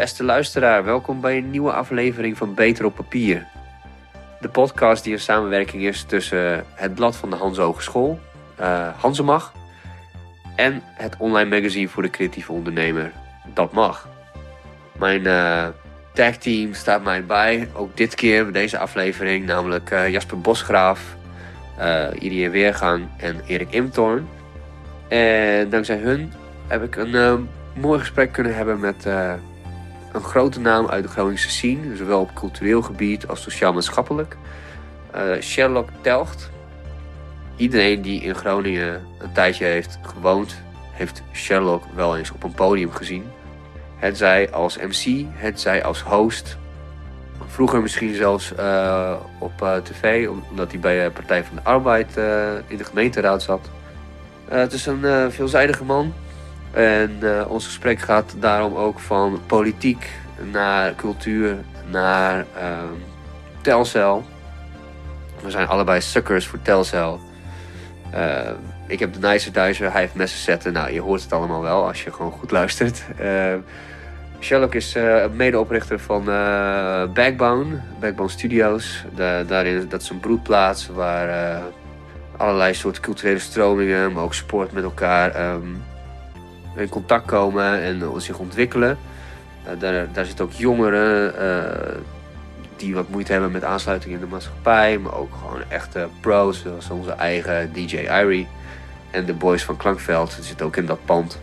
Beste luisteraar, welkom bij een nieuwe aflevering van Beter op Papier. De podcast die een samenwerking is tussen het blad van de Hans Hogeschool, uh, Hansemag, en het online magazine voor de creatieve ondernemer, Dat Mag. Mijn uh, tag team staat mij bij, ook dit keer bij deze aflevering, namelijk Jasper Bosgraaf, uh, Irie Weergang en Erik Imtorn. En dankzij hun heb ik een mooi gesprek kunnen hebben met een grote naam uit de Groningse scene, zowel op cultureel gebied als sociaal-maatschappelijk. Uh, Sherlock Telgt. Iedereen die in Groningen een tijdje heeft gewoond, heeft Sherlock wel eens op een podium gezien. Het zij als MC, het zij als host. Vroeger misschien zelfs uh, op uh, tv, omdat hij bij de Partij van de Arbeid in de gemeenteraad zat. het is een veelzijdige man en uh, ons gesprek gaat daarom ook van politiek naar cultuur naar uh, Telcel. We zijn allebei suckers voor Telcel. Uh, ik heb de Nicer Duizer, hij heeft messen zetten. Nou, je hoort het allemaal wel als je gewoon goed luistert. Sherlock is medeoprichter van Backbone, Backbone Studios. Daarin, dat is een broedplaats waar allerlei soorten culturele stromingen, maar ook sport met elkaar... Um, in contact komen en zich ontwikkelen. Uh, daar, daar zitten ook jongeren uh, die wat moeite hebben met aansluiting in de maatschappij. Maar ook gewoon echte pros, zoals onze eigen DJ Irie. En de boys van Klankveld zitten ook in dat pand.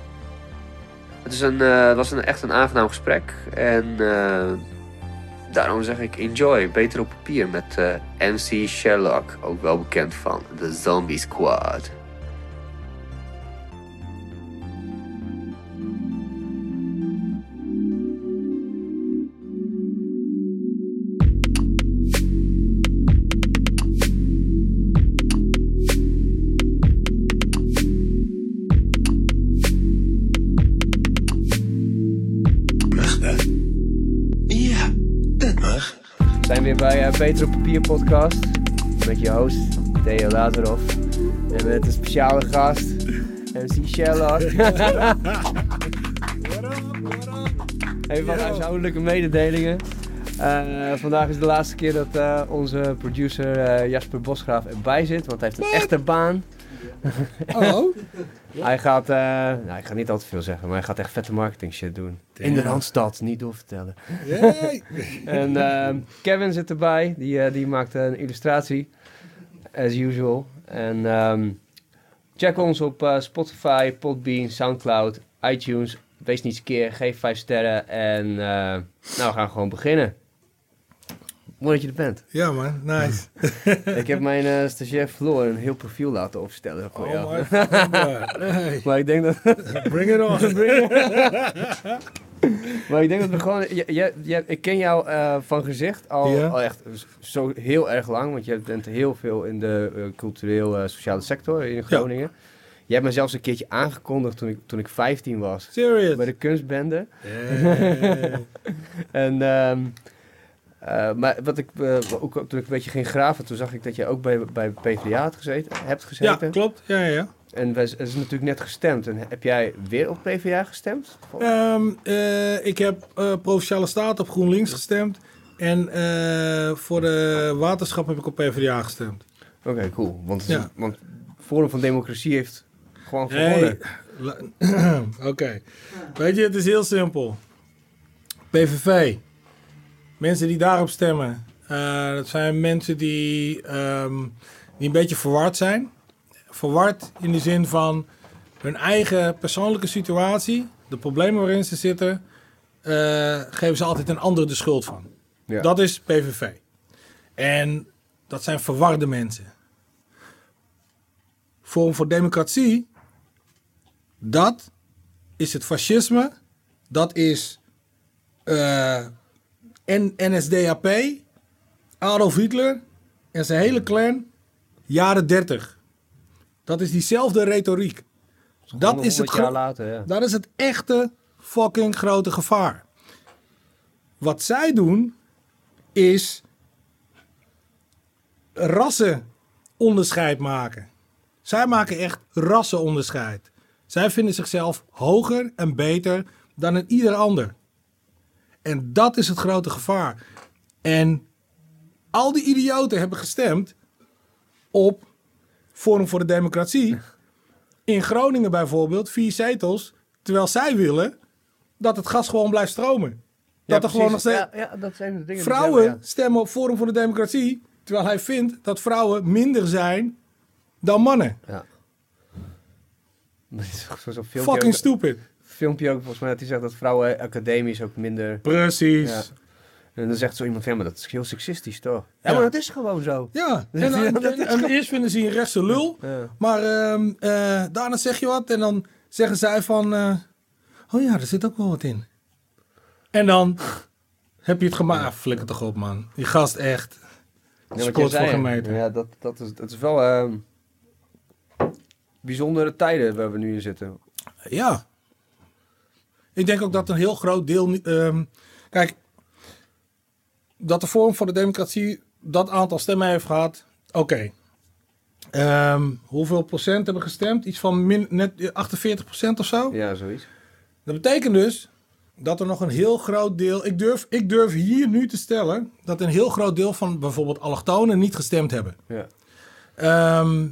Het is een, uh, was een, echt een aangenaam gesprek. En daarom zeg ik enjoy. Beter op papier met MC Sherlock. Ook wel bekend van The Zombie Squad. Beter op Papier podcast. Met je host, Theo Lazarov. En met een speciale gast, MC Sherlock. Even wat huishoudelijke mededelingen. Uh, vandaag is de laatste keer dat uh, onze producer Jasper Bosgraaf erbij zit, want hij heeft een echte baan. Oh? hij gaat, uh, nou, ik ga niet al te veel zeggen, maar hij gaat echt vette marketing shit doen. In de Randstad, niet doorvertellen. En uh, Kevin zit erbij, die, uh, die maakt een illustratie, as usual. En um, check ons op uh, Spotify, Podbean, Soundcloud, iTunes. Wees niet keer, geef 5 sterren en nou, we gaan gewoon beginnen. Mooi dat je er bent. Ja man, nice. ik heb mijn uh, stagiair Floor een heel profiel laten opstellen voor oh jou. maar ik denk dat... Bring it on. maar ik denk dat we gewoon... Je, je, ik ken jou uh, van gezicht al, al, echt zo heel erg lang. Want je bent heel veel in de uh, cultureel sociale sector in Groningen. Ja. Je hebt me zelfs een keertje aangekondigd toen ik, toen ik 15 was. Serious? Bij de kunstbende. Yeah. en... Um, uh, maar wat ik, uh, ook toen ik een beetje ging graven, toen zag ik dat je ook bij, bij PvdA had gezeten, hebt gezeten. Ja, klopt. Ja, ja. En het is natuurlijk net gestemd. En heb jij weer op PvdA gestemd? Um, uh, ik heb Provinciale Staat op GroenLinks gestemd. En voor de waterschap heb ik op PvdA gestemd. Oké, okay, cool. Want, ja. want Forum van Democratie heeft gewoon gewonnen. Hey. Oké. Okay. Weet je, het is heel simpel. PVV mensen die daarop stemmen, uh, dat zijn mensen die, um, die een beetje verward zijn. Verward in de zin van hun eigen persoonlijke situatie, de problemen waarin ze zitten, uh, geven ze altijd een ander de schuld van. Ja. Dat is PVV. En dat zijn verwarde mensen. Vorm voor Democratie, dat is het fascisme, dat is uh, en NSDAP, Adolf Hitler en zijn hele clan, jaren 30. Dat is diezelfde retoriek. Dat is, het later, ja. dat is het echte fucking grote gevaar. Wat zij doen is rassenonderscheid maken. Zij maken echt rassenonderscheid. Zij vinden zichzelf hoger en beter dan een ieder ander. En dat is het grote gevaar. En al die idioten hebben gestemd op Forum voor de Democratie. In Groningen bijvoorbeeld, vier zetels. Terwijl zij willen dat het gas gewoon blijft stromen. Dat er gewoon nog steeds... Ja, ja, dat zijn de dingen. die Vrouwen stemmen op Forum voor de Democratie. Terwijl hij vindt dat vrouwen minder zijn dan mannen. ja. Dat is filmpje, Fucking stupid. Filmpje ook volgens mij dat hij zegt dat vrouwen academisch ook minder... Precies. Ja. En dan zegt zo iemand van, ja, maar dat is heel seksistisch toch? Ja, Ja. maar dat is gewoon zo. Ja, en, dan- en- en eerst vinden ze je een rechtse lul. Ja. Maar eh, daarna zeg je wat en dan zeggen zij van... eh, oh ja, er zit ook wel wat in. En dan heb je het gemaakt. Ah, flikker toch op, man. Die gast echt. Sport voor gemeten. Ja, dat, dat, is, dat is wel ehm, bijzondere tijden waar we nu in zitten. Ja. Ik denk ook dat een heel groot deel... ehm, kijk, dat de Forum voor de Democratie dat aantal stemmen heeft gehad. Oké. Ehm, hoeveel procent hebben gestemd? Iets van min, net 48 procent of zo? Ja, zoiets. Dat betekent dus dat er nog een heel groot deel. Ik durf, ik durf hier nu te stellen dat een heel groot deel van bijvoorbeeld allochtonen niet gestemd hebben. Ja. Ehm,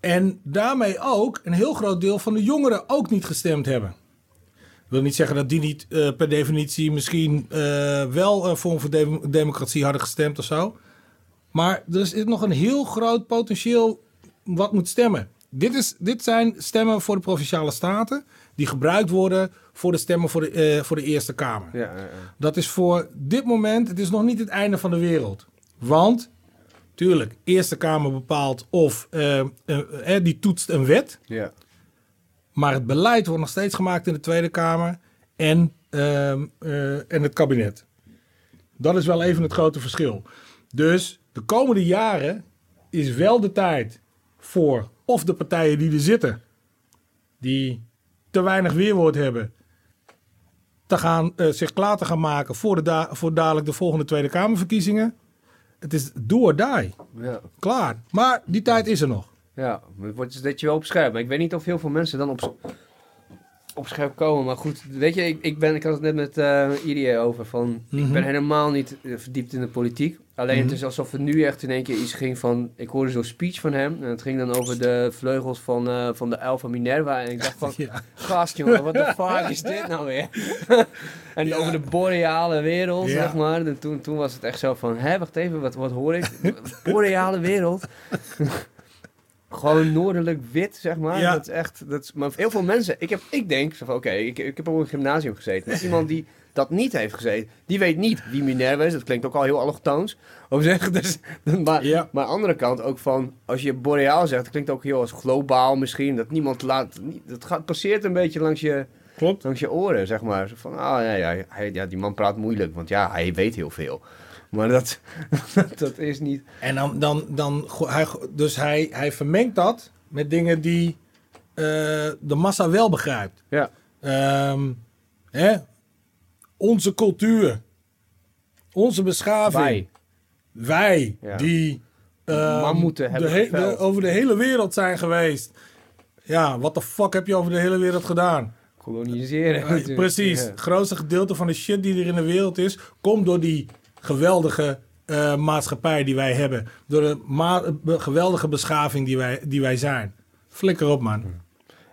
en daarmee ook een heel groot deel van de jongeren ook niet gestemd hebben. Wil niet zeggen dat die niet eh, per definitie misschien eh, wel uh, voor de democratie hadden gestemd of zo. Maar er is nog een heel groot potentieel wat moet stemmen. Dit, is, dit zijn stemmen voor de provinciale staten die gebruikt worden voor de stemmen voor de, eh, voor de Eerste Kamer. Ja, ja, ja. Dat is voor dit moment, het is nog niet het einde van de wereld. Want, tuurlijk, Eerste Kamer bepaalt of eh, eh, eh, die toetst een wet. ja. Maar het beleid wordt nog steeds gemaakt in de Tweede Kamer en, ehm, eh, en het kabinet. Dat is wel even het grote verschil. Dus de komende jaren is wel de tijd voor of de partijen die er zitten, die te weinig weerwoord hebben, te gaan, eh, zich klaar te gaan maken voor, de da- voor dadelijk de volgende Tweede Kamerverkiezingen. Het is do or die. ja. Klaar. Maar die tijd is er nog. Ja, het wordt zet je wel op scherp. Maar ik weet niet of heel veel mensen dan op, op scherp komen. Maar goed, weet je, ik, ik, ben, ik had het net met Irie over. Van, Ik Mhm. ben helemaal niet eh, verdiept in de politiek. Alleen Mhm. het is alsof het nu echt in één keer iets ging van... Ik hoorde zo'n speech van hem. En het ging dan over de vleugels van, eh, van de uil van Minerva. En ik dacht van, Ja. gast jongen, wat de fuck is dit nou weer? en Ja. over de boreale wereld, Ja. zeg maar. En toen, toen was het echt zo van, hé, wacht even, wat, wat hoor ik? boreale wereld? Gewoon noordelijk wit, zeg maar. Ja. Dat is echt, dat is, maar heel veel mensen, ik, heb, ik denk, oké, ik, ik heb op een gymnasium gezeten. Maar iemand die dat niet heeft gezeten, die weet niet wie Minerva is. Dat klinkt ook al heel allochtoons. Of dus, maar, Ja. maar aan de andere kant ook van, als je boreaal zegt, dat klinkt ook heel als globaal misschien. Dat niemand laat, dat gaat, passeert een beetje langs je, Klopt. langs je oren, zeg maar. Van, ah ja, ja, hij, ja, die man praat moeilijk, want ja, hij weet heel veel. Maar dat, dat is niet... En dan, dan, dan hij, dus hij, hij vermengt dat met dingen die eh, de massa wel begrijpt. Ja, Ehm, hè? Onze cultuur, onze beschaving, wij. wij Ja. die ehm, hebben de de- over de hele wereld zijn geweest. Ja, wat de fuck heb je over de hele wereld gedaan? Koloniseren. Eh. Precies. Ja. Het grootste gedeelte van de shit die er in de wereld is, komt door die geweldige eh, maatschappij die wij hebben. Door de geweldige beschaving die wij, die wij zijn. Flikker op, man.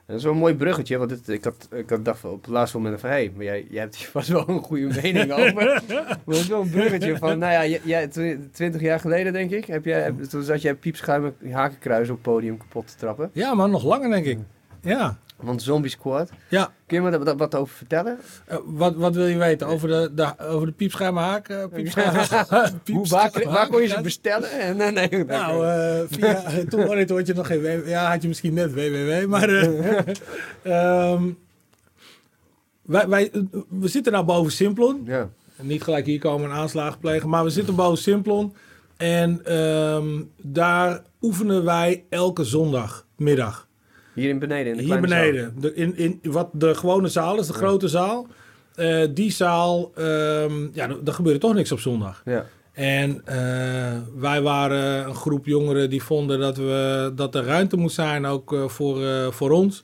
Dat is wel een mooi bruggetje, want het, ik, had, ik had dacht op het laatste moment van... Hé, hey, maar jij, jij hebt hier vast wel een goede mening over. maar het is wel een bruggetje van... Nou ja, jij- twintig jaar geleden denk ik... Heb jij, toen zat jij piepschuim hakenkruis op het podium kapot te trappen. Ja, man, nog langer, denk ik. Ja. Want Zombie Squad. Ja, Kun je me daar wat, over vertellen? eh, wat, wat wil je weten? Over de, de, over de piepschuime haak? eh, piepschuime- Hoe, waar, piepschuime waar kon je ze bestellen? En, nee, nee, Nou, eh, via, toen had je- had je nog geen. Ja, had je misschien net www, maar... eh, ehm, wij, wij, we zitten nou boven Simplon. ja. Niet gelijk hier komen en aanslagen plegen, maar we zitten boven Simplon. En ehm, daar oefenen wij elke zondagmiddag. Hier in beneden, in de Hier kleine zaal. beneden. De, in, in, wat de gewone zaal is, de grote zaal. Eh, die zaal, ehm ja, er gebeurde toch niks op zondag. Ja. En eh, wij waren een groep jongeren die vonden dat, we, dat er ruimte moest zijn, ook eh, voor, voor ons.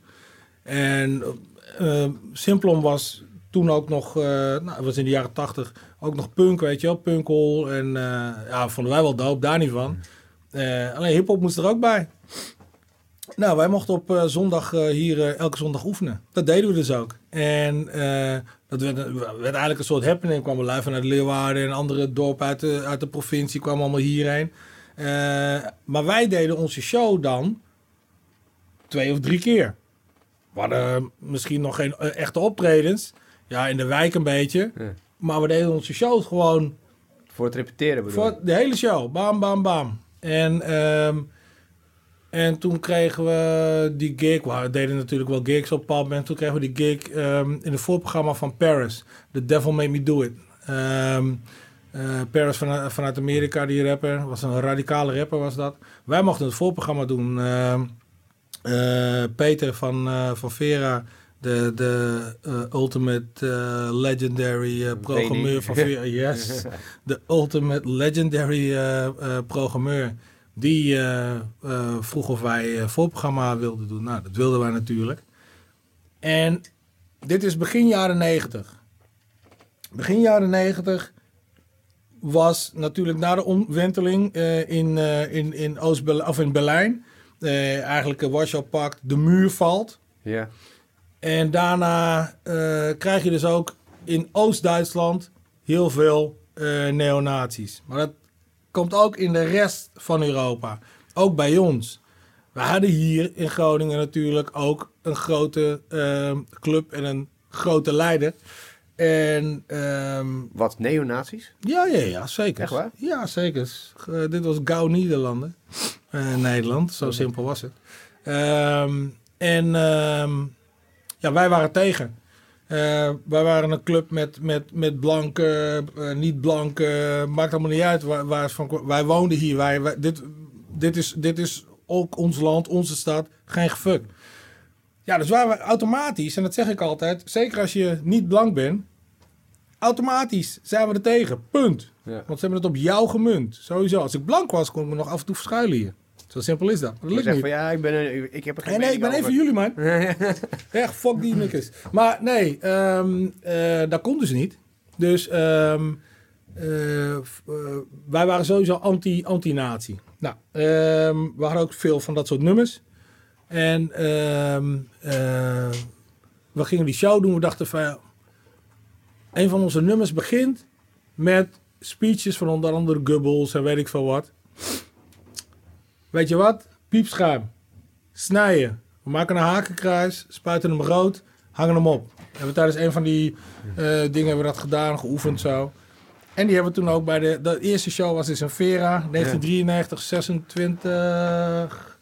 En Simplon was toen ook nog, nou, was in de jaren tachtig, ook nog punk, weet je wel, punkhol. En ja, vonden wij wel doop, daar niet van. Alleen hip-hop moest er ook bij. Nou, wij mochten op eh, zondag eh, hier eh, elke zondag oefenen. Dat deden we dus ook. En dat werd, werd eigenlijk een soort happening. Kwamen lui vanuit Leeuwarden en andere dorpen uit de, uit de provincie kwamen allemaal hierheen. Maar wij deden onze show dan twee of drie keer. We hadden misschien nog geen echte optredens. Ja, in de wijk een beetje. Ja. Maar we deden onze shows gewoon Voor het repeteren bedoel voor de hele show. Bam, bam, bam. En, ehm, en toen kregen we die gig. We deden natuurlijk wel gigs op pub. En toen kregen we die gig ehm, in het voorprogramma van Paris. The Devil Made Me Do It. Ehm, eh, Paris vanuit, vanuit Amerika, die rapper. Was een radicale rapper was dat. Wij mochten het voorprogramma doen. Ehm, eh, Peter van, eh, van Vera. De, de ultimate legendary programmeur van Vera. Yes de ultimate legendary programmeur. Die eh, eh, vroeg of wij een voorprogramma wilden doen. Nou, dat wilden wij natuurlijk. En dit is begin jaren 90. Begin jaren 90 was natuurlijk na de omwenteling eh, in, eh, in, in, Oost of in Berlijn. eh, eigenlijk uh, Warschau pakt, de muur valt. Ja. En daarna eh, krijg je dus ook in Oost-Duitsland heel veel eh neonazies. Maar dat komt ook in de rest van Europa. Ook bij ons. We hadden hier in Groningen natuurlijk ook een grote eh, club en een grote leider. En ehm, Wat, neonazies? ja, ja, ja, zeker. Echt waar? Ja, zeker. Eh, dit was Gauw Nederlanden. Eh, Nederland, zo simpel was het. Ehm, en ehm, ja, wij waren tegen. Eh, wij waren een club met, met, met blanke, eh, niet blanke, maakt allemaal niet uit waar, waar van. Wij woonden hier. Wij, wij- dit, dit, is, dit is ook ons land, onze stad. Geen gefuk. Ja, dus waren we automatisch, en dat zeg ik altijd, zeker als je niet blank bent, automatisch zijn we er tegen. Punt. Ja. Want ze hebben het op jou gemunt. Sowieso. Als ik blank was, kon ik me nog af en toe verschuilen hier. Zo simpel is dat. Maar dat lukt niet. van ja, ik, ben een, ik heb er geen Nee, nee, ik ben mening even over. jullie, man. Echt, fuck die nikkers. Maar nee, ehm, eh, dat kon dus niet. Dus ehm, eh, eh, wij waren sowieso anti- anti-nazi. nou, ehm, we hadden ook veel van dat soort nummers. En we gingen die show doen. We dachten van, een van onze nummers begint met speeches van onder andere Goebbels en weet ik veel wat. Weet je wat? Piepschuim. Snijden. We maken een hakenkruis, spuiten hem rood, hangen hem op. We hebben tijdens een van die eh, dingen hebben we dat gedaan, geoefend zo. En die hebben we toen ook bij de, de eerste show was dus in Vera, 1993, 26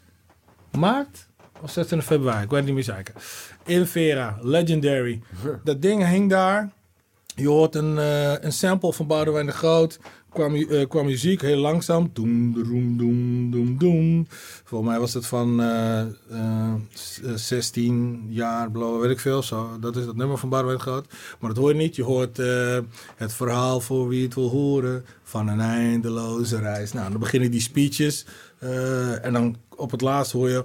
maart of 26 februari, ik weet niet meer zeker. In Vera, Legendary. Dat ding hing daar. Je hoort een, eh, een sample van Boudewijn de Groot. Mu- eh, qua muziek heel langzaam. Doem, doem, doem, doem, doem. Volgens mij was het van eh, eh, s- eh, 16 jaar, bla, weet ik veel. Zo. Dat is het nummer van de Groot. Maar dat hoor je niet. Je hoort het verhaal voor wie het wil horen. Van een eindeloze reis. Nou, dan beginnen die speeches. en dan op het laatst hoor je...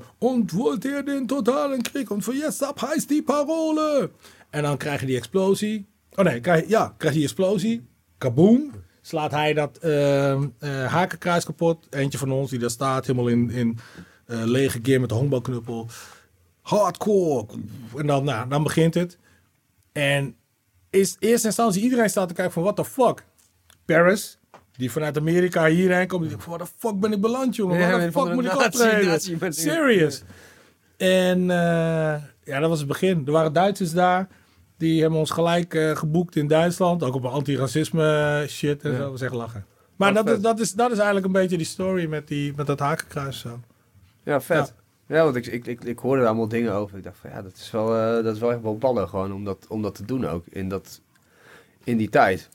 Ihr den totalen Krieg? Und für jetzt ab heißt die Parole. En dan krijg je die explosie. Oh nee, je- ja, krijg je die explosie. Kaboom. Slaat hij dat ehm, eh, hakenkruis kapot. Eentje van ons die daar staat, helemaal in, in eh, lege gear met de honkbalknuppel. Hardcore. En dan, nou, dan begint het. En is eerste instantie iedereen staat te kijken van what the fuck. Paris, die vanuit Amerika hierheen komt. Die denkt van what the fuck ben ik beland jongen. Ja, Waar de fuck de moet ik optreden? Serious. En eh, ja, dat was het begin. Er waren Duitsers daar. Die hebben ons gelijk eh, geboekt in Duitsland. Ook op anti-racisme shit en Ja. zo. Dat was echt lachen. Maar Wat dat is, dat, is, dat is eigenlijk een beetje die story met, die, met dat hakenkruis. Zo. Ja, vet. Ja, want ik, ik, ik, ik hoorde er allemaal dingen over. Ik dacht van ja, dat is wel, eh, dat is wel echt wel ballen gewoon om dat, om dat te doen ook. In, dat, in die tijd.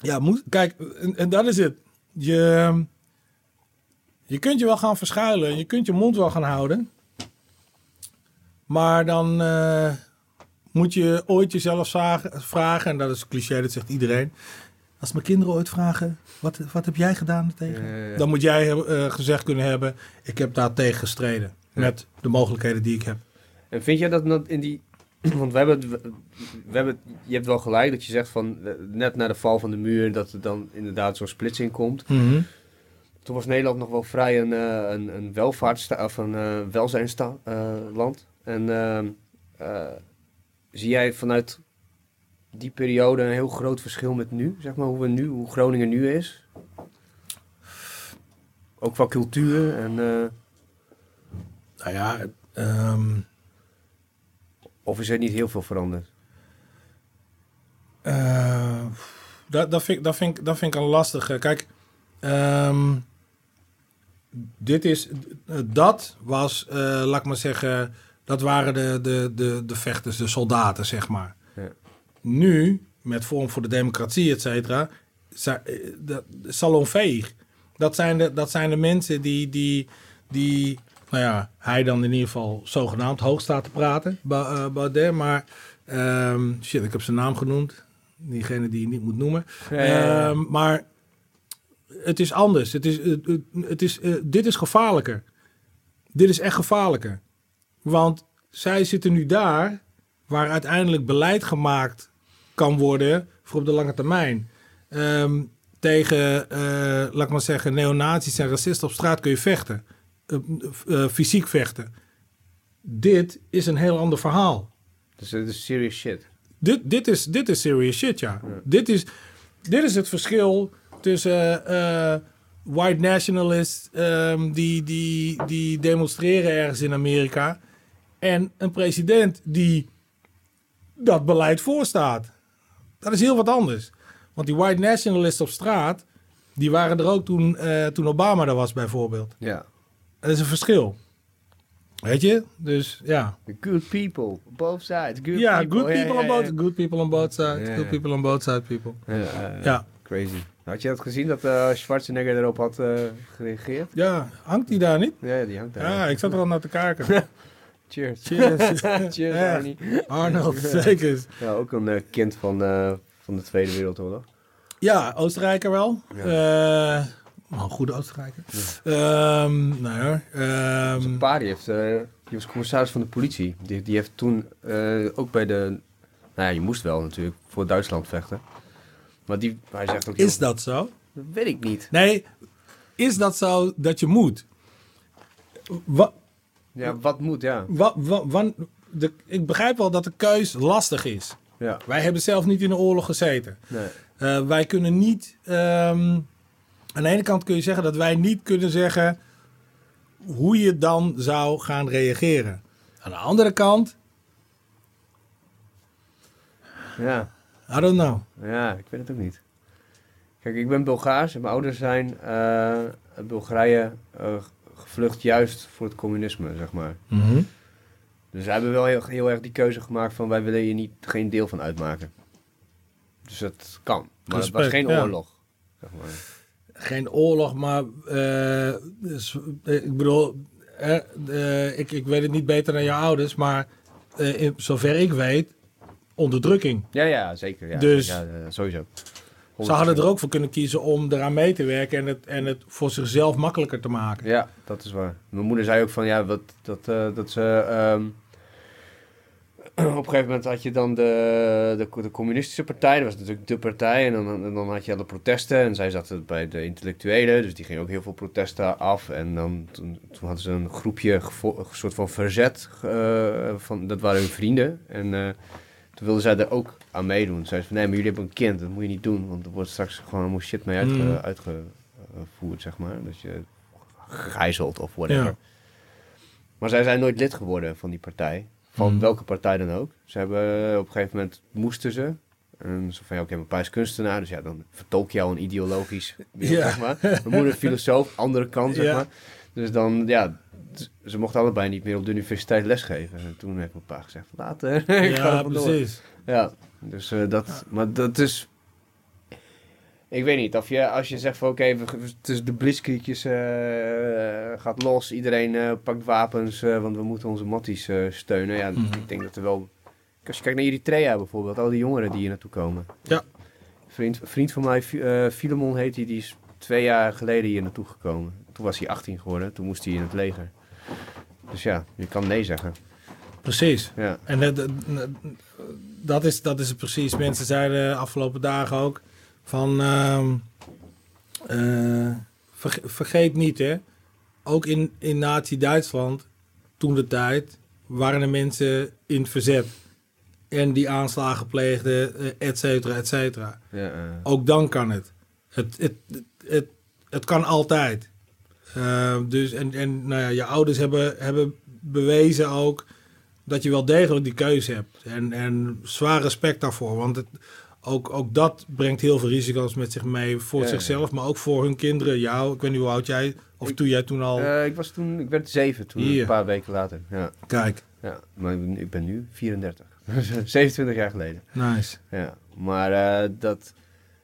Ja, moet, kijk, en, en dat is het. Je, je kunt je wel gaan verschuilen. Je kunt je mond wel gaan houden. Maar dan eh, moet je ooit jezelf zagen- vragen. En dat is een cliché, dat zegt iedereen. Als mijn kinderen ooit vragen, wat, wat heb jij gedaan tegen? Dan moet jij eh, gezegd kunnen hebben, ik heb daar tegen gestreden. Met de mogelijkheden die ik heb. En vind jij dat in die want we hebben, we, hebben, je hebt wel gelijk dat je zegt van eh, net na de val van de muur dat er dan inderdaad zo'n splitsing komt. Mhm. Toen was Nederland nog wel vrij een, eh, een, een welvaartssta of een welzijnsland. en ehm, eh, zie jij vanuit die periode een heel groot verschil met nu, zeg maar, hoe we nu, hoe Groningen nu is? Ook qua cultuur en eh, Nou ja, ehm, of is er niet heel veel veranderd? eh, dat, dat, vind, ik- dat, vind, dat vind ik een lastige. Kijk, ehm, dit is, dat was, eh, laat ik maar zeggen, dat waren de, de, de, de vechters, de soldaten, zeg maar. Ja. Nu, met Forum voor de Democratie, et cetera, eh, dat- salonveeg. Dat zijn de, dat zijn de mensen die, die, die, nou ja, hij dan in ieder geval zogenaamd hoog staat te praten, eh, Baudet. Maar, ehm, shit, ik heb zijn naam genoemd. Diegene die je niet moet noemen. Ja, ja, ja. Ehm, maar het is anders. Het is, het, het- het is, eh, dit is gevaarlijker. Dit is echt gevaarlijker. Want zij zitten nu daar waar uiteindelijk beleid gemaakt kan worden voor op de lange termijn. Ehm, tegen, eh, laat ik maar zeggen, neonazies en racisten op straat kun je vechten. Eh, eh, fysiek vechten. Dit is een heel ander verhaal. Dus het is serious shit. Dit, dit, is, dit is serious shit, ja. Dit, is, dit is het verschil tussen white nationalists ehm, die, die, die demonstreren ergens in Amerika en een president die dat beleid voorstaat. Dat is heel wat anders. Want die white nationalists op straat, die waren er ook toen, eh, toen Obama er was bijvoorbeeld. Ja. Dat is een verschil. Weet je? Dus ja. The good people, both sides. Good Ja, people. good people ja, on ja, both, good people on both sides. Good people on both sides, people. Ja. Crazy. Had je dat gezien dat eh, Schwarzenegger erop had eh, gereageerd? Ja, hangt die daar niet? Ja, die hangt daar. Ja, ik zat er al naar te kijken. Cheers. Cheers. Cheers, Ja. Arnie. Arnold, zeker. Ja, ook een eh, kind van, eh, van de Tweede Wereldoorlog. Ja, Oostenrijker wel. Ja. Eh, een goede Oostenrijker. Ehm nou ja. ehm, Zijn pa die heeft, die was commissaris van de politie. Die, die heeft toen eh, ook bij de... Nou ja, je moest wel natuurlijk voor Duitsland vechten. Maar die, hij zegt ook... heel- is dat zo? Dat weet ik niet. Nee, is dat zo dat je moet? Wat, Ja, wat moet, ja. wat, wat, de, ik begrijp wel dat de keus lastig is. Ja, Wij hebben zelf niet in de oorlog gezeten. nee. Eh, wij kunnen niet. ehm, aan de ene kant kun je zeggen dat wij niet kunnen zeggen hoe je dan zou gaan reageren. Aan de andere kant, Ja. I don't know. Ja, ik weet het ook niet. Kijk, ik ben Bulgaars mijn ouders zijn uit Bulgarije eh, gevlucht juist voor het communisme, zeg maar. Dus zij hebben wel heel, heel erg die keuze gemaakt van wij willen hier niet, geen deel van uitmaken. Dus dat kan. Maar het was geen ja. oorlog. Zeg maar. Geen oorlog, maar eh, dus, eh, ik bedoel, eh, ik, ik weet het niet beter dan je ouders, maar in, zover ik weet, onderdrukking. Ja, ja, zeker. Ja, Dus- ja, sowieso. Ze hadden er ook voor kunnen kiezen om eraan mee te werken en het, en het voor zichzelf makkelijker te maken. Ja, dat is waar. Mijn moeder zei ook van ja, wat, dat, eh, dat ze. ehm, op een gegeven moment had je dan de, de, de communistische partij, dat was natuurlijk de partij. En dan, dan had je alle protesten. En zij zaten bij de intellectuelen, dus die gingen ook heel veel protesten af. En dan, toen, toen hadden ze een groepje, een soort van verzet. eh, van, dat waren hun vrienden. En eh, toen wilden zij er ook aan meedoen. Zeiden ze van nee, maar jullie hebben een kind, dat moet je niet doen. Want er wordt straks gewoon allemaal shit mee uitge, Mm. uitgevoerd, zeg maar. Dat je gegijzeld of whatever. Ja. Maar zij zijn nooit lid geworden van die partij. Van Mhm. welke partij dan ook. Ze hebben op een gegeven moment moesten ze. En zo van ja, oké, mijn pa is kunstenaar, dus ja, dan vertolk je al een ideologisch beeld, Ja. zeg maar. Mijn moeder filosoof, andere kant, zeg Ja. maar. Dus dan, ja, ze mochten allebei niet meer op de universiteit lesgeven. En toen heeft mijn pa gezegd, later, ik ga Ja, precies. Ja, dus eh, dat, maar dat is... Ik weet niet, of je, als je zegt van oké, het is de blitzkriegjes eh, gaat los, iedereen eh, pakt wapens, eh, want we moeten onze matties eh, steunen. Ja, Mhm. ik denk dat er wel... Als je kijkt naar Eritrea bijvoorbeeld, al die jongeren die hier naartoe komen. Ja. Vriend, vriend van mij, Fi- eh, Filemon heet hij, die is twee jaar geleden hier naartoe gekomen. Toen was hij 18 geworden, toen moest hij in het leger. Dus ja, je kan nee zeggen. Precies. Ja. En dat, is, dat is het precies. Mensen zeiden de afgelopen dagen ook van... ehm, eh, verge- vergeet niet, hè. Ook in, in Nazi-Duitsland, toen de tijd, waren er mensen in het verzet. En die aanslagen pleegden, eh, et cetera, et cetera. Ja, eh, Ook dan kan het. Het, het, het, het, het kan altijd. Eh, dus, en en nou ja, je ouders hebben, hebben bewezen ook dat je wel degelijk die keuze hebt. En, en zwaar respect daarvoor. Want het, ook, ook dat brengt heel veel risico's met zich mee voor Ja, ja. zichzelf, maar ook voor hun kinderen. Jou, ik weet niet hoe oud jij, of Ik- toen jij toen al... eh, ik was toen, ik werd zeven toen, Hier. een paar weken later. Ja, Kijk, ja. Maar ik ben, nu 34. 27 jaar geleden. nice. Ja, maar eh, dat...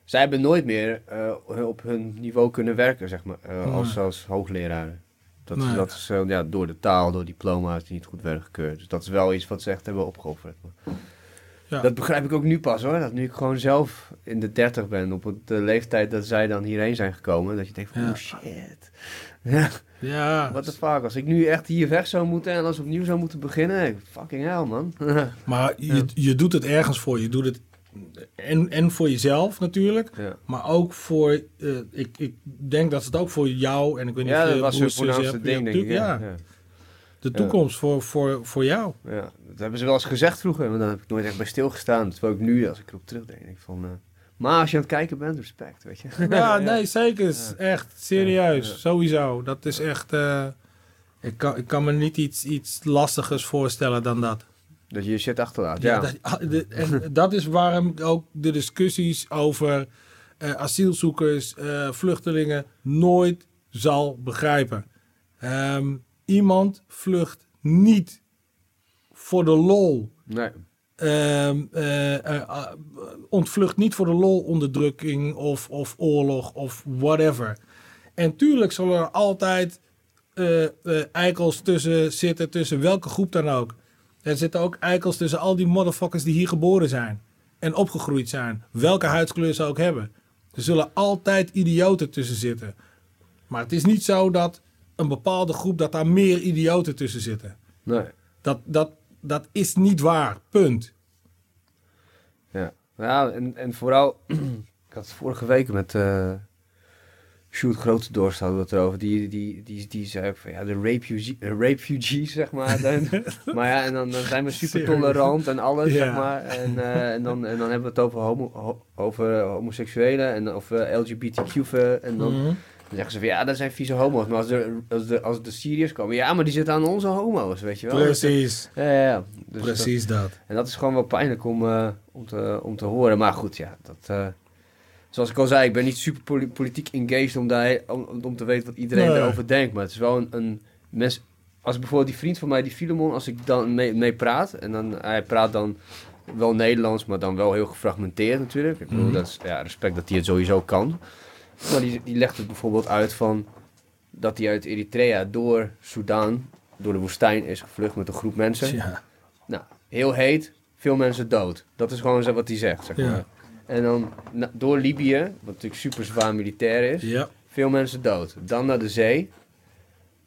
Zij hebben nooit meer eh, op hun niveau kunnen werken, zeg maar, als, als hoogleraren. Dat, Nee. dat is eh, ja, door de taal, door diploma's die niet goed werden gekeurd. Dus dat is wel iets wat ze echt hebben opgeofferd. Ja. Dat begrijp ik ook nu pas hoor. Dat nu ik gewoon zelf in de 30 ben, op de leeftijd dat zij dan hierheen zijn gekomen. Dat je denkt van, Ja. oh shit. Ja, what the fuck. Als ik nu echt hier weg zou moeten en als opnieuw zou moeten beginnen. Fucking hell man. maar je, je doet het ergens voor. Je doet het en, en voor jezelf natuurlijk. ja. Maar ook voor, eh, ik, ik denk dat het ook voor jou, en ik weet niet ja, of je dat was voornaamste hebt, ding ja, denk ik. Ja. de toekomst voor, voor, voor jou. Ja, dat hebben ze wel eens gezegd vroeger, maar dan heb ik nooit echt bij stilgestaan. Terwijl ik nu, als ik erop terugdenk, denk ik van... eh, maar als je aan het kijken bent, respect, weet je. Ja, nee, zeker. Echt, serieus. Sowieso. Dat is echt, eh, ik, kan, ik kan me niet iets, iets lastigers voorstellen dan dat. Dat je je shit achterlaat, Ja, ja. dat, ah, de- en dat is waarom ik ook de discussies over eh, asielzoekers, eh, vluchtelingen nooit zal begrijpen. Ehm, iemand vlucht niet voor de lol. Nee, Ehm, eh, ah, ontvlucht niet voor de lol onderdrukking of, of oorlog of whatever. En tuurlijk zullen er altijd eh, eh, eikels tussen zitten, tussen welke groep dan ook. Er zitten ook eikels tussen al die motherfuckers die hier geboren zijn en opgegroeid zijn, welke huidskleur ze ook hebben. Er zullen altijd idioten tussen zitten. Maar het is niet zo dat een bepaalde groep, dat daar meer idioten tussen zitten. nee. Dat, dat, dat is niet waar. Punt. Ja, ja en, en vooral, ik had het vorige week met eh Sjoerd Grote Dorst hadden we het erover. Die, die, die, die zei ook van ja, de refugee, eh, refugees, zeg maar. Dan, maar ja, en dan, dan zijn we super tolerant en alles, zeg maar. En, eh, en, dan, en dan hebben we het over, homo, ho- over homoseksuelen en over LGBTQ. En dan, Mhm. dan zeggen ze van ja, dat zijn vieze homo's. Maar als de, als de, als de Syriërs komen, ja, maar die zitten aan onze homo's, weet je wel. Precies. Ja, ja, ja. Dus dat- Precies dat. en dat is gewoon wel pijnlijk om, eh, om, te, om te horen. Maar goed, ja, dat, eh, zoals ik al zei, ik ben niet super poli- politiek engaged om, daar, om, om te weten wat iedereen Nee. erover denkt. Maar het is wel een, een mens. Als ik bijvoorbeeld die vriend van mij, die Filemon, als ik dan mee, mee praat. En dan, hij praat dan wel Nederlands, maar dan wel heel gefragmenteerd natuurlijk. Ik bedoel, Mhm. dat is ja, respect dat hij het sowieso kan. Maar die, die legt het bijvoorbeeld uit van dat hij uit Eritrea door Soudaan, door de woestijn is gevlucht met een groep mensen. Ja. Nou, heel heet, veel mensen dood. Dat is gewoon wat hij zegt, zeg Ja. En dan door Libië, wat natuurlijk super zwaar militair is, Ja. veel mensen dood. Dan naar de zee.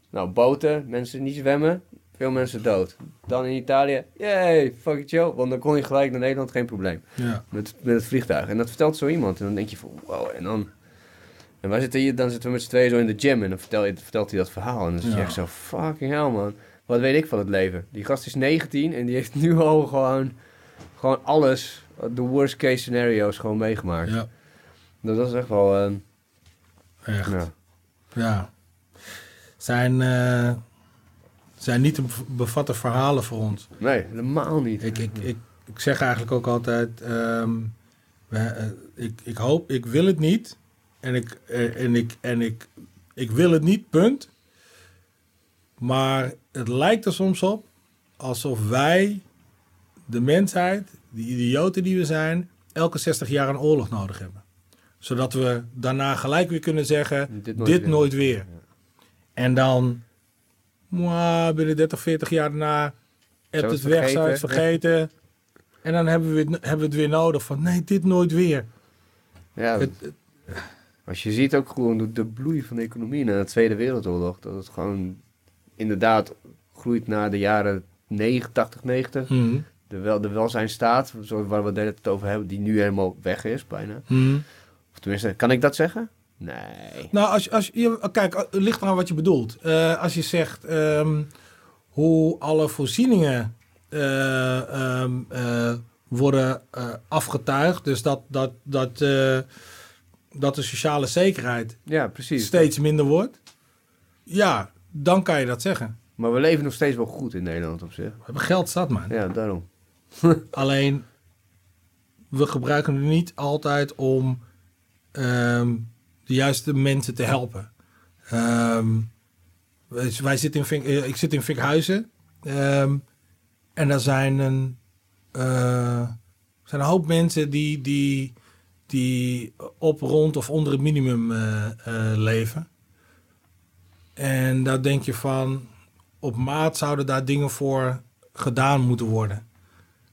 Nou, boten, mensen niet zwemmen, veel mensen dood. Dan in Italië, yay, fuck it joh, want dan kon je gelijk naar Nederland, geen probleem. Ja. Met, met het vliegtuig. En dat vertelt zo iemand. En dan denk je van, wow, en dan... En wij zitten hier, dan zitten we met z'n tweeën zo in de gym en dan vertel je, vertelt hij dat verhaal. En dan zit je Ja. echt zo, fucking hell man. Wat weet ik van het leven? Die gast is 19 en die heeft nu al gewoon, gewoon alles, de worst case scenario's gewoon meegemaakt. Ja. Dus dat is echt wel, eh, Echt. ja. Ja. Zijn, eh, zijn niet te bev- bevatten verhalen voor ons. Nee, helemaal niet. Ik, ik, ik, ik zeg eigenlijk ook altijd: ehm, we, eh, ik, ik hoop, ik wil het niet. En ik, en ik, en ik, ik wil het niet, punt. Maar het lijkt er soms op alsof wij, de mensheid, de idioten die we zijn, elke 60 jaar een oorlog nodig hebben. Zodat we daarna gelijk weer kunnen zeggen: Dit dit nooit nooit, weer. En dan, mwah, binnen 30, 40 jaar daarna, hebt het het weg, zou het vergeten. En dan hebben we, het, hebben we het weer nodig van, nee, dit nooit weer. Ja, Het, het- als je ziet ook gewoon de, bloei van de economie na de Tweede Wereldoorlog, dat het gewoon inderdaad groeit naar de jaren 9, 80, 90. Mhm. De, wel, de welzijnstaat, waar we tijd over hebben, die nu helemaal weg is, bijna. Mhm. Of tenminste, kan ik dat zeggen? Nee. Nou, als, als je, kijk, het ligt eraan wat je bedoelt. Eh, als je zegt ehm, hoe alle voorzieningen eh, ehm, eh, worden eh, afgetuigd, dus dat, dat, dat, eh, dat de sociale zekerheid Ja, precies. steeds minder wordt, ja, dan kan je dat zeggen. Maar we leven nog steeds wel goed in Nederland op zich. We hebben geld zat, man. Ja, daarom. Alleen, we gebruiken het niet altijd om ehm, de juiste mensen te helpen. Ehm, wij, zitten in eh, ik zit in Vinkhuizen. ehm, en daar zijn een, eh, zijn een hoop mensen die, die, die op, rond of onder het minimum eh, leven. En daar denk je van, op maat zouden daar dingen voor gedaan moeten worden.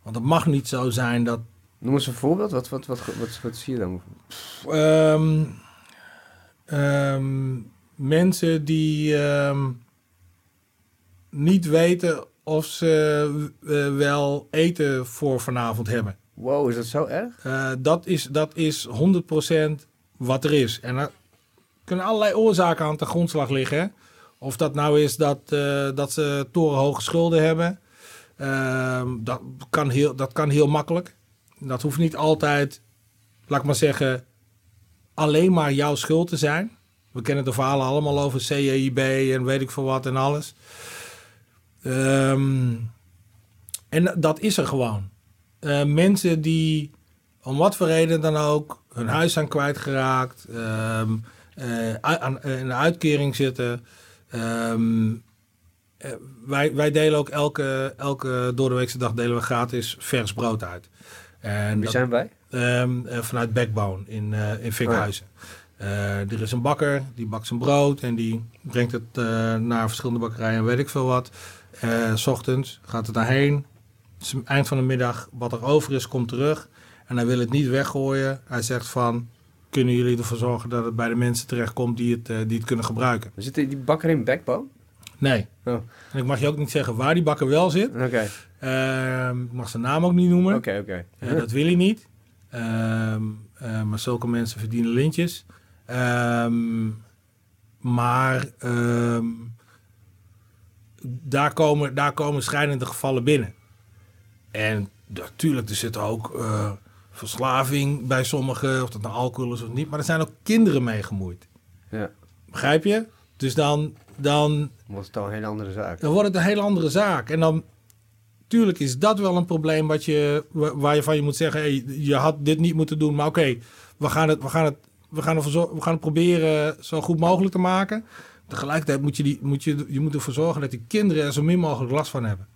Want het mag niet zo zijn dat Noem eens een voorbeeld. Wat, wat, wat, wat, wat zie je dan? ehm, ehm, mensen die ehm, niet weten of ze eh, wel eten voor vanavond hebben. Wow, is dat zo erg? Eh, dat, is, dat is 100% wat er is. En er kunnen allerlei oorzaken aan ten grondslag liggen. Of dat nou is dat, eh, dat ze torenhoge schulden hebben. Ehm, dat, kan heel, dat kan heel makkelijk. Dat hoeft niet altijd, laat ik maar zeggen, alleen maar jouw schuld te zijn. We kennen de verhalen allemaal over CEIB en weet ik veel wat en alles. Ehm, en dat is er gewoon. Eh, mensen die om wat voor reden dan ook hun huis zijn kwijtgeraakt, ui- aan, in een uitkering zitten. Wij, wij delen ook elke, elke doordeweekse dag delen we gratis vers brood uit. En Wie dat- zijn wij? Ehm, eh, vanuit Backbone in, eh in Vinkhuizen. Eh, er is een bakker, die bakt zijn brood en die brengt het eh, naar verschillende bakkerijen, weet ik veel wat. Eh, s ochtends gaat het daarheen. Eind van de middag, wat er over is, komt terug. En hij wil het niet weggooien. Hij zegt van, kunnen jullie ervoor zorgen dat het bij de mensen terechtkomt die het, eh, die het kunnen gebruiken? Zitten die bakker in Backbone? Nee. Oh. En ik mag je ook niet zeggen waar die bakker wel zit. Oké, Ehm, ik mag zijn naam ook niet noemen. oké, oké. Eh, dat wil hij niet. Ehm, eh, maar zulke mensen verdienen lintjes. Ehm, maar daar, komen, daar komen schrijnende gevallen binnen. En natuurlijk, er zit ook eh, verslaving bij sommigen, of dat nou alcohol is of niet. Maar er zijn ook kinderen mee gemoeid. Ja, Begrijp je? Dus dan, dan was het al een hele andere zaak. dan wordt het een hele andere zaak. En dan, tuurlijk is dat wel een probleem wat je, wa- waar je van je moet zeggen, hey, je had dit niet moeten doen, maar oké, we gaan het, we gaan het, we gaan ervoor we gaan het proberen zo goed mogelijk te maken. Tegelijkertijd moet je, die, moet je, je moet ervoor zorgen dat die kinderen er zo min mogelijk last van hebben.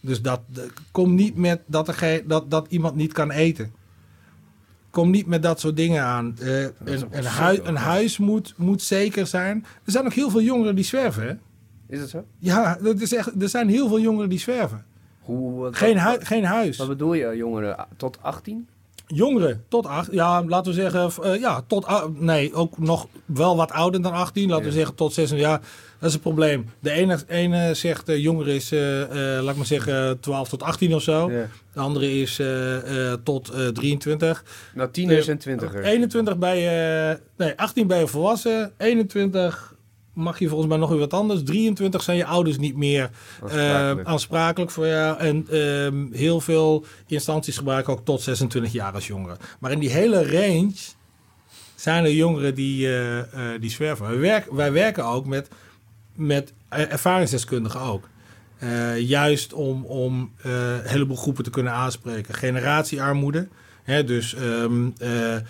Dus dat, de- kom niet met dat, er dat, dat iemand niet kan eten. Kom niet met dat soort dingen aan. Eh, een, een, hui- een huis moet, moet zeker zijn. Er zijn ook heel veel jongeren die zwerven. Hè? Is dat zo? Ja, dat is echt, er zijn heel veel jongeren die zwerven. Hoe, wat, Geen, hui- geen huis. Wat bedoel je, jongeren tot 18? Jongeren tot acht, ja, laten we zeggen, eh, ja, tot, nee, ook nog wel wat ouder dan 18, laten we zeggen tot 16 jaar. Dat is een probleem. De ene, ene zegt uh, jongeren is, eh, laat ik maar zeggen, 12 tot 18 of zo. Ja. De andere is tot eh, 23. Nou, tieners en twintigers. 21 bij nee, 18 bij je volwassen. 21 mag je volgens mij nog weer wat anders. 23 zijn je ouders niet meer Aansprakelijk. eh, aansprakelijk voor jou. En ehm, heel veel instanties gebruiken ook tot 26 jaar als jongeren. Maar in die hele range zijn er jongeren die, eh, eh, die zwerven. Wij, werken wij werken ook met, met ervaringsdeskundigen ook. Juist om, om een heleboel groepen te kunnen aanspreken. Generatiearmoede. Hè, dus ehm, eh, eh,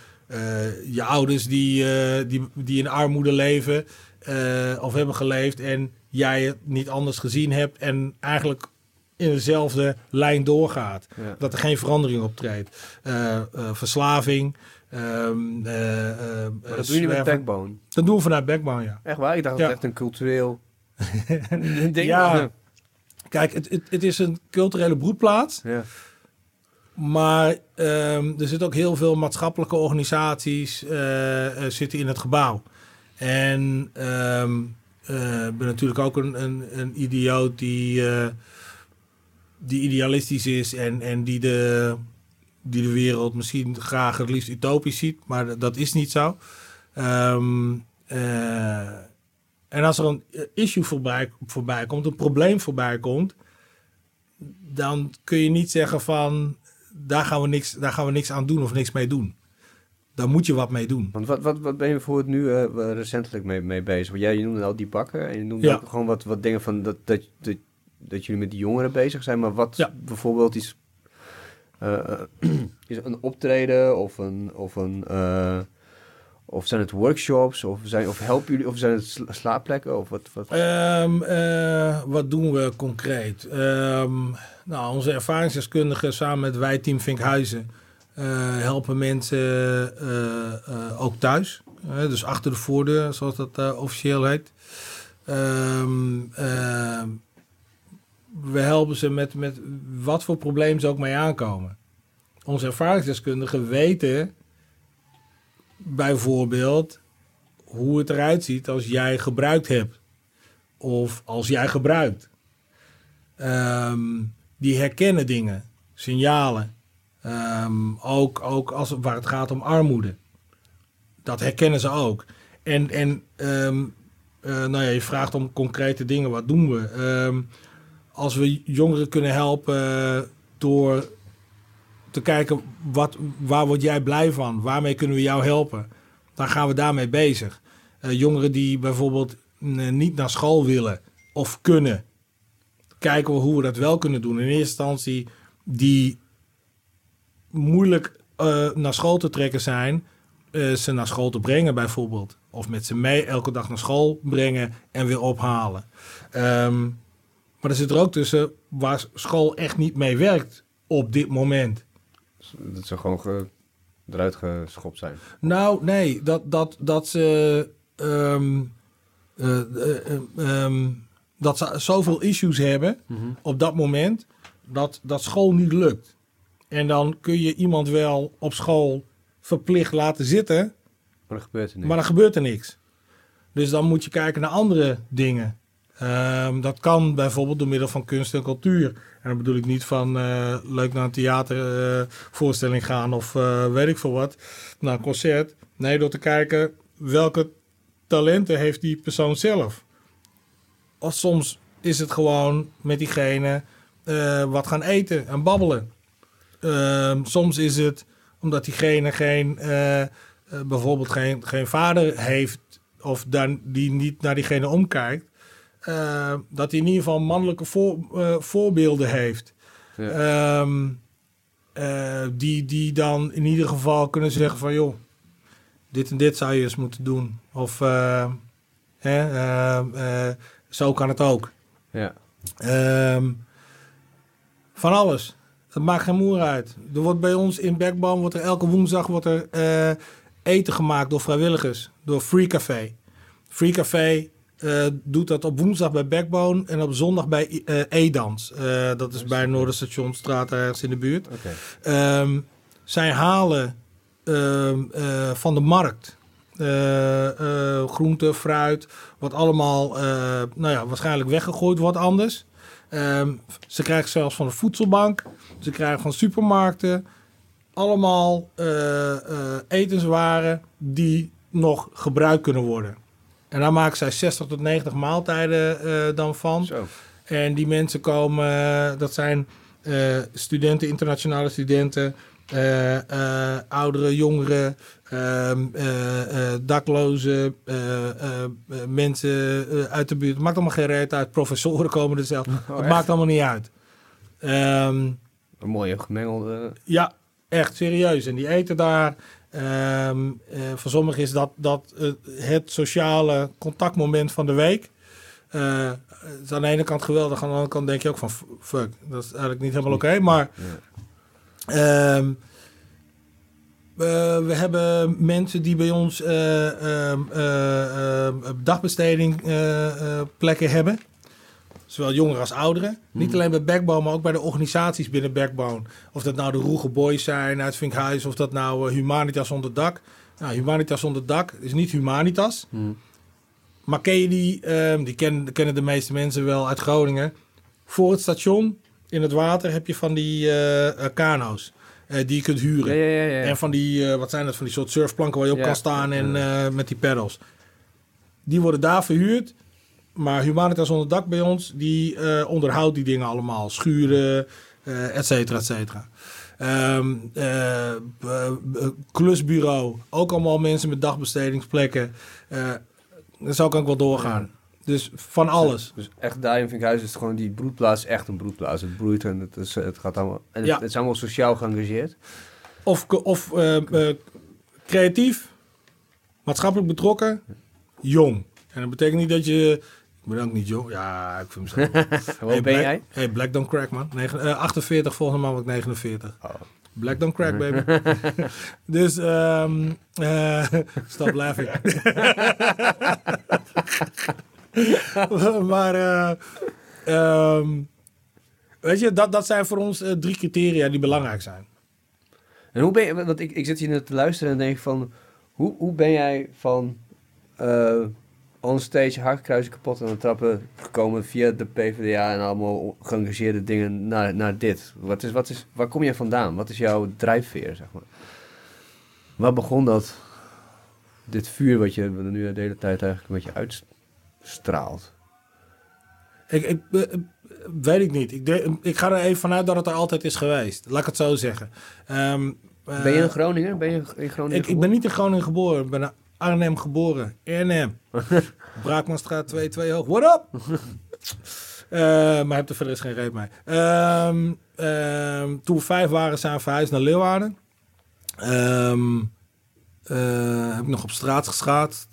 je ouders die, die, die in armoede leven eh, of hebben geleefd en jij het niet anders gezien hebt en eigenlijk in dezelfde lijn doorgaat. Ja. Dat er geen verandering optreedt. Eh, verslaving. ehm, eh, eh, Maar dat doen jullie met. Backbone. Dat doen we vanuit Backbone, ja. Echt waar? Ik dacht Ja. dat het echt een cultureel ding Ja. was. Kijk, het, het, het is een culturele broedplaats. Ja. Maar ehm, er zitten ook heel veel maatschappelijke organisaties zitten in het gebouw. En ik ben natuurlijk ook een, een, een idioot die, eh, die idealistisch is en, en die, de, die de wereld misschien graag het liefst utopisch ziet, maar dat is niet zo. Ehm, eh, en als er een issue voorbij, voorbij komt, een probleem voorbij komt, dan kun je niet zeggen van daar gaan we niks, daar gaan we niks aan doen of niks mee doen. Daar moet je wat mee doen. Want wat, wat, wat ben je voor het nu eh, recentelijk mee, mee bezig? Want jij je noemde al die bakken en je noemde Ja. ook gewoon wat, wat dingen van dat, dat, dat, dat jullie met die jongeren bezig zijn. Maar wat Ja. bijvoorbeeld is, eh, is een optreden of een... Of een eh, of zijn het workshops? Of, zijn, of helpen jullie? Of zijn het sla- slaapplekken? Of wat? wat? Ehm, eh, wat doen we concreet? Ehm, nou, onze ervaringsdeskundigen samen met wij Team Vinkhuizen helpen mensen eh, eh, ook thuis. Eh, dus achter de voordeur, zoals dat eh, officieel heet. Ehm, we helpen ze met, met wat voor probleem ze ook mee aankomen. Onze ervaringsdeskundigen weten bijvoorbeeld hoe het eruit ziet als jij gebruikt hebt. Of als jij gebruikt. Ehm, die herkennen dingen, signalen. Ehm, ook ook als, waar het gaat om armoede. Dat herkennen ze ook. En, en ehm, eh, nou ja, je vraagt om concrete dingen, wat doen we? Ehm, als we jongeren kunnen helpen door te kijken, wat, waar word jij blij van? Waarmee kunnen we jou helpen? Dan gaan we daarmee bezig. Eh, jongeren die bijvoorbeeld mm, niet naar school willen of kunnen, kijken we hoe we dat wel kunnen doen. In eerste instantie die moeilijk eh, naar school te trekken zijn, eh, ze naar school te brengen bijvoorbeeld. Of met ze mee elke dag naar school brengen en weer ophalen. Ehm, maar er zit er ook tussen waar school echt niet mee werkt op dit moment. Dat ze gewoon ge- eruit geschopt zijn. Nou, nee, dat, dat, dat ze. ehm, eh, eh, eh, ehm, dat ze zoveel issues hebben op dat moment. Dat, dat school niet lukt. En dan kun je iemand wel op school verplicht laten zitten. Maar er gebeurt er niks. Maar dan gebeurt er niks. Dus dan moet je kijken naar andere dingen. Ehm, dat kan bijvoorbeeld door middel van kunst en cultuur. En dan bedoel ik niet van eh, leuk naar een theatervoorstelling gaan of eh, weet ik veel wat. Naar een concert. Nee, door te kijken welke talenten heeft die persoon zelf. Of soms is het gewoon met diegene eh, wat gaan eten en babbelen. Ehm, soms is het omdat diegene geen, eh, eh, bijvoorbeeld geen, geen vader heeft of dan, die niet naar diegene omkijkt, eh, dat hij in ieder geval mannelijke voor, eh, voorbeelden heeft. Ja. Ehm, eh, die, die dan in ieder geval kunnen zeggen van joh, dit en dit zou je eens moeten doen. Of hè, zo kan het ook. Ja. Ehm, van alles. Het maakt geen moer uit. Er wordt bij ons in Backbone, wordt er elke woensdag wordt er, eh, eten gemaakt door vrijwilligers. Door Free Café. Free Café eh, doet dat op woensdag bij Backbone en op zondag bij eh Edans. Dat is bij Noorderstationstraat ergens in de buurt. Ehm, zij halen ehm, eh, van de markt groente, fruit, wat allemaal nou ja, waarschijnlijk weggegooid wordt anders. Ehm, ze krijgen zelfs van de voedselbank, ze krijgen van supermarkten allemaal eh, eh, etenswaren die nog gebruikt kunnen worden. En daar maken zij 60 tot 90 maaltijden eh, dan van. Zo. En die mensen komen, dat zijn studenten, internationale studenten, ouderen, jongeren, daklozen, eh, eh, eh, mensen uit de buurt. Het maakt allemaal geen reet uit. Professoren komen er zelf. het echt? maakt allemaal niet uit. Ehm, Een mooie gemengelde... ja, echt serieus. En die eten daar. Ehm, eh, voor sommigen is dat, dat het sociale contactmoment van de week. Het is aan de ene kant geweldig, aan de andere kant denk je ook van fuck, dat is eigenlijk niet helemaal oké. maar ehm, we hebben mensen die bij ons eh, ehm, eh, ehm, dagbesteding eh, plekken hebben. Zowel jongeren als ouderen. Niet alleen bij Backbone, maar ook bij de organisaties binnen Backbone. Of dat nou de Roege Boys zijn uit Vinkhuis, of dat nou Humanitas onder dak. Nou, Humanitas onder dak is niet Humanitas. Hmm. Maar ken je die, ehm, die kennen, kennen de meeste mensen wel uit Groningen. Voor het station in het water heb je van die kano's die je kunt huren. Ja, ja, ja. ja. En van die, eh, wat zijn dat, van die soort surfplanken waar je op kan staan en eh, met die pedals. Die worden daar verhuurd. Maar Humanitas onder dak bij ons, die eh, onderhoudt die dingen allemaal. Schuren, eh et cetera, et cetera. Eh, b- klusbureau, ook allemaal mensen met dagbestedingsplekken. Eh zo kan ik wel doorgaan. Dus van alles. Dus echt daar in Vinkhuizen is het gewoon die broedplaats echt een broedplaats. Het broeit en het, is, het gaat allemaal... En het, Ja. het is allemaal sociaal geëngageerd. Of, of eh, eh, creatief, maatschappelijk betrokken, jong. En dat betekent niet dat je... Ik ben ook niet jong. Ja, ik vind mezelf... Hoe Hey, ben Black- jij? Hey, Black Don't Crack, man. Negen- eh, 48, volgende maand word ik 49. Oh. Black Don't Crack, baby. dus, ehm eh, stop laughing. maar, eh, ehm, weet je, dat, dat zijn voor ons eh, drie criteria die belangrijk zijn. En hoe ben je, want ik, ik zit hier net te luisteren en denk van, hoe, hoe ben jij van eh onstage hakenkruisen kapot aan het trappen gekomen via de PvdA en allemaal geëngageerde dingen naar, naar dit? Wat is, wat is, waar kom je vandaan? Wat is jouw drijfveer, zeg maar? Waar begon dat, dit vuur wat je nu de hele tijd eigenlijk een beetje uitstraalt? Ik, ik, eh, eh, weet ik niet. Ik, de- ik ga er even vanuit dat het er altijd is geweest. Laat ik het zo zeggen. Ehm, eh, Ben je een Groninger? Ben je in Groningen ik, ik ben niet in Groningen geboren. Ik ben in Arnhem geboren. Arnhem. Braakmanstraat 2, 2 hoog. What up? Eh, maar heb er verder geen reet mee. Ehm, ehm, toen we vijf waren zijn we verhuisd naar Leeuwarden. Ehm, eh, heb ik nog op straat geschaatst.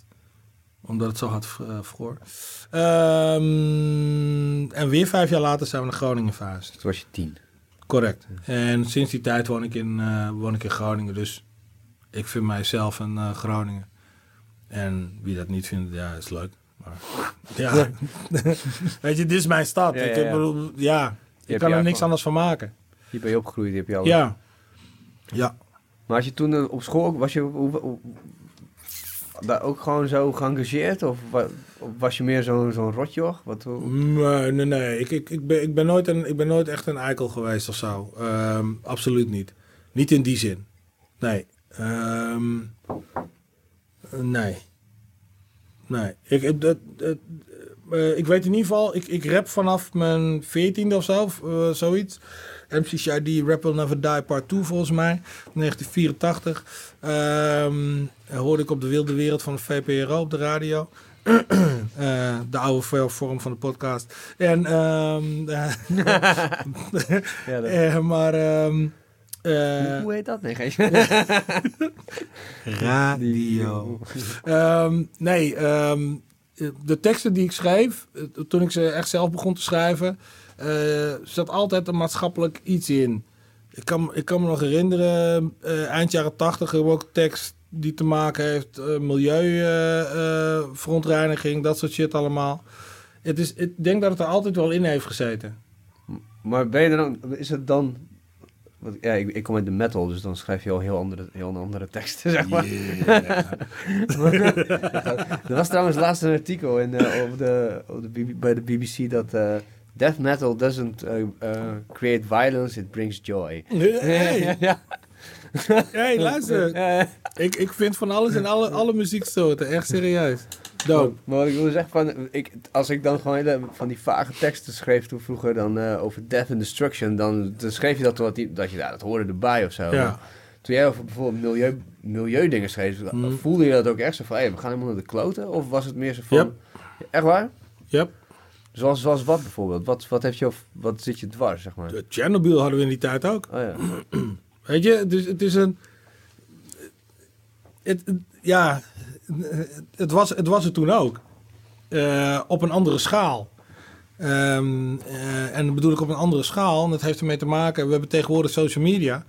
Omdat het zo hard uh, vroor. Ehm, en weer vijf jaar later zijn we naar Groningen verhuisd. Toen was je tien. Correct. En sinds die tijd woon ik in, eh, woon ik in Groningen. Dus ik vind mijzelf een eh, Groningen. En wie dat niet vindt, ja, is leuk. Maar, ja. Weet je, dit is mijn stad. Ja, ik, ja, ja. bedoel, ja, ik kan er niks anders van maken. Hier ben je opgegroeid, hier heb je al. Ja. Ja. Maar als je toen eh, op school, was je daar ook gewoon zo geëngageerd? Of, wa- of was je meer zo'n zo'n rotjoch? Wat, Nee, nee, nee. Ik, ik, ik, ben, ik, ben nooit een, ik ben nooit echt een eikel geweest of zo. Ehm, absoluut niet. Niet in die zin. Nee. Ehm, nee. Nee. Ik, ik, dat, eh, ik weet in ieder geval, ik, ik rap vanaf mijn veertiende of zo, eh, zoiets. MC Shady, Rap Will Never Die Part 2 volgens mij, 1984. Ehm, hoorde ik op de wilde wereld van de VPRO op de radio. Eh, de oude vorm van de podcast. En, eh, ja, eh, maar, ehm, hoe, eh, hoe heet dat? Nee, geen... radio. Nee, de teksten die ik schreef, eh, toen ik ze echt zelf begon te schrijven, eh, zat altijd een maatschappelijk iets in. Ik kan, ik kan me nog herinneren, eh, eind jaren tachtig hebben we ook tekst die te maken heeft, uh, milieuverontreiniging, dat soort shit allemaal. Het is, ik denk dat het er altijd wel in heeft gezeten. Maar ben je er dan, is het dan... Want, ja, ik, ik kom uit de metal, dus dan schrijf je al heel andere, heel andere teksten, zeg maar. er was trouwens laatst een artikel in, eh, op de, op de, bij de BBC dat... eh, Death metal doesn't uh, uh, create violence, it brings joy. Hey, ja. hey luister. ik, ik vind van alles en alle, alle muzieksoorten, echt serieus. Dope. Maar wat ik wil zeggen, van, ik, als ik dan gewoon hele, van die vage teksten schreef toen vroeger dan, uh, over death and destruction, dan, dan schreef je dat wat die, dat je ja, dat hoorde erbij of zo. Ja. Toen jij over bijvoorbeeld milieu, milieudingen schreef, Mm. voelde je dat ook echt zo van, hey, we gaan helemaal naar de kloten? Of was het meer zo van, Yep. echt waar? Yep. Zoals, zoals wat bijvoorbeeld? Wat, wat, heeft je, wat zit je dwars, zeg maar? De Chernobyl hadden we in die tijd ook. Oh ja. Weet je, dus het is een. Het, het- ja, het was, het was er toen ook. Eh, op een andere schaal. Ehm, eh, en dat bedoel ik op een andere schaal. En dat heeft ermee te maken. We hebben tegenwoordig social media.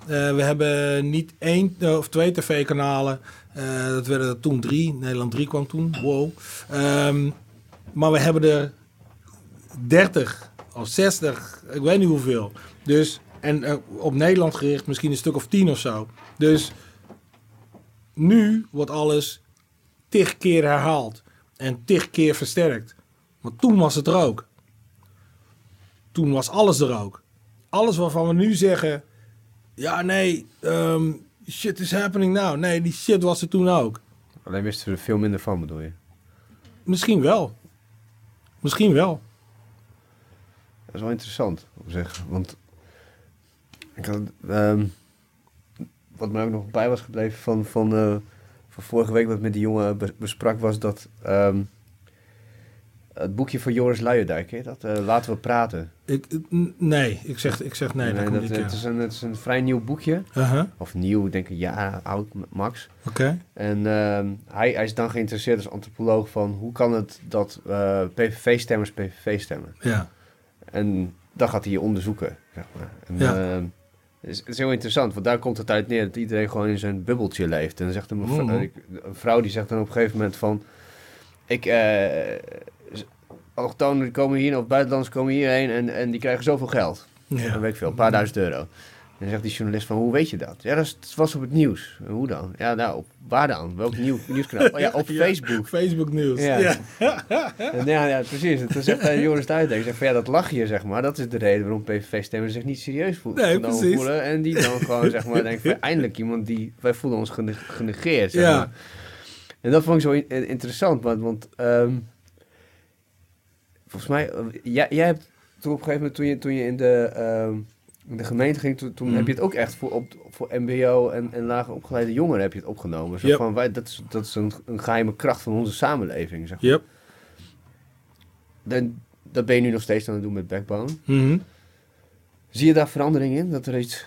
Eh, we hebben niet één of twee tv-kanalen. Dat werden er toen drie. Nederland 3 kwam toen. Wow. Ehm, maar we hebben er 30 of 60. Ik weet niet hoeveel. Dus, en eh, op Nederland gericht misschien een stuk of 10 of zo. Dus nu wordt alles tig keer herhaald. En tig keer versterkt. Maar toen was het er ook. toen was alles er ook. Alles waarvan we nu zeggen, ja nee, ehm, shit is happening now. Nee, die shit was er toen ook. Alleen wisten we er veel minder van, bedoel je? Misschien wel. Misschien wel. Dat is wel interessant om te zeggen. Want ik had, ehm, wat mij ook nog bij was gebleven van, van, eh, van vorige week, wat ik met die jongen be- besprak, was dat ehm, het boekje van Joris Luijendijk, hè, dat eh, Laten we praten. Ik, nee, ik zeg, ik zeg nee. dat komt dat, niet het, is een, het is een vrij nieuw boekje. Uh-huh, Of nieuw, ik denk een jaar oud, max. Oké. En ehm, hij, hij is dan geïnteresseerd als antropoloog van hoe kan het dat eh, PVV-stemmers PVV stemmen. Ja. En dat gaat hij onderzoeken, zeg maar. En, Ja. ehm, het, is, het is heel interessant, want daar komt het uit neer dat iedereen gewoon in zijn bubbeltje leeft. En dan zegt een, vrou- Mhm. ik- een vrouw die zegt dan op een gegeven moment van... Ik, allochtonen die komen hier, of buitenlanders komen hierheen en, en die krijgen zoveel geld. Ja. Dan weet ik veel, een paar duizend euro. En dan zegt die journalist van, hoe weet je dat? Ja, dat was op het nieuws. Hoe dan? Ja, nou, op, waar dan? Welk nieuw, nieuwskanaal? Oh ja, op Ja. Facebook. Facebook nieuws. Ja. Ja. En ja, ja, precies. En toen zegt hij Joris Duidelijk, zegt van ja, dat lachje, zeg maar. Dat is de reden waarom PVV-stemmers zich niet serieus voelen, Nee, genomen precies. voelen. En die dan gewoon, zeg maar, denken van eindelijk iemand die, wij voelen ons gene- genegeerd, zeg Ja. maar. En dat vond ik zo in- interessant, want, want ehm, volgens mij, eh, jij, jij hebt toen op een gegeven moment, toen je, toen je in de, ehm, de gemeente ging, toen, toen heb je het ook echt voor, op, voor mbo en, en lager opgeleide jongeren heb je het opgenomen. Zo Yep. van, wij, dat is, dat is een, een geheime kracht van onze samenleving, zeg maar. Yep. Dan, dat ben je nu nog steeds aan het doen met Backbone. Mhm. Zie je daar verandering in? Dat er iets...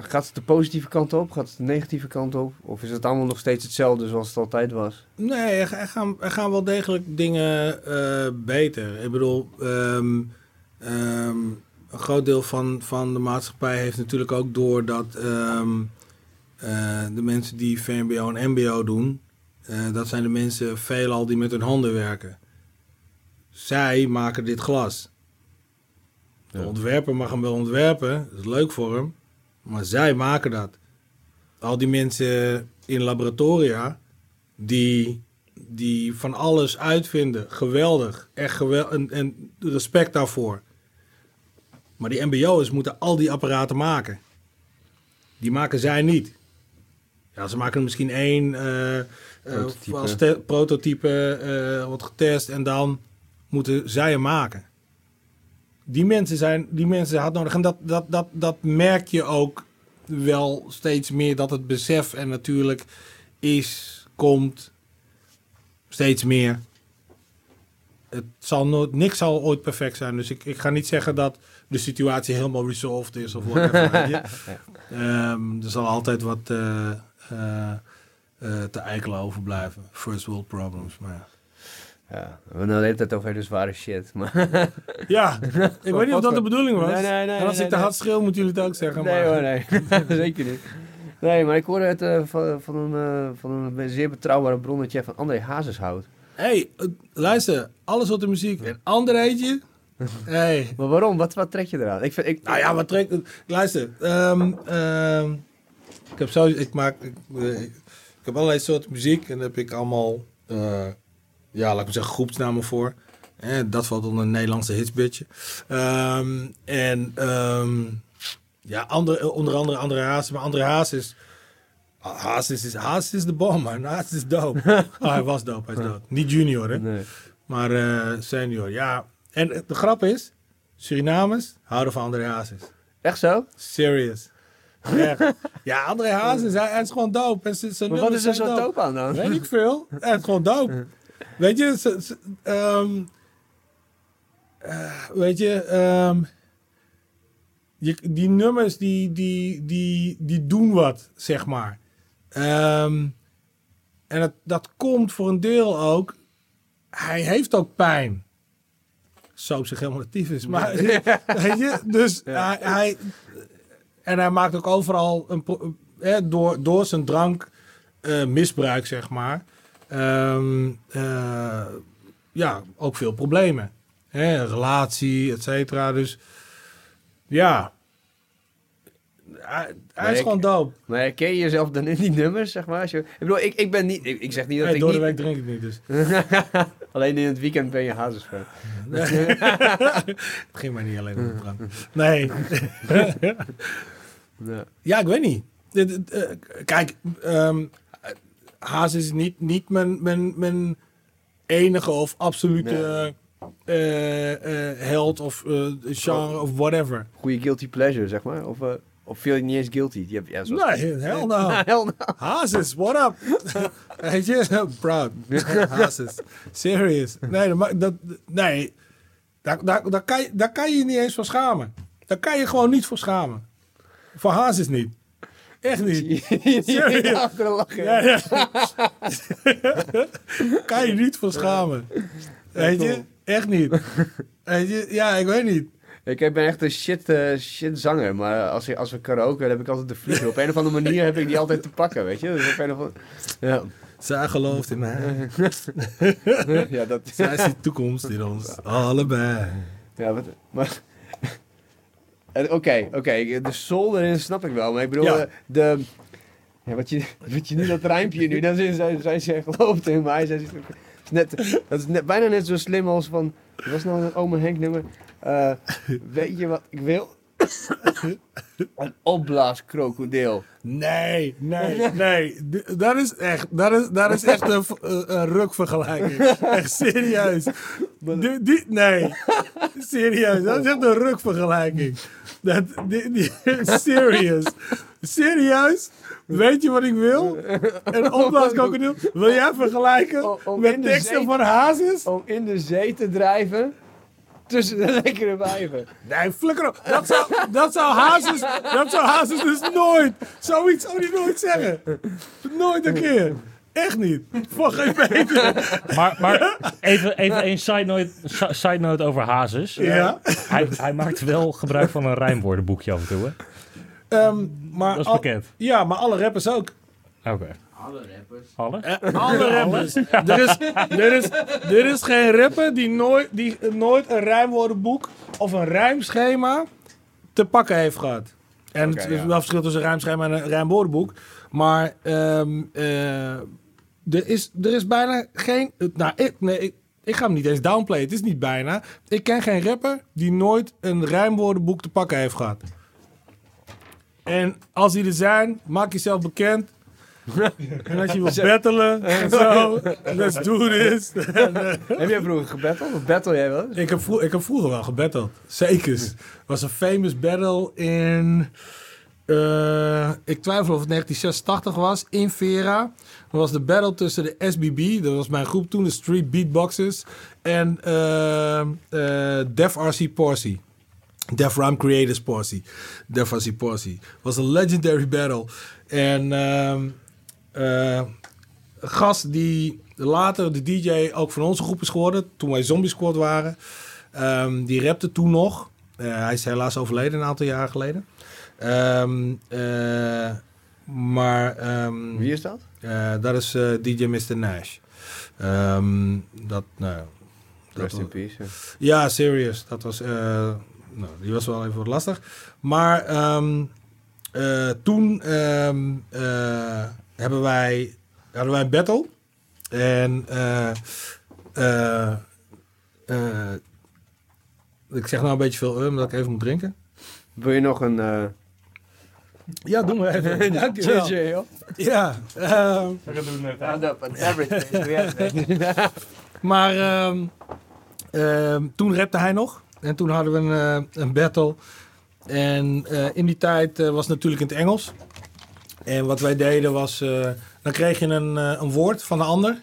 Gaat het de positieve kant op? Gaat het de negatieve kant op? Of is het allemaal nog steeds hetzelfde zoals het altijd was? Nee, er, gaan, er gaan wel degelijk dingen eh, beter. Ik bedoel, ehm, ehm, een groot deel van, van de maatschappij heeft natuurlijk ook door dat ehm, eh, de mensen die VMBO en MBO doen, eh, dat zijn de mensen veelal die met hun handen werken. Zij maken dit glas. De Ja. ontwerper mag hem wel ontwerpen, dat is leuk voor hem, maar zij maken dat. Al die mensen in laboratoria, die, die van alles uitvinden. Geweldig. Echt geweldig. En, en respect daarvoor. Maar die MBO's moeten al die apparaten maken. Die maken zij niet. Ja, ze maken er misschien één eh, eh, Prototype. als prototype eh, wordt getest en dan moeten zij hem maken. Die mensen zijn, die mensen hard nodig. En dat, dat, dat, dat merk je ook wel steeds meer dat het besef en natuurlijk is, komt steeds meer. Het zal nooit, niks zal ooit perfect zijn. Dus ik, ik ga niet zeggen dat de situatie helemaal resolved is of whatever. je. Ehm, er zal altijd wat eh, eh, eh, te eikelen overblijven. First world problems. Maar ja. Ja, we hebben tijd over hele zware shit. Maar ja, ik weet niet of dat de bedoeling was. Nee, nee, nee, en als ik te hard schreeuw, moeten jullie het ook zeggen. nee maar... hoor, nee. Zeker niet. Nee, maar ik hoorde het van, van, een, van een zeer betrouwbare bronnetje van André Hazeshout. hey, eh, luister. Alles wat de muziek. En Andreetje. hey. Maar waarom? Wat, wat trek je eraan? Ik vind, ik, Nou ja, wat trekt... Luister. ehm, ehm, ik heb zo... Ik maak... Ik, eh, ik heb allerlei soorten muziek. En daar heb ik allemaal... eh, ja, laat ik zeggen, groepsnamen voor. Eh, dat valt onder een Nederlandse hitsbitje. Ehm, en... ja, andere, onder andere André Haas. Maar André Haas is... Haas is, Haas is de bom, man. Haas is dope. oh, hij was dope, hij is dope. Niet junior, hè. nee. Maar senior, ja. En de grap is, Surinamers houden van André Hazes. Echt zo? Serious. Echt. Ja, André Hazes, hij, hij is gewoon dope. En zijn- zijn Maar wat is er zo dope aan dan? Weet ik veel. Hij is gewoon dope. Weet je, ze- ze- ehm, eh, weet je, ehm, je, die nummers die, die, die, die doen wat, zeg maar. Ehm, en dat, dat komt voor een deel ook. Hij heeft ook pijn. Zo op zich helemaal actief is. Maar weet je, dus hij, hij. En hij maakt ook overal een, hè, door, door zijn drank eh, misbruik, zeg maar. ehm, eh, ja, ook veel problemen. Hè, relatie, et cetera. Dus ja. Hij, Nee, is gewoon dope. Maar herken je jezelf dan in die nummers, zeg maar? Als je, ik bedoel, ik, ik ben niet... Ik, ik zeg niet dat Hey, ik door de niet... week drink ik niet, dus. Alleen in het weekend ben je hazesfan. Het ging maar niet alleen om de drank. Nee. Ja. Ik weet niet. Eh, kijk, ehm Haas is niet, niet mijn, mijn, mijn enige of absolute eh, eh, held of eh, genre of whatever. Goede guilty pleasure, zeg maar? Of, of viel je niet eens guilty? Die heb, ja, zoals- Nee, hell no. Hell no. Hazes, what up? Weet je, proud. Hazes. Serious. Nee, dat, nee. Daar, daar, daar, kan je, daar kan je je niet eens voor schamen. Daar kan je gewoon niet voor schamen. Voor Hazes niet. Echt niet. Serieus? Lachen. Ja, ja. kan je niet voor schamen. Weet je? Echt niet. Weet je? Ja, ik weet niet. Ik ben echt een shit, eh, shit zanger, maar als, als we karaoke, dan heb ik altijd de vlieger. Op een of andere manier heb ik die altijd te pakken, weet je? Dus op een of andere... Ja. Zij gelooft in mij. ja, dat... Zij ziet toekomst in ons. Allebei. Ja, wat, maar... En Oké, oké, de soul erin snap ik wel, maar ik bedoel, Ja. eh, de... Ja, wat, je, wat je nu, dat rijmpje nu, dat is, zij, zij, zij gelooft in mij, zij is, net, dat is net, bijna net zo slim als van, wat was nou een ome Henk nummer? Eh, weet je wat ik wil? een opblaaskrokodil. Nee, nee, nee. Dat is echt, dat is, dat is echt een, een, rukvergelijking. Echt serieus. Die, die, nee, serieus. Dat is echt een rukvergelijking. Dat, die, die, serious. Serieus? Weet je wat ik wil? Een opblaaskrokodil. Wil jij vergelijken Om- om met teksten zee- van Hazes? Om in de zee te drijven tussen de lekkere wijven. Nee, flikker op. Dat zou, dat zou Hazes, dat zou Hazes dus nooit. Zoiets zou hij nooit zeggen. Nooit een keer. Echt niet. Voor geen beter. Maar, maar even, even een side note, si- side note over Hazes. Ja. Hij, hij maakt wel gebruik van een rijmwoordenboekje af en toe. Hè? Ehm, maar Dat is al- bekend. ja, maar alle rappers ook. Oké. Alle rappers. Alle? Eh, Alle rappers. Er is, er, is, er is geen rapper die nooit, die nooit een rijmwoordenboek of een rijmschema te pakken heeft gehad. En Oké, het is ja. wel verschil tussen een rijmschema en een rijmwoordenboek. Maar ehm, eh, er, is, er is bijna geen... Nou, ik, nee, ik, ik ga hem niet eens downplayen. Het is niet bijna. Ik ken geen rapper die nooit een rijmwoordenboek te pakken heeft gehad. En als die er zijn, maak jezelf bekend. En als je wil battelen en zo, let's do this. En, Heb jij vroeger gebatteld? Of battle jij wel? ik, heb ik heb vroeger wel gebatteld. Zeker. Het was een famous battle in... eh, ik twijfel of het 1986 was, in Vera. Dat was de battle tussen de SBB, dat was mijn groep toen, de Street Beatboxers, en eh, eh, Def RC Posse. Def Rhyme Creators Posse. Def RC. Het was een legendary battle. En ehm, een gast die later de DJ ook van onze groep is geworden, toen wij Zombie Squad waren. Ehm, die rapte toen nog. Eh, hij is helaas overleden een aantal jaren geleden. Ehm, eh, maar ehm, Wie is dat? dat is DJ Mr. Nash. Dat, nou, dat Rest in was- peace. ja. serious. Dat was, nou, die was wel even wat lastig. Maar toen hebben wij, hadden wij een battle. En eh, eh, eh, ik zeg nou een beetje veel, uh, omdat ik even moet drinken. Wil je nog een... eh Ja, doen we even. Dankjewel. Joh? Ja, ehm, Round up an average. Doe jij het? Maar ehm, ehm, toen rapte hij nog. En toen hadden we een, een battle. En eh, in die tijd was het natuurlijk in het Engels. En wat wij deden was... eh, dan kreeg je een, eh, een woord van de ander.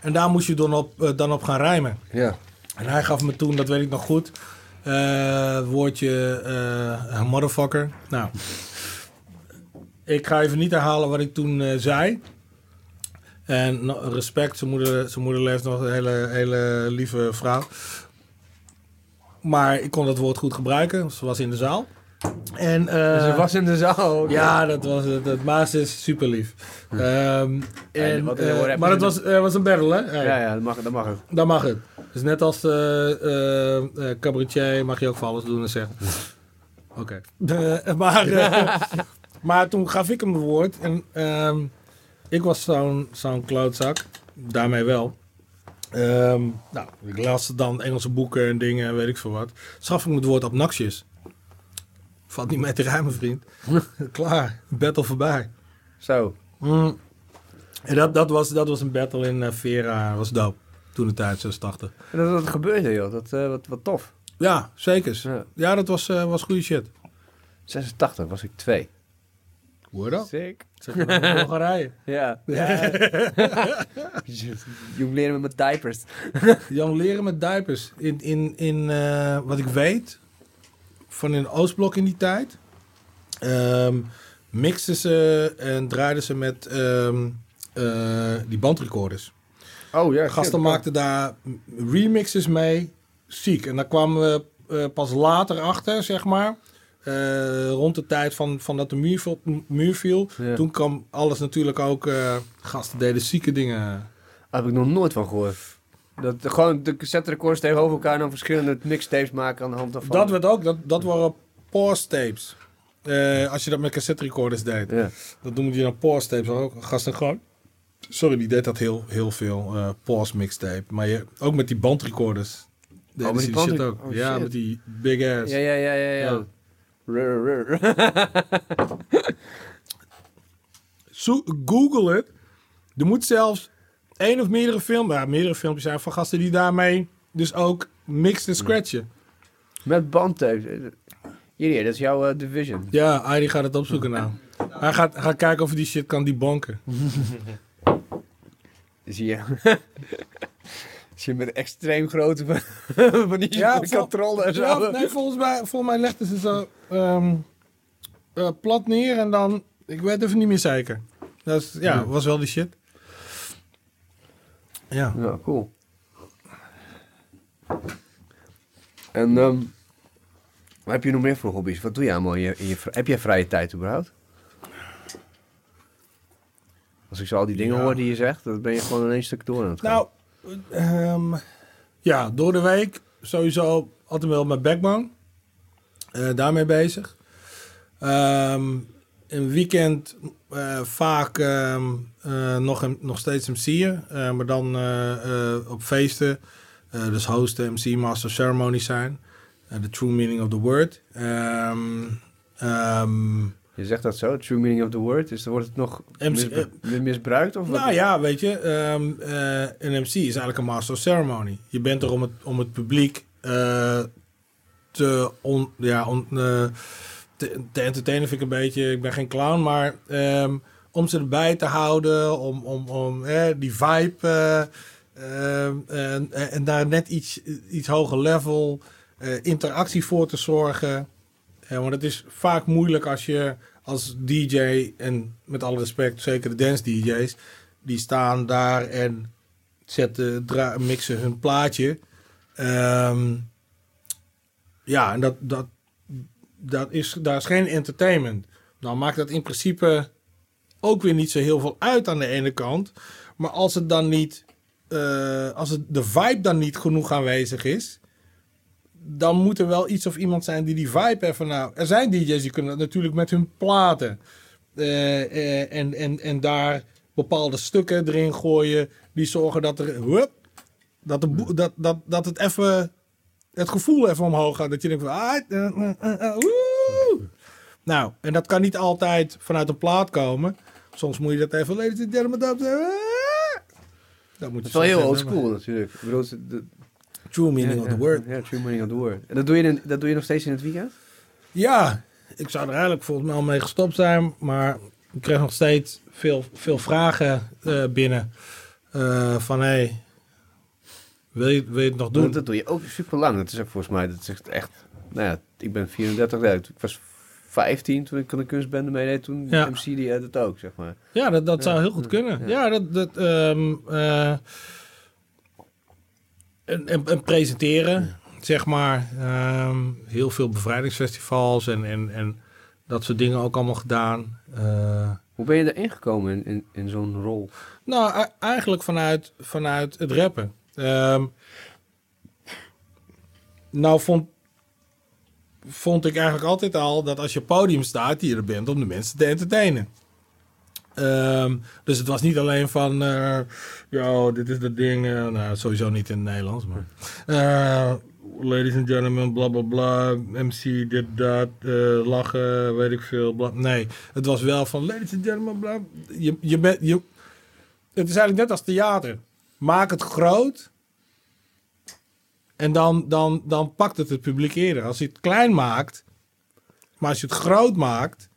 En daar moest je dan op, eh, dan op gaan rijmen. Ja. En hij gaf me toen, dat weet ik nog goed... het woordje motherfucker. Nou, ik ga even niet herhalen wat ik toen zei. En respect, zijn moeder, zijn moeder leeft nog een hele, hele lieve vrouw. Maar ik kon dat woord goed gebruiken. Ze was in de zaal. En, eh, Dus was in de zaal ook. ja, dat was het. Het Maas is super lief. Ehm, en, wat- eh, maar het was, was een battle, hè? Hey. Ja, ja, dat mag, dat mag ook. Dan mag het. Dus net als uh, cabaretier mag je ook voor alles doen en zeggen. Oké. Eh, maar, eh, maar toen gaf ik hem het woord. En ehm, ik was zo'n zo'n klootzak. Daarmee wel. Ehm, nou, ik las dan Engelse boeken en dingen en weet ik veel wat. Schaf ik hem het woord obnoxious. Valt niet mee te rijmen, vriend. Klaar. Battle voorbij. Zo. Mm. En dat, dat, was, dat was een battle in eh, Vera. was dope. Toen de tijd, 86. En dat, dat gebeurde, joh. Dat, eh, wat, wat tof. Ja, zeker. Ja. Ja, dat was, eh, was goede shit. 86 was ik twee. Hoor dat? Sick. Zeg je dat in Bulgarije? Ja. ja. Jong leren met mijn diapers. Jan leren met diapers. In, in, in wat ik weet, van in Oostblok in die tijd, ehm, mixten ze en draaiden ze met ehm, eh, die bandrecorders. Oh ja. Gasten maakten daar remixes mee. Ziek. En daar kwamen we eh, pas later achter, zeg maar. Eh, rond de tijd van, van dat de muur, viel- muur viel. Ja. Toen kwam alles natuurlijk ook... gasten deden zieke dingen. Daar heb ik nog nooit van gehoord. Dat gewoon de cassette records tegenover elkaar en dan verschillende mixtapes maken aan de hand daarvan. Dat werd ook, dat, dat waren pause tapes. Eh, als je dat met cassette recorders deed. Ja. Dat noemen die dan pause tapes ook. Gasten gewoon... Sorry, die deed dat heel, heel veel. eh pause mixtape. Maar je, ook met die bandrecorders. deden met die shit ook. oh, ja, shit. met die big ass. Ja, ja, ja, ja. ja. Zo- Google het. Er moet zelfs één of meerdere filmpjes, ja, meerdere filmpjes zijn van gasten die daarmee dus ook mixen en scratchen. Met bandtapes. Hier, dat is jouw eh, division. Ja, Arie gaat het opzoeken nou. Hij gaat, gaat kijken of hij die shit kan debunken. Zie je. Zie je met extreem grote van, die Ja, controle en zo. Ja, nee, volgens mij, volgens mij legden ze zo ehm, eh, plat neer en dan, ik weet even niet meer zeker. Dat is, ja, was wel die shit. Ja. Ja, cool. En ehm, wat heb je nog meer voor hobby's? Wat doe je allemaal in je, in je Heb jij vrije tijd überhaupt? Als ik zo al die dingen Ja. hoor die je zegt, dan ben je gewoon in één stuk door aan het gaan. Nou, ehm, ja, door de week sowieso altijd wel met Backbone. Eh, daarmee bezig. Ehm een weekend eh, vaak ehm, eh, nog, een- nog steeds MC'en. eh, maar dan op feesten. Dus hosten, MC, master of ceremony zijn. The true meaning of the word. Ehm, ehm, Je zegt dat zo, true meaning of the word. Dus dan wordt het nog MC misbru- misbruikt? Of wat? Nou ja, weet je, een MC is eigenlijk een master of ceremony. Je bent er om het, om het publiek te, on, ja, on, te, te entertainen, vind ik een beetje. Ik ben geen clown, maar ehm, om ze erbij te houden, om, om, om die vibe eh, ehm, en, en daar net iets, iets hoger level eh, interactie voor te zorgen. Want het is vaak moeilijk als je als DJ, en met alle respect, zeker de dance DJ's, die staan daar en zetten, mixen hun plaatje. Ehm, ja, en dat, dat, dat is, daar is geen entertainment. Dan maakt dat in principe ook weer niet zo heel veel uit aan de ene kant. Maar als het dan niet, eh, als het, de vibe dan niet genoeg aanwezig is, dan moet er wel iets of iemand zijn die die vibe even nou. Er zijn DJ's die kunnen dat natuurlijk met hun platen. eh, eh, en, en, en daar bepaalde stukken erin gooien. Die zorgen dat er. Hup, dat, dat, dat het even. Het gevoel even omhoog gaat. Dat je denkt van. Ah, eh, eh, eh. Nou, en dat kan niet altijd vanuit een plaat komen. Soms moet je dat even. Ladies and gentlemen. Dat moet je is wel heel soms old even school natuurlijk. Ik bedoel, het- de- True meaning ja, of the ja, word. Ja, true meaning of the word. En dat doe, je, in- dat doe je nog steeds in het weekend? Ja, ik zou er eigenlijk volgens mij al mee gestopt zijn. Maar ik kreeg nog steeds veel, veel vragen binnen. Van hé, hey, wil, je, wil je het nog doen? Dat, dat doe je ook super lang. Dat is ook volgens mij, dat is echt, echt nou ja, ik ben 34, ja, ik was 15 toen ik aan de kunstbende meedeed. Toen Ja. MC die had het ook, zeg maar. Ja, dat, dat Ja. zou heel goed kunnen. Ja. Dat... dat ehm, eh, en, en, en presenteren, zeg maar. Ehm, heel veel bevrijdingsfestivals en, en, en dat soort dingen ook allemaal gedaan. Eh, Hoe ben je erin gekomen in, in, in zo'n rol? Nou, eigenlijk vanuit, vanuit het rappen. Ehm, nou vond... vond ik eigenlijk altijd al dat als je podium staat, je er bent om de mensen te entertainen. Ehm, dus het was niet alleen van, eh ja, dit is dat ding. eh, nou, sowieso niet in het Nederlands, maar. eh, ladies and gentlemen, bla bla bla. MC, dit, dat, lachen, weet ik veel. Nee, het was wel van, ladies and gentlemen, bla. Je, je bent, je, het is eigenlijk net als theater. Maak het groot. En dan, dan, dan pakt het het publiek eerder. Als je het klein maakt, maar als je het groot maakt,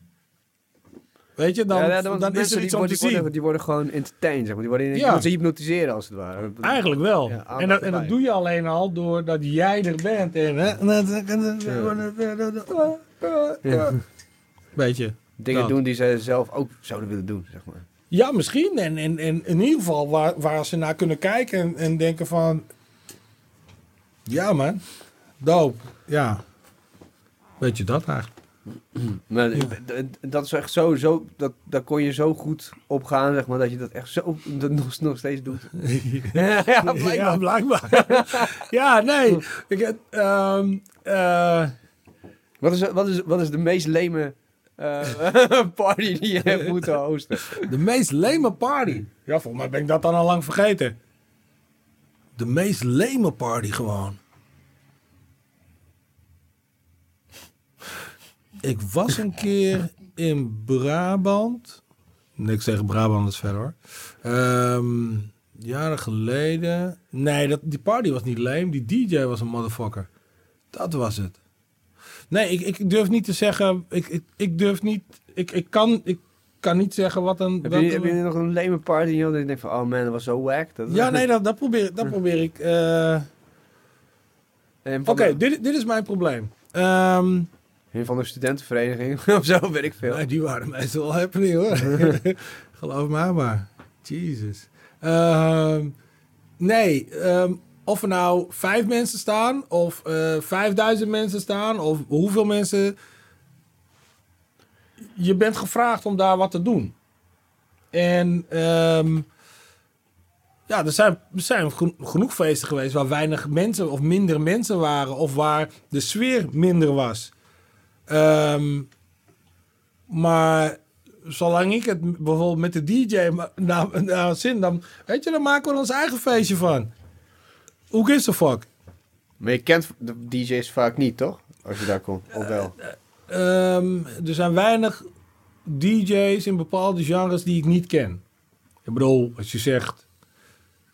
weet je, dan, Ja, ja, dan, is er iets die om worden, te zien. Worden, die worden gewoon entertained, zeg maar. Die worden, Ja. ze hypnotiseren, als het ware. Eigenlijk wel. Ja, en, dat, en dat doe je alleen al doordat jij er bent. En, hè, Weet je. Dingen Dat. doen die ze zelf ook zouden willen doen, zeg maar. Ja, misschien. En, en, en in ieder geval waar, waar ze naar kunnen kijken en, en denken van... Ja man, dope. Ja. Weet je dat eigenlijk? Maar dat is echt zo, zo dat, daar kon je zo goed op gaan, zeg maar, dat je dat echt zo dat nog, nog steeds doet. ja, blijkbaar. Ja, blijkbaar. ja, nee. Ik, ehm, eh, Wat, is, wat, is, wat is de meest leme eh, party die je hebt moeten hosten? de meest leme party. Ja, volgens mij ben ik dat dan al lang vergeten. De meest leme party gewoon. Ik was een keer in Brabant. Niks tegen Brabant is verder hoor. Ehm, jaren geleden. Nee, dat, die party was niet lame. Die DJ was een motherfucker. Dat was het. Nee, ik, ik durf niet te zeggen. Ik, ik, ik durf niet. Ik, ik, kan, ik kan niet zeggen wat een. Heb wat je, een- heb je nog een leme party joh, dat je denkt van, oh man, dat was zo wack. Dat, ja, nee, dat, dat, probeer, dat probeer ik. eh, Oké, de, dit, dit is mijn probleem. Ehm, een van de studentenvereniging of zo, weet ik veel. nee, die waren meestal wel happening hoor. Geloof mij maar. Jesus. Ehm, nee, ehm, of er nou vijf mensen staan, of eh vijfduizend mensen staan, of hoeveel mensen. Je bent gevraagd om daar wat te doen. En ehm, ja, er zijn, er zijn geno- genoeg feesten geweest waar weinig mensen of minder mensen waren, of waar de sfeer minder was. Ehm, maar zolang ik het bijvoorbeeld met de DJ nou, nou, zin, dan, weet je, dan maken we ons eigen feestje van. Hoe gives a fuck? Maar je kent de DJ's vaak niet, toch? Als je daar komt, of wel? Ehm, er zijn weinig DJ's in bepaalde genres die ik niet ken. Ik bedoel, als je zegt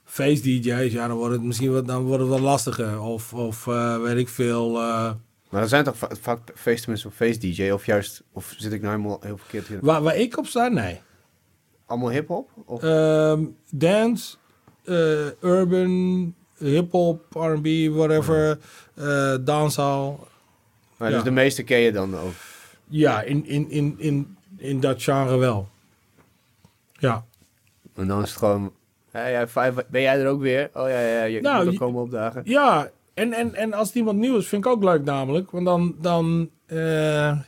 face DJ's, ja, dan wordt het misschien wat, dan wordt het wat lastiger. Of, of eh, weet ik veel. eh, Maar er zijn toch va- vaak feesten met zo'n face DJ, of juist, of zit ik nou helemaal heel verkeerd in? waar, waar ik op sta, nee. Allemaal hip-hop? Of Ehm, dance, eh, urban, hip-hop, RB, whatever, eh dancehall. maar dus ja. de meeste ken je dan ook. Ja, in, in, in, in, in dat genre wel. Ja. En dan is het gewoon, ja, ja, vijf, ben jij er ook weer? Oh ja, ja, je Nou, moet komen opdagen. Ja, en, en, en als het iemand nieuw is, vind ik ook leuk namelijk. Want dan, dan eh,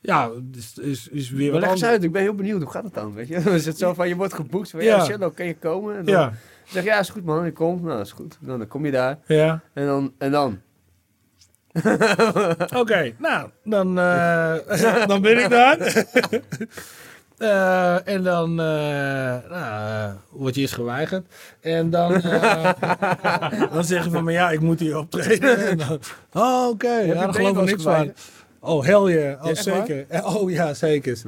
ja, is, is, is weer Maar wat leg eens uit, ik ben heel benieuwd, hoe gaat het dan? Weet je? Dan is het zo van, je wordt geboekt van, Ja. ja, shit, dan kan je komen. En dan Ja, zeg ja, is goed man, ik kom. Nou, is goed. Dan, dan kom je daar. ja. En dan, en dan? Oké, nou, dan, eh, dan ben ik daar. Eh, en dan uh, nou, eh, word je eerst geweigerd. En dan, eh, dan zeg je van, maar ja, ik moet hier optreden. En dan, oh, oké, je ja, daar geloof ik niks van. Oh, hell yeah. Oh, Ja, zeker. Oh ja, zeker.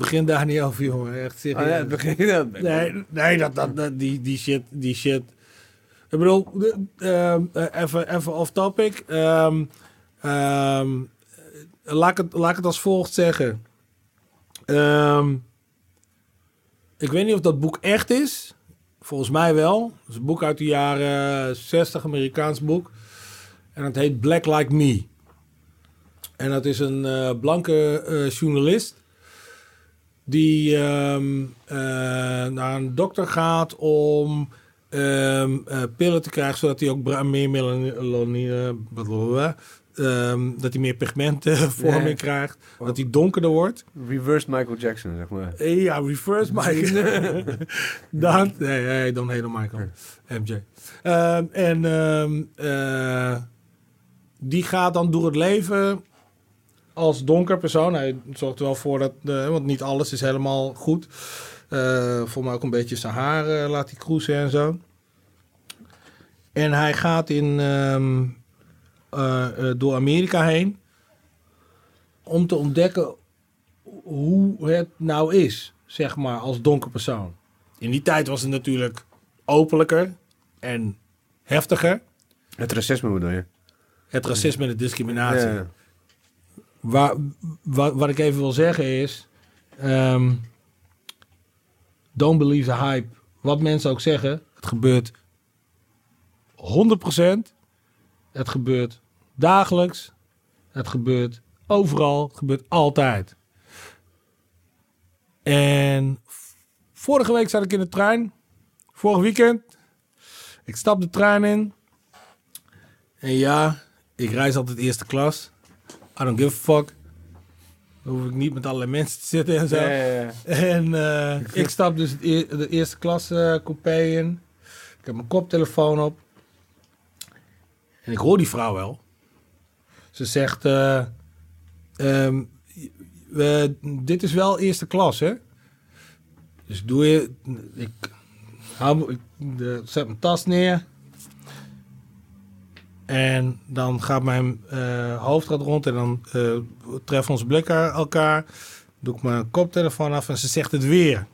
Begin daar niet over, jongen. Echt Oh serieus. ja, het begin dan. Nee, nee dat, dat, dat- die, die shit, die shit. Ik bedoel, ehm, eh, even, even off topic. Ehm, ehm, eh, laat, ik het, laat ik het als volgt zeggen. Ik weet niet of dat boek echt is. Volgens mij wel. Het is een boek uit de jaren 60, Amerikaans boek. En het heet Black Like Me. En dat is een eh, blanke eh, journalist die ehm, eh, naar een dokter gaat om ehm, eh, pillen te krijgen, zodat hij ook meer melanine, blablabla, ehm, dat hij meer pigmentvorming Ja. krijgt, dat hij donkerder wordt. Reversed Michael Jackson, zeg maar. Eh, Ja, reverse Michael. Dan, nee, nee, dan helemaal Michael. MJ. En die gaat dan door het leven als donker persoon. Hij zorgt er wel voor dat, de, want niet alles is helemaal goed. Eh voor mij ook een beetje zijn haar eh, laat hij cruisen en zo. En hij gaat in, ehm, eh, eh, door Amerika heen om te ontdekken hoe het nou is, zeg maar, als donker persoon. In die tijd was het natuurlijk openlijker en heftiger. Het racisme bedoel je? Het racisme en de discriminatie. Ja. Waar, wa- wat ik even wil zeggen is... ehm, don't believe the hype. Wat mensen ook zeggen, het gebeurt 100%. Het gebeurt dagelijks. Het gebeurt overal. Het gebeurt altijd. En vorige week zat ik in de trein. Vorig weekend. Ik stap de trein in. En ja, ik reis altijd eerste klas. I don't give a fuck. Dan hoef ik niet met allerlei mensen te zitten en zo. Ja, ja, ja. En eh, ik stap dus de eerste klas eh coupé in. Ik heb mijn koptelefoon op. En ik hoor die vrouw wel. Ze zegt... eh, ehm, dit is wel eerste klas, hè? Dus doe je... Ik, hou, ik de, zet mijn tas neer. En dan gaat mijn eh, hoofd gaat rond en dan eh, treffen onze blikken elkaar. Doe ik mijn koptelefoon af en ze zegt het weer.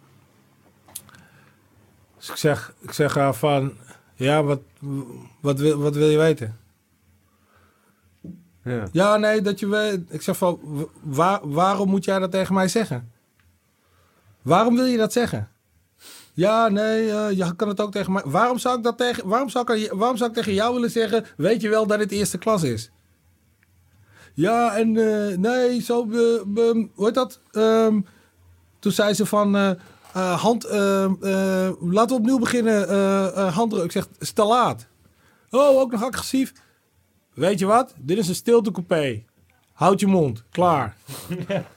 Dus ik zeg, ik zeg haar van, ja, wat, wat, wil, wat wil je weten? Ja. Ja, nee, dat je weet. Ik zeg van, waar, waarom moet jij dat tegen mij zeggen? Waarom wil je dat zeggen? Ja, nee, eh, je kan het ook tegen mij. Waarom zou ik dat tegen, waarom zou ik, waarom zou ik tegen jou willen zeggen, weet je wel dat het eerste klas is? Ja, en eh, nee, zo, be, be- hoe heet dat? Ehm, toen zei ze van, eh, eh, hand, eh, eh, laten we opnieuw beginnen, eh eh, handdruk. Ik zeg, is. Oh, ook nog agressief. Weet je wat? Dit is een stiltecoupé. Houd je mond. Klaar.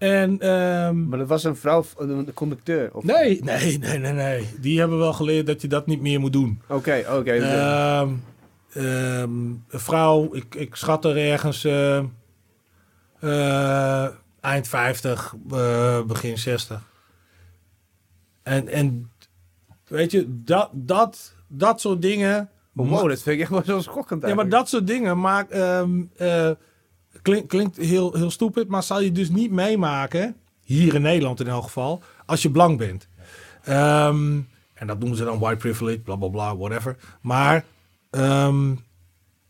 en, ehm, Maar dat was een vrouw, een conducteur? Of... nee, nee, nee, nee, nee. Die hebben wel geleerd dat je dat niet meer moet doen. Oké, oké. Ehm, ehm, een vrouw, ik, ik schat er ergens eh, eh, eind 50, eh, begin 60. En, en weet je, dat, dat, dat soort dingen. Oh, wow, dat vind ik echt wel zo schokkend Ja, maar dat soort dingen maakt, klink- klinkt heel, heel stupid, maar zal je dus niet meemaken, hier in Nederland in elk geval, als je blank bent. Ehm, en dat noemen ze dan white privilege, bla bla bla, whatever. Maar ehm,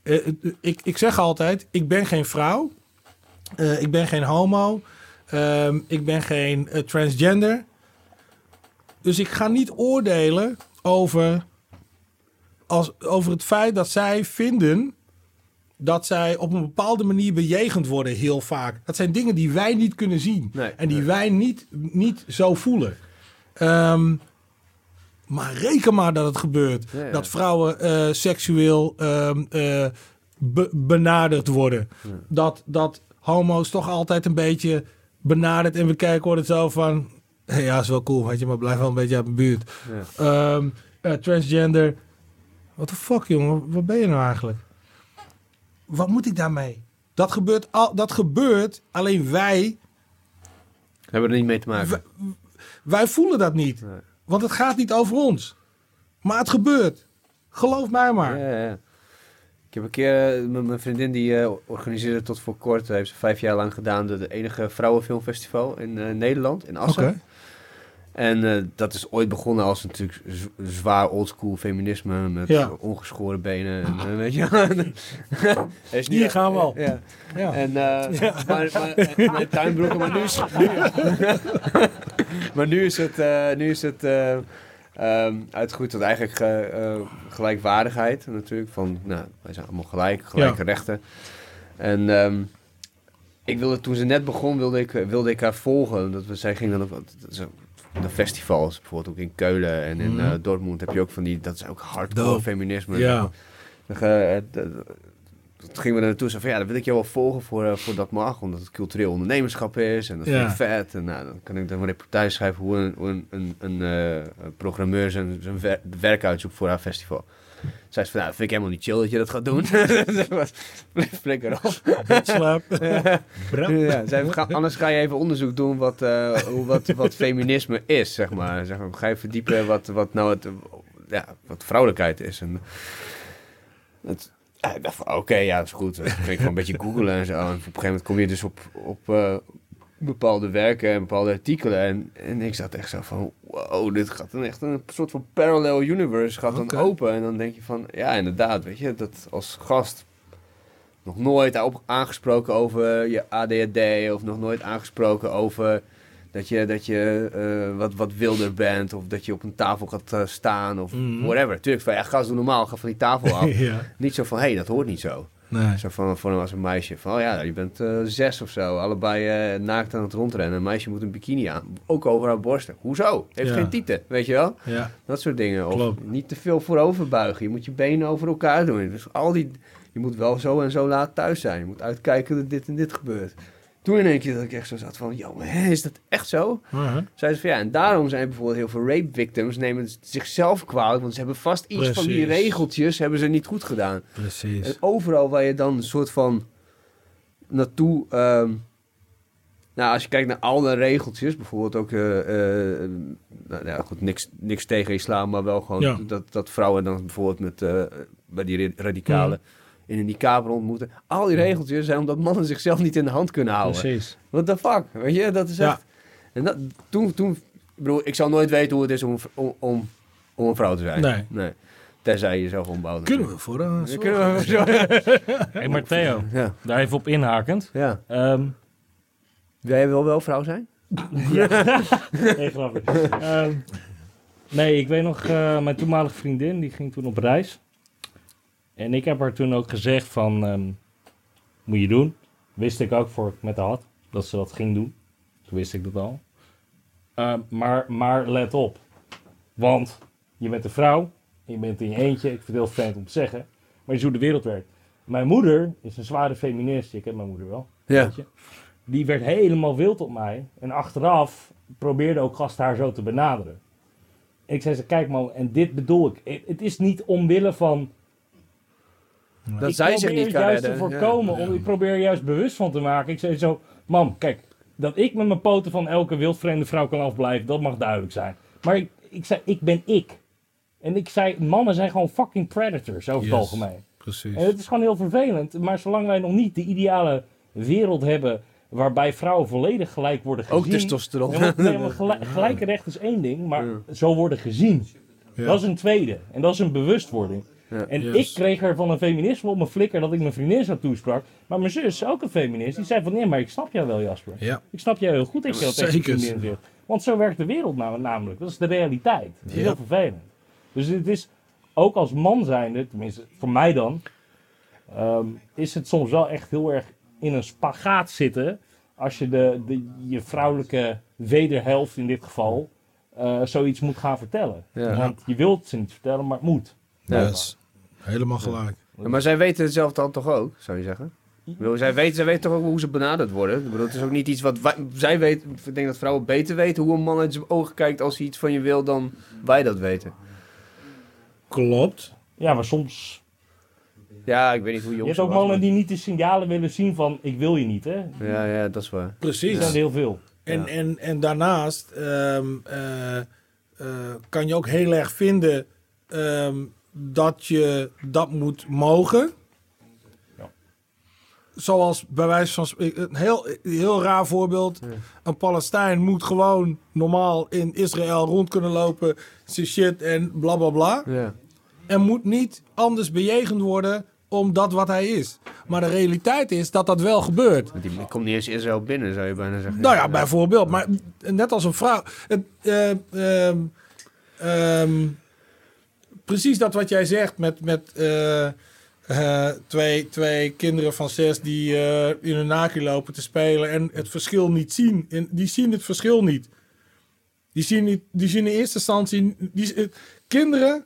eh, eh, ik, ik zeg altijd, ik ben geen vrouw, Eh, ik ben geen homo, Ehm, ik ben geen transgender. Dus ik ga niet oordelen over als, over het feit dat zij vinden dat zij op een bepaalde manier bejegend worden heel vaak. Dat zijn dingen die wij niet kunnen zien. Nee, en die nee. wij niet, niet zo voelen. Ehm, maar reken maar dat het gebeurt. Ja, ja. Dat vrouwen eh, seksueel ehm, eh, be- benaderd worden. Dat, dat homo's toch altijd een beetje benaderd en bekijken worden zo van... Hey, ja, is wel cool, weet je, maar blijf wel een beetje uit mijn buurt. Ehm, eh, transgender. Wat de fuck, jongen? Wat ben je nou eigenlijk? Wat moet ik daarmee? Dat gebeurt, al, dat gebeurt, alleen wij, Hebben er niet mee te maken. wij voelen dat niet. Nee. Want het gaat niet over ons. Maar het gebeurt. Geloof mij maar. Ja, ja. Ik heb een keer, eh, mijn vriendin die eh, organiseerde tot voor kort, heeft ze vijf jaar lang gedaan, de, de enige vrouwenfilmfestival in eh, Nederland, in Assen. Oké. En eh, dat is ooit begonnen als natuurlijk zwaar oldschool feminisme met Ja. ongeschoren benen. En, eh, weet je. Is Hier gaan we al. Ja. Ja. En, eh maar, maar, en mijn tuinbroeken, maar nu is, nu, maar nu is het, eh, nu is het eh, ehm, uitgegroeid tot eigenlijk gelijkwaardigheid natuurlijk. Van, nou, wij zijn allemaal gelijk, gelijke rechten. En ehm, ik wilde, toen ze net begon, wilde ik, wilde ik haar volgen. Dat we, zij ging dan ook de festivals, bijvoorbeeld ook in Keulen en in Mhm. eh, Dortmund heb je ook van die, dat is ook hardcore Dope. feminisme. Ja. Dan eh, Toen gingen we er naartoe. Zo van, ja, dan wil ik jou wel volgen voor, eh, voor dat mag. Omdat het cultureel ondernemerschap is. En dat vind Ja. ik vet. En nou, dan kan ik dan een reportage schrijven hoe een, hoe een, een, programmeur zijn, zijn wer- werk uitzoekt voor haar festival. Zei ze van, nou, vind ik helemaal niet chill dat je dat gaat doen. Dat was- Flikker op. Slaap. Ja, zei, ga- anders ga je even onderzoek doen wat, eh, hoe, wat, wat feminisme is, zeg maar. Zeg maar. Ga je verdiepen wat, wat nou het, ja, wat vrouwelijkheid is. En het, ja, ik dacht van, oké, ja, dat is goed. Dan ging ik gewoon een beetje googlen en zo. En op een gegeven moment kom je dus op, op eh, bepaalde werken en bepaalde artikelen. En, en ik zat echt zo van, wow, dit gaat dan echt een soort van parallel universe gaat dan open. En dan denk je van, ja, inderdaad, weet je, dat als gast nog nooit op, aangesproken over je ADHD of nog nooit aangesproken over dat je, dat je eh, wat, wat wilder bent of dat je op een tafel gaat eh, staan of Mhm. whatever. Tuurlijk, van ja, gast, doe normaal, ga van die tafel af. ja. niet zo van, hé, hey, dat hoort niet zo. Nee. Zo van, voor hem als een meisje. Van, oh ja, je bent eh, zes of zo. Allebei eh, naakt aan het rondrennen. Een meisje moet een bikini aan. Ook over haar borsten. Hoezo? Heeft Ja. geen tieten, weet je wel? Ja. Dat soort dingen. Of Klopt. niet te veel voorover buigen. Je moet je benen over elkaar doen. Dus al die... Je moet wel zo en zo laat thuis zijn. Je moet uitkijken dat dit en dit gebeurt. Toen in één keer dat ik echt zo zat van... Hè, is dat echt zo? Zei ze van ja, en daarom zijn bijvoorbeeld heel veel rape victims... nemen zichzelf kwalijk. Want ze hebben vast iets van die regeltjes... hebben ze niet goed gedaan. En Precies. overal waar je dan een soort van naartoe. ehm, nou, als je kijkt naar alle regeltjes, bijvoorbeeld ook. eh, nou ja, goed, niks, niks tegen islam, maar wel gewoon Ja. dat, dat vrouwen dan bijvoorbeeld met, eh, bij die ra- radicalen. In een niqab rond moeten. Al die regeltjes zijn omdat mannen zichzelf niet in de hand kunnen houden. Precies. What the fuck? Weet je, dat is Ja. echt... En dat, toen, toen... Ik bedoel, ik zal nooit weten hoe het is om, om, om, om een vrouw te zijn. Nee. Tenzij je jezelf ombouwt. Kunnen we voor een Ja, kunnen we zo. Hey, maar Theo, Ja, daar even op inhakend. ja. Ehm Jij wil wel vrouw zijn? nee, grapje. Ehm, nee, ik weet nog, eh, mijn toenmalige vriendin, die ging toen op reis. En ik heb haar toen ook gezegd van, ehm, moet je doen. Wist ik ook voor ik met haar had, dat ze dat ging doen. Toen wist ik dat al. Ehm, maar, maar let op. Want je bent een vrouw, je bent in je eentje. Ik vind het heel vreemd om te zeggen. Maar je ziet hoe de wereld werkt. Mijn moeder is een zware feminist. Je kent mijn moeder wel. Ja. weet je. Die werd helemaal wild op mij. En achteraf probeerde ook gasten haar zo te benaderen. Ik zei ze, kijk man, en dit bedoel ik. Het- Het is niet omwille van... Dat ik zij zich niet kan juist redden. te voorkomen. Om, ik probeer er juist bewust van te maken. Ik zei zo, mam, kijk. Dat ik met mijn poten van elke wildvreemde vrouw kan afblijven, dat mag duidelijk zijn. Maar ik, ik zei, ik ben ik. En ik zei, mannen zijn gewoon fucking predators over het algemeen. Precies. En het is gewoon heel vervelend. Maar zolang wij nog niet de ideale wereld hebben waarbij vrouwen volledig gelijk worden gezien. Ook testosteron. Ja, want- nee, maar gelijk, gelijke recht is één ding, maar Ja. zo worden gezien. Ja. Dat is een tweede. En dat is een bewustwording. Ja. En Yes. ik kreeg er van een feminisme op mijn flikker dat ik mijn vriendin zo toesprak. Maar mijn zus, ook een feminist, die zei van nee, maar ik snap jou wel Jasper. Ja. Ik snap jou heel goed dat je dat tegen vriendin zegt. Want zo werkt de wereld nou, namelijk. Dat is de realiteit. Dat is Ja. heel vervelend. Dus het is ook als man zijnde, tenminste voor mij dan, ehm, is het soms wel echt heel erg in een spagaat zitten. Als je de, de, je vrouwelijke wederhelft in dit geval eh, zoiets moet gaan vertellen. Ja. Want je wilt ze niet vertellen, maar het moet. Yes. Helemaal gelijk. Ja, maar zij weten het zelf dan toch ook, zou je zeggen? Bedoel, zij, weten, zij weten toch ook hoe ze benaderd worden? Ik bedoel, het is ook niet iets wat wij, zij weten. Ik denk dat vrouwen beter weten hoe een man uit zijn ogen kijkt als hij iets van je wil dan wij dat weten. Klopt. Ja, maar soms... Ja, ik weet niet hoe Je jongens. hebt ook mannen die niet de signalen willen zien van ik wil je niet, hè? Ja, ja, dat is waar. Er Precies. zijn er heel veel. En, Ja. en, en daarnaast ehm, eh, eh, kan je ook heel erg vinden ehm, dat je dat moet mogen. Ja. Zoals bij wijze van spreken, een heel, heel raar voorbeeld. Een Palestijn moet gewoon normaal in Israël rond kunnen lopen, zijn shit en bla bla bla. Ja. En moet niet anders bejegend worden om dat wat hij is. Maar de realiteit is dat dat wel gebeurt. Want Die komt niet eens Israël binnen, zou je bijna zeggen. Nou ja, bijvoorbeeld. Maar net als een vrouw. Het, eh, ehm, ehm, precies dat wat jij zegt met, met eh, eh, twee, twee kinderen van zes die eh, in hun naki lopen te spelen en het verschil niet zien. En die zien het verschil niet. Die zien, niet, die zien in eerste instantie. Die, kinderen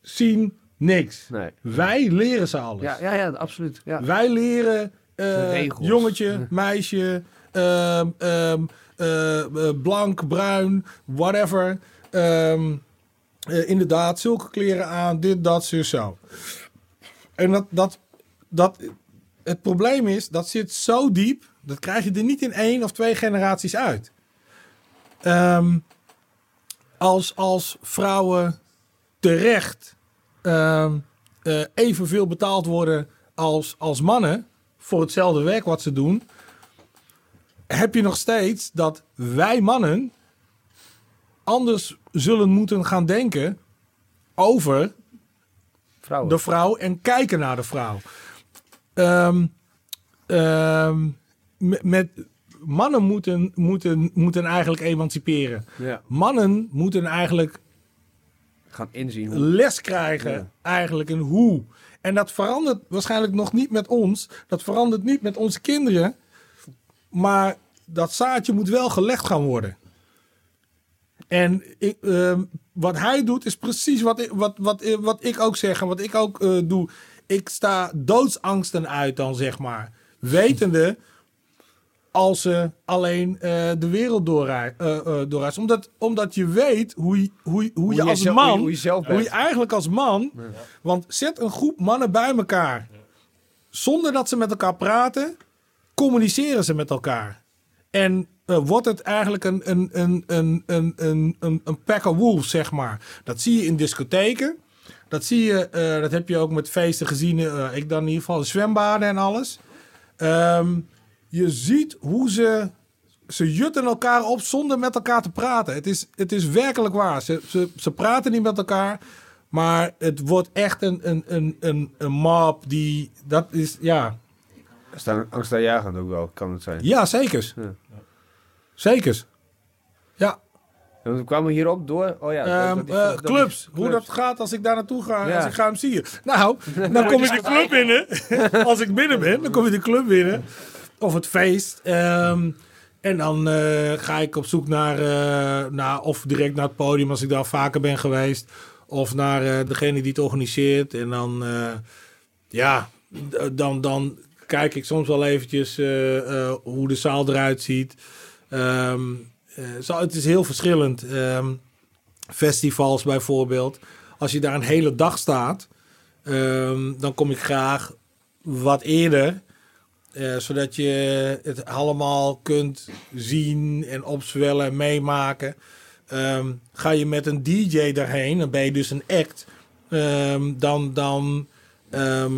zien niks. Nee. Wij leren ze alles. Ja, ja, ja, absoluut. Ja. Wij leren jongetje, meisje, ehm, ehm, eh, eh, blank, bruin, whatever. Ehm, eh, inderdaad zulke kleren aan, dit, dat, zo, zo. En dat, dat, dat, het probleem is, dat zit zo diep, dat krijg je er niet in één of twee generaties uit. Ehm, als, als vrouwen terecht ehm, eh, evenveel betaald worden als, als mannen voor hetzelfde werk wat ze doen, heb je nog steeds dat wij mannen anders zullen moeten gaan denken over Vrouwen. de vrouw en kijken naar de vrouw. Ehm, ehm, met, met- mannen moeten, moeten, moeten eigenlijk emanciperen. Ja. Mannen moeten eigenlijk Gaan inzien hoe... les krijgen, Ja. eigenlijk in hoe. En dat verandert waarschijnlijk nog niet met ons. Dat verandert niet met onze kinderen. Maar dat zaadje moet wel gelegd gaan worden. En ik, ehm, wat hij doet is precies wat ik, wat, wat, wat ik ook zeg en wat ik ook eh, doe. Ik sta doodsangsten uit dan, zeg maar. Wetende als ze alleen eh, de wereld eh, eh, doorreist. Omdat, omdat je weet hoe, je- hoe, je- hoe, je als man... Hoe je, hoe Hoe je eigenlijk als man. Want zet een groep mannen bij elkaar. Zonder dat ze met elkaar praten, communiceren ze met elkaar. En eh, wordt het eigenlijk een, een, een, een, een, een, een, een pack of wolves, zeg maar. Dat zie je in discotheken. Dat zie je, eh, dat heb je ook met feesten gezien. eh, ik dan in ieder geval de zwembaden en alles. Ehm, je ziet hoe ze ze jutten elkaar op zonder met elkaar te praten. Het is, het is werkelijk waar. Ze, ze, ze praten niet met elkaar. Maar het wordt echt een, een, een, een, een mob die... Dat is, ja... Staan angstaanjagend ook wel, kan het zijn. Ja, zeker. Ja. Zeker. Ja, En we kwamen hierop door... Oh ja, Ehm, dat- dat- eh, dat- clubs. clubs. Hoe dat gaat als ik daar naartoe ga. Ja. Als ik ga hem zien. Nou, dan kom ik de club binnen. als ik binnen ben, dan kom je de club binnen. Of het feest. Ehm, en dan eh, ga ik op zoek naar, eh, naar... Of direct naar het podium als ik daar vaker ben geweest. Of naar degene die het organiseert. En dan... ja, dan, dan kijk ik soms wel eventjes hoe de zaal eruit ziet. Ehm, eh, zo, het is heel verschillend. Ehm, festivals bijvoorbeeld. Als je daar een hele dag staat, ehm, dan kom ik graag wat eerder. eh, zodat je het allemaal kunt zien en opzwellen en meemaken. Ga je met een DJ daarheen, dan ben je dus een act. dan, dan, ehm,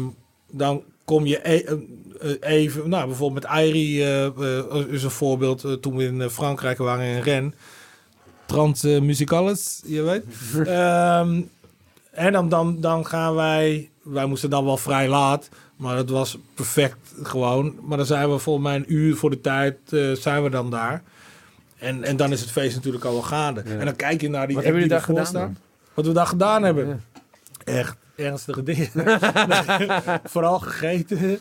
dan kom je e- eh, eh, even, nou bijvoorbeeld met Airi eh, is een voorbeeld. toen we in Frankrijk waren in Rennes. Trans Musicales, je weet. Ehm, en dan, dan, dan gaan wij, wij moesten dan wel vrij laat, maar het was perfect gewoon. Maar dan zijn we volgens mij een uur voor de tijd, zijn we dan daar. En, en dan is het feest natuurlijk al wel gaande. Ja. En dan kijk je naar die Wat hebben jullie daar gedaan. Wat we daar gedaan hebben. Ja. Echt ernstige dingen. Vooral gegeten.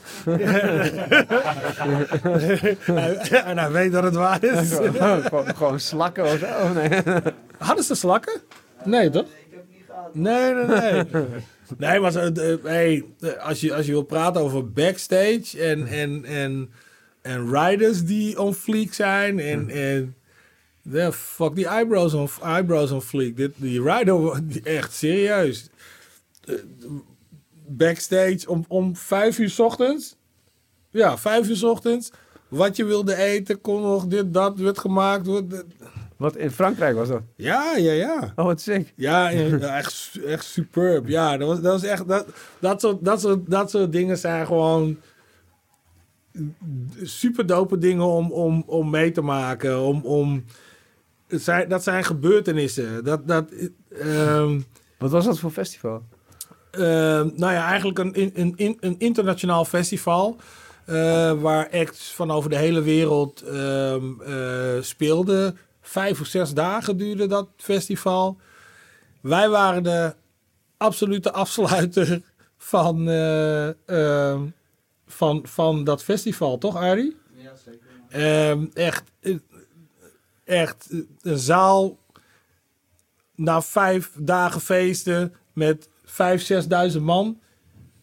en hij weet dat het waar is. gewoon, gewoon slakken of zo. Nee. Hadden ze slakken? Nee, toch? Nee, nee, nee. Nee, maar zo, hey, als, je, als je wil praten over backstage en, en, en, en riders die on fleek zijn en, en yeah, fuck die eyebrows on, eyebrows on fleek. Dit, die rider, echt serieus. Eh, Backstage om, om vijf uur 's ochtends. Ja, vijf uur 's ochtends. Wat je wilde eten, kon nog dit, dat, werd gemaakt. Wat in Frankrijk was dat? Ja, ja, ja. Oh, wat sick. Ja, echt, echt superb. Ja, dat was, dat was echt. Dat, dat, soort, dat, soort, dat soort dingen zijn gewoon. Super dope dingen om, om, om mee te maken. Om, om, zijn, dat zijn gebeurtenissen. Dat, dat, ehm, Wat was dat voor festival? Ehm, nou ja, eigenlijk een, een, een, een internationaal festival. eh, waar acts van over de hele wereld ehm, eh, speelden. Vijf of zes dagen duurde dat festival. Wij waren de absolute afsluiter van, eh, ehm, van, van dat festival, toch, Arie? Ja, zeker. Echt, echt een zaal na vijf dagen feesten met vijf, zesduizend man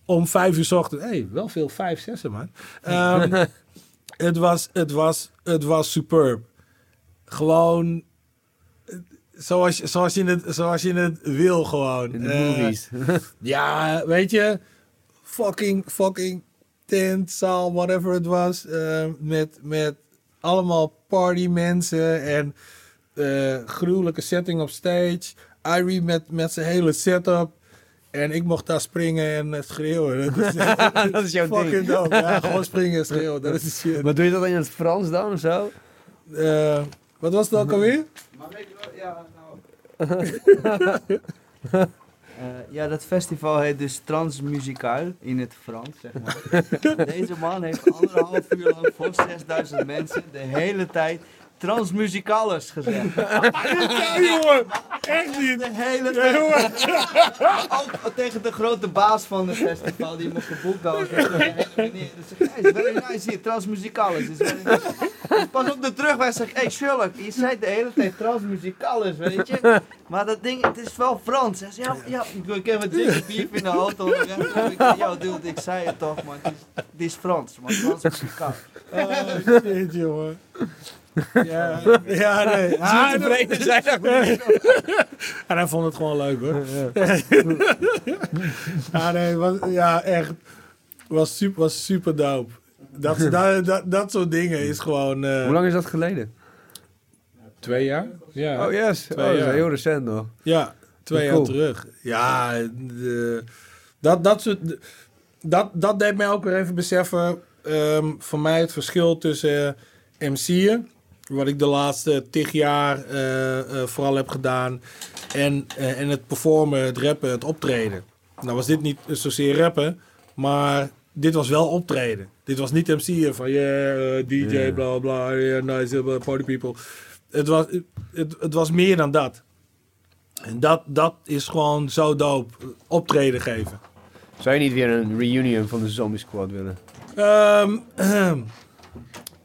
om vijf uur 's ochtends. hey, wel veel vijf, zessen man. Ehm, het, was, het, was, het was superb. Gewoon, zoals, zoals, je het, zoals je het wil gewoon. In de Eh, movies. Ja, weet je, fucking, fucking tent, zaal, whatever het was. eh, met, met allemaal party mensen en eh gruwelijke setting op stage. Irie met, met zijn hele setup. En ik mocht daar springen en schreeuwen. Dat is, dat is jouw fucking ding. dope. Ja, gewoon springen en schreeuwen. Dat is de shit. Maar doe je dat in het Frans dan of zo? Eh, wat was het ook alweer? Maar weet je wel, ja, nou. Eh, ja, dat festival heet dus Transmusicaal in het Frans, zeg maar. Deze man heeft anderhalf uur lang voor 6000 mensen de hele tijd Transmusicalis gezegd. Ja, jongen. Echt niet. De hele tijd. Ook tegen de grote baas van het festival die me geboekt had. Zegt, "Hey, meneer," dus zegt, "Hey, very nice hier, Transmusicalis. Is very nice. Dus pas op de terugweg zeg ik, hey Sherlock, je zei de hele tijd Transmusicalis, weet je. Maar dat ding, het is wel Frans. Hij ja, ja, ik- heb een dikke piep in de auto. Ik zei, yo dude, ik zei het toch, man. Het is, het is Frans, man. Transmusicaal. Oh, shit, jongen. Ja, ja nee. Ah, tevreden zijn En hij vond het gewoon leuk hoor. Ja, nee, was, ja, echt. Was super, was super dope. Dat, dat, dat, dat soort dingen is gewoon. eh, Hoe lang is dat geleden? Twee jaar? Ja. Oh yes, oh, Twee dat is jaar. heel recent nog. Ja, twee Cool. jaar terug. Ja, de, dat, dat, soort, dat, dat deed mij ook weer even beseffen. ehm voor mij het verschil tussen eh, MC'en, wat ik de laatste tig jaar eh, eh, vooral heb gedaan, en, eh, en het performen, het rappen, het optreden. Nou was dit niet zozeer rappen, maar dit was wel optreden. Dit was niet MC'en van yeah, DJ, bla bla, yeah, nice, party people. Het was, het, het was meer dan dat. En dat, dat is gewoon zo dope. Optreden geven. Zou je niet weer een reunion van de Zombie Squad willen? Ehm,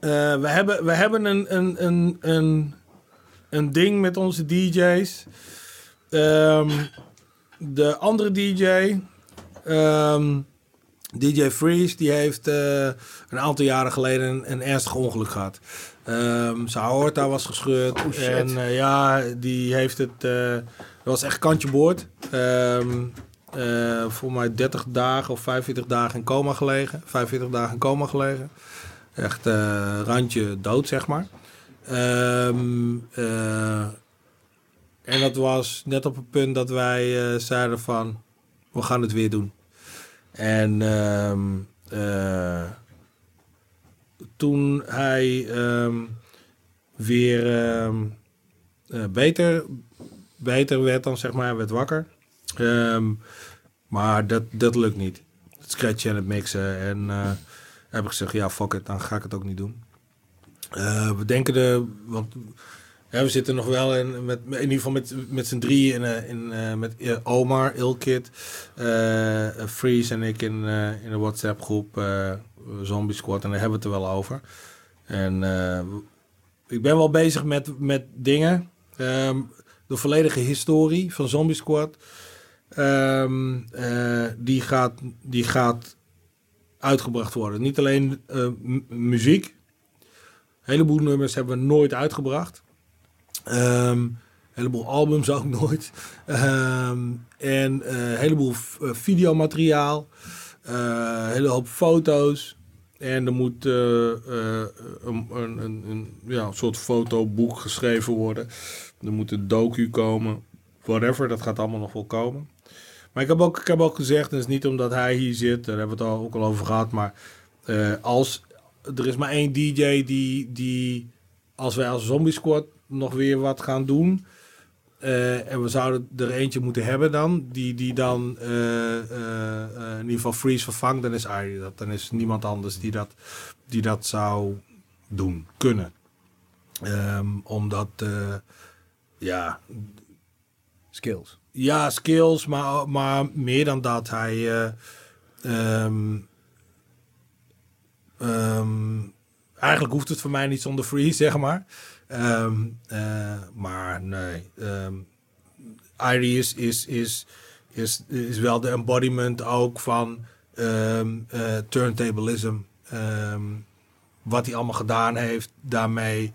Eh, we hebben, we hebben een, een, een, een, een ding met onze DJ's. Ehm, de andere DJ, ehm, DJ Freeze, die heeft eh, een aantal jaren geleden een, een ernstig ongeluk gehad. Ehm zijn aorta was gescheurd. Oh. En eh, ja, die heeft het. dat was echt kantje boord. Voor mij 30 dagen of 45 dagen in coma gelegen. 45 dagen in coma gelegen. Echt eh, randje dood, zeg maar. Ehm, eh, en dat was net op het punt dat wij eh, zeiden van... We gaan het weer doen. En ehm, eh, toen hij ehm, weer beter, beter werd dan, zeg maar, werd wakker. Maar dat, dat lukt niet. Het scratchen en het mixen. En heb ik gezegd, ja, fuck it, dan ga ik het ook niet doen. Eh, we denken de, want we zitten nog wel in, met, in ieder geval met, met z'n drieën in, eh, in, eh, met Omar, Ilkit, eh Freeze en ik in, in een WhatsApp groep Zombie Squad en daar hebben we het er wel over. En ik ben wel bezig met, met dingen. Ehm, de volledige historie van Zombie Squad. ehm, eh, die, gaat, die gaat uitgebracht worden. Niet alleen eh, mu- muziek. Een heleboel nummers hebben we nooit uitgebracht. Ehm, een heleboel albums ook nooit. Ehm, en eh, een heleboel eh, videomateriaal. Een hele hoop foto's. En er moet een, een, een, een, ja, een soort fotoboek geschreven worden. Er moet een docu komen. Whatever, dat gaat allemaal nog wel komen. Maar ik heb ook, ik heb ook gezegd, en het is niet omdat hij hier zit, daar hebben we het al, ook al over gehad, maar eh, als er is maar één DJ die, die als wij als Zombie Squad nog weer wat gaan doen, eh, en we zouden er eentje moeten hebben dan, die, die dan eh, in ieder geval Freeze vervangt, dan is Arie dat. Dan is niemand anders die dat, die dat zou doen, kunnen. Ehm, omdat, ja, Skills. Ja, skills, maar, maar meer dan dat. Hij. eh, ehm, ehm, eigenlijk hoeft het voor mij niet zonder free, zeg maar. Ehm, eh, maar nee. Um, Irie is, is, is, is, is wel de embodiment ook van ehm eh, turntablism. Wat hij allemaal gedaan heeft daarmee.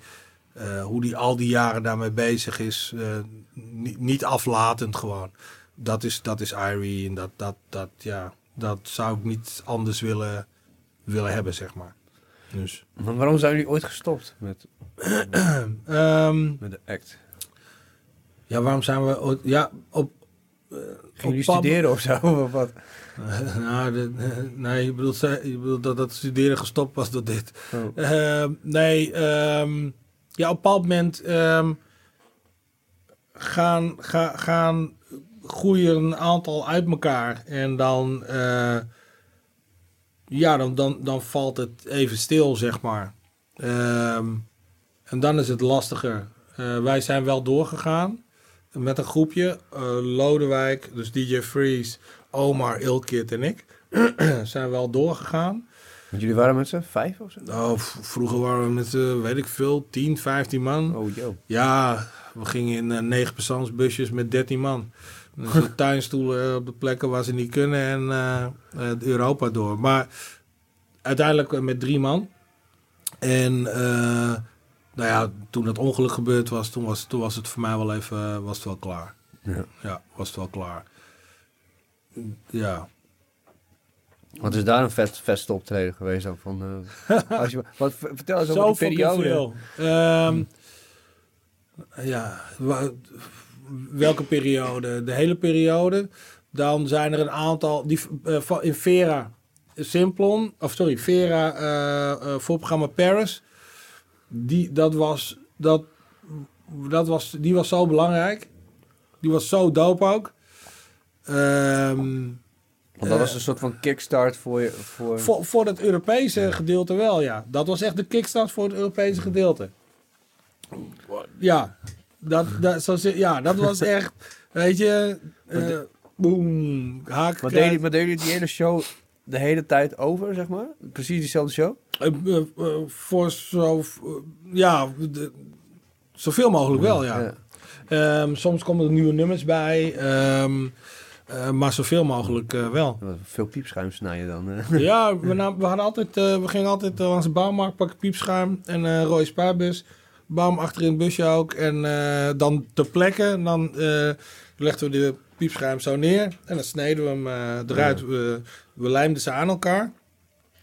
Eh, hoe die al die jaren daarmee bezig is. eh, niet, niet aflatend gewoon. Dat is, dat is Irie en dat, dat, dat, ja, dat zou ik niet anders willen, willen hebben, zeg maar. Dus, Maar waarom zijn jullie ooit gestopt met, ehm, met de act? ja, waarom zijn we... ooit- Ja, op... eh, Gingen jullie studeren of zo? Of wat? Nou, de- nee, je bedoelt, zij- je bedoelt dat dat studeren gestopt was door dit. Oh. Ehm, nee, ehm, ja, op een bepaald moment ehm, gaan, ga, gaan groeien een aantal uit elkaar. En dan, eh, ja, dan, dan, dan valt het even stil, zeg maar. Ehm, en dan is het lastiger. Eh, wij zijn wel doorgegaan met een groepje. eh, Lodewijk, dus DJ Freeze, Omar, Ilkit en ik. zijn wel doorgegaan. Want jullie waren met z'n vijf of zo? Nou, vroeger waren we met, eh, weet ik veel, 10, 15 man. Oh, yo. Ja, we gingen in eh, negen persoonsbusjes met 13 man. Dus de tuinstoelen op de plekken waar ze niet kunnen en eh, eh, Europa door. Maar uiteindelijk eh, met drie man. En eh, nou ja, toen dat ongeluk gebeurd was, toen was, toen was het voor mij wel even eh, was het wel klaar. Ja. Ja, was het wel klaar. Ja. Wat is daar een vet, vetste optreden geweest ook van... eh, als je, wat, vertel eens over die periode. Ehm, ja, welke periode? De hele periode. Dan zijn er een aantal die eh, in Vera Simplon, of sorry, Vera eh, voorprogramma Paris. Die, dat was, dat, dat was, die was zo belangrijk. Die was zo dope ook. Ehm, Want dat was een soort van kickstart voor je... Voor... voor, voor het Europese gedeelte wel, ja. Dat was echt de kickstart voor het Europese gedeelte. Ja, dat, dat, zo, ja, dat was echt, weet je, eh boom, haak. Maar deden maar deden jullie die hele show de hele tijd over, zeg maar? Precies diezelfde show? Eh, eh, eh, voor zo, eh, ja, de- zoveel mogelijk wel, ja. Ehm, soms komen er nieuwe nummers bij, ehm, eh, maar zoveel mogelijk eh, wel. Veel piepschuim snijden dan. Ja, we, hadden altijd, eh, we gingen altijd langs de bouwmarkt, pakken piepschuim en eh rode spaarbus. Bam achter in het busje ook. En dan ter plekke, dan eh, legden we de piepschuim zo neer. En dan sneden we hem eruit. We, we lijmden ze aan elkaar.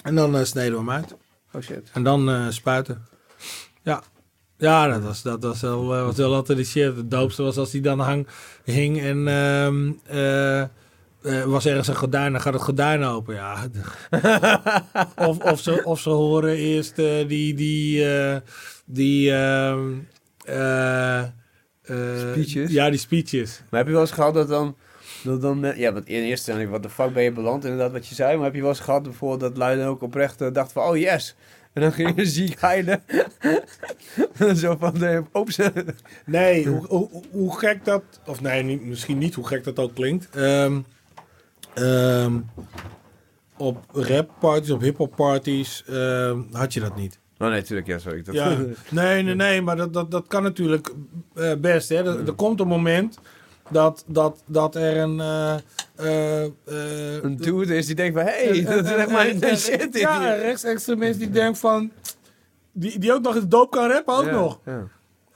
En dan sneden we hem uit. Oh shit. En dan spuiten. Ja. Ja, dat was, dat was, wel, eh, was wel altijd de shit. Het doopste was als die dan hang, hing en ehm eh, eh, was ergens een gordijn, dan gaat het gordijn open. Ja. of, of, ze, of ze horen eerst die, die, die ehm, eh, eh, Speeches? Ja, die speeches. Maar heb je wel eens gehad dat dan... Dat dan ja, want in eerste instantie, wat de fuck ben je beland, inderdaad, wat je zei. Maar heb je wel eens gehad bijvoorbeeld dat lui ook oprecht dacht van, oh yes. En dan ging je ziek huilen. Zo van, de opzetten. Nee, hoe, hoe, hoe gek dat... Of nee, niet, misschien niet hoe gek dat ook klinkt. Ehm, ehm, op rapparties, op hiphop parties ehm, had je dat niet. Oh nee, tuurlijk, ja, sorry. Dat, Ja. Nee, nee, nee, maar dat, dat, dat kan natuurlijk eh, best. Hè. Er, er komt een moment dat, dat, dat er een... eh, eh, eh, een dude is die denkt van, hey, dat is echt maar een- shit in Ja, een rechtsextremist die denkt van... Die, die ook nog eens doop kan rappen, ook Ja, nog. ja.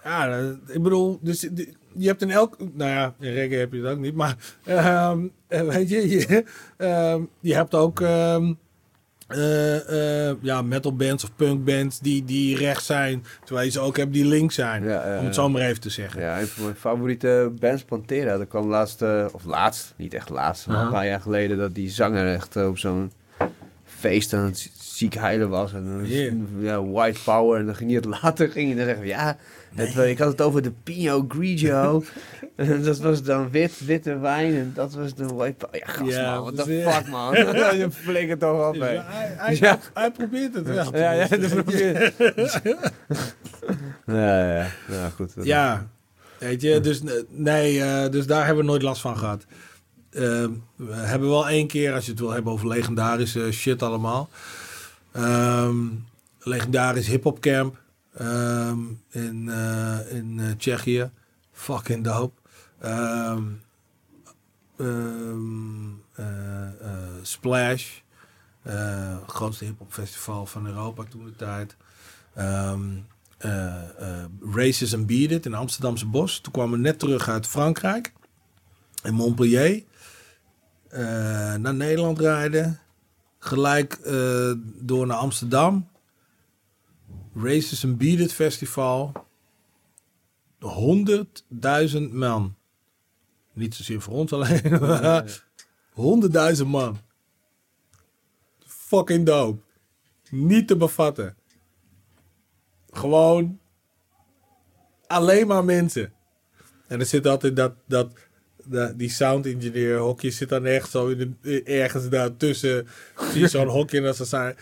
Ja, dat- ik bedoel, dus die- je hebt in elk, nou ja, in reggae heb je dat ook niet, maar ehm, eh, weet je, je, ehm, je hebt ook ehm, eh, eh, ja, metal bands of punk bands die, die rechts zijn, terwijl je ze ook hebt die links zijn, om het zo maar even te zeggen. Ja, een van mijn favoriete bands, Pantera. Dat kwam laatst, eh, of laatst, niet echt laatst, maar een paar jaar geleden, dat die zanger echt op zo'n feest aan het ziek heilen was. En dan, Yeah. ja, white power. En dan ging hij het later, ging hij dan zeggen, ja, ik had het over de Pinot Grigio. dat was dan wit, witte wijn en dat was de white. Ja, gast Ja, man, the dus, fuck man. Je flikkert toch op, hè. ja, hij, hij, Ja. hij probeert het wel. Ja, ja, dat probeer Ja, ja, ja. Ja, goed. Ja, weet je, dus eh, nee, eh, dus daar hebben we nooit last van gehad. Eh, we hebben wel één keer, als je het wil hebben over legendarische shit allemaal. Ehm legendarisch hip-hop camp ehm, in, eh, in eh, Tsjechië. Fucking dope. Eh, eh, Splash. grootste hip-hop festival van Europa toen de tijd. Races and Beat It in Amsterdamse Bos. Toen kwamen we net terug uit Frankrijk. In Montpellier. Naar Nederland rijden. Gelijk door naar Amsterdam. Races and Beat Festival. 100.000 man. Niet zozeer voor ons alleen. maar 100.000 man. Fucking dope. Niet te bevatten. Gewoon alleen maar mensen. En er zit altijd dat, dat, die sound engineer hokje zit dan echt zo in de, ergens daartussen. Zie zo'n hokje en dat ze zijn.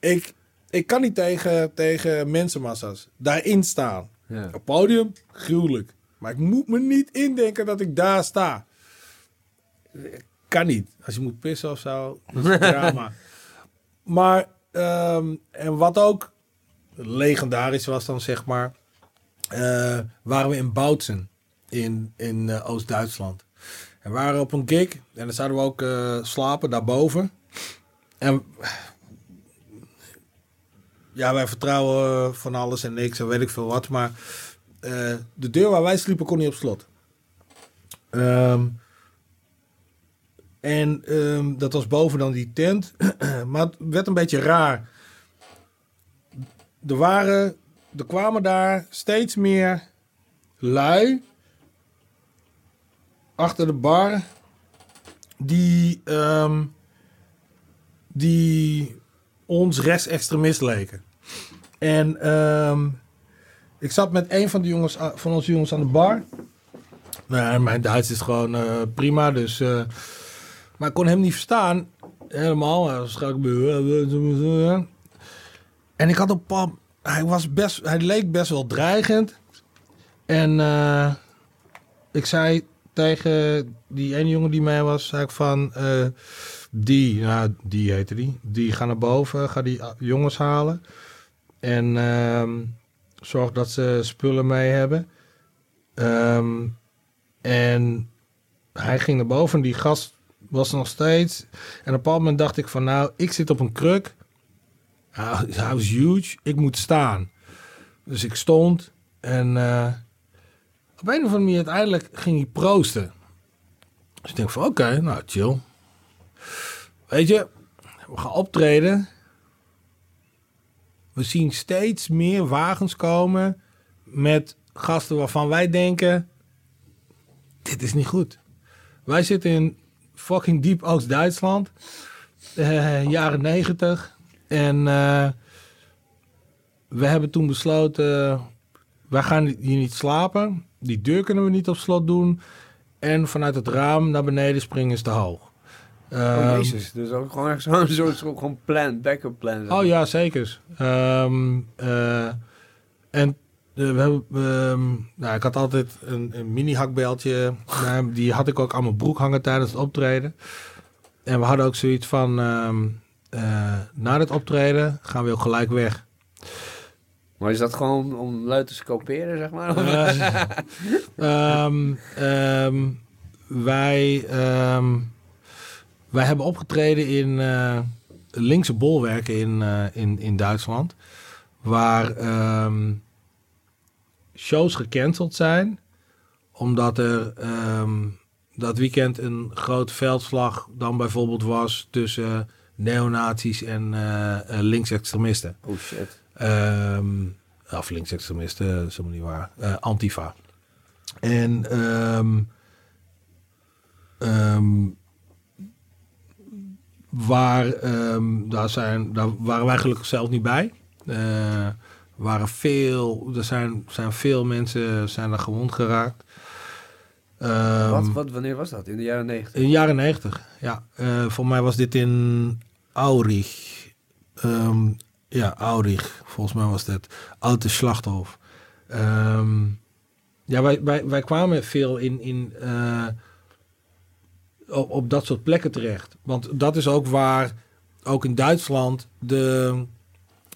Ik, ik kan niet tegen, tegen mensenmassa's daarin staan. Ja. Op podium, gruwelijk. Maar ik moet me niet indenken dat ik daar sta. Kan niet. Als je moet pissen of zo, dat is drama. maar, ehm, en wat ook legendarisch was dan, zeg maar, eh, waren we in Bautzen in, in eh, Oost-Duitsland. En we waren op een gig en dan zouden we ook eh, slapen daarboven. En ja, wij vertrouwen eh, van alles en niks en weet ik veel wat. Maar eh, de deur waar wij sliepen kon niet op slot. Ehm, en ehm, dat was boven dan die tent. maar het werd een beetje raar. Er waren, er kwamen daar steeds meer lui achter de bar die, ehm, die ons rechtsextremist leken. En ehm, ik zat met een van, de jongens, van onze jongens aan de bar. Nou, mijn Duits is gewoon eh, prima, dus... eh, maar ik kon hem niet verstaan. Helemaal. En ik had op pap... Hij, was best, hij leek best wel dreigend. En eh, ik zei tegen die ene jongen die mij was, zei ik van... die, nou, die heette die. Die ga naar boven, ga die jongens halen. En ehm, zorg dat ze spullen mee hebben. Ehm, en hij ging naar boven en die gast was nog steeds. En op een moment dacht ik van nou, ik zit op een kruk. Hij hij was huge, ik moet staan. Dus ik stond en eh, op een of andere manier uiteindelijk ging hij proosten. Dus ik denk van oké, nou chill. Weet je, we gaan optreden. We zien steeds meer wagens komen met gasten waarvan wij denken, dit is niet goed. Wij zitten in fucking diep Oost-Duitsland, eh, jaren negentig. En eh, we hebben toen besloten, wij gaan hier niet slapen. Die deur kunnen we niet op slot doen. En vanuit het raam naar beneden springen is te hoog. Oh, Ehm, jezus. Dus ook gewoon echt zo'n soort gewoon plan, backup plan. zeg Oh ja, zeker. Ehm, eh, en eh, we hebben, ehm, nou, ik had altijd een, een mini hakbeltje. Nou, die had ik ook aan mijn broek hangen tijdens het optreden. En we hadden ook zoiets van, eh, na het optreden gaan we ook gelijk weg. Maar is dat gewoon om luid te scoperen, zeg maar? Ehm, ehm, wij, wij hebben opgetreden in eh, linkse bolwerken in, eh, in, in Duitsland. Waar ehm, shows gecanceld zijn. Omdat er ehm, dat weekend een groot veldslag dan bijvoorbeeld was tussen neonazies en eh, linksextremisten. oh shit. Ehm of linksextremisten, dat is helemaal niet waar. Antifa. En waar, ehm, daar, zijn, daar waren wij gelukkig zelf niet bij. Eh, waren veel, er zijn, zijn veel mensen zijn er gewond geraakt. Ehm, wat, wat, wanneer was dat? In de jaren negentig? in de jaren 90, ja. Eh, voor mij was dit in Aurich. Ehm, ja, Aurich, volgens mij was dat. Oude Slachthof. Ehm, ja, wij, wij, wij kwamen veel in, in, eh, op, op dat soort plekken terecht. Want dat is ook waar, ook in Duitsland, de,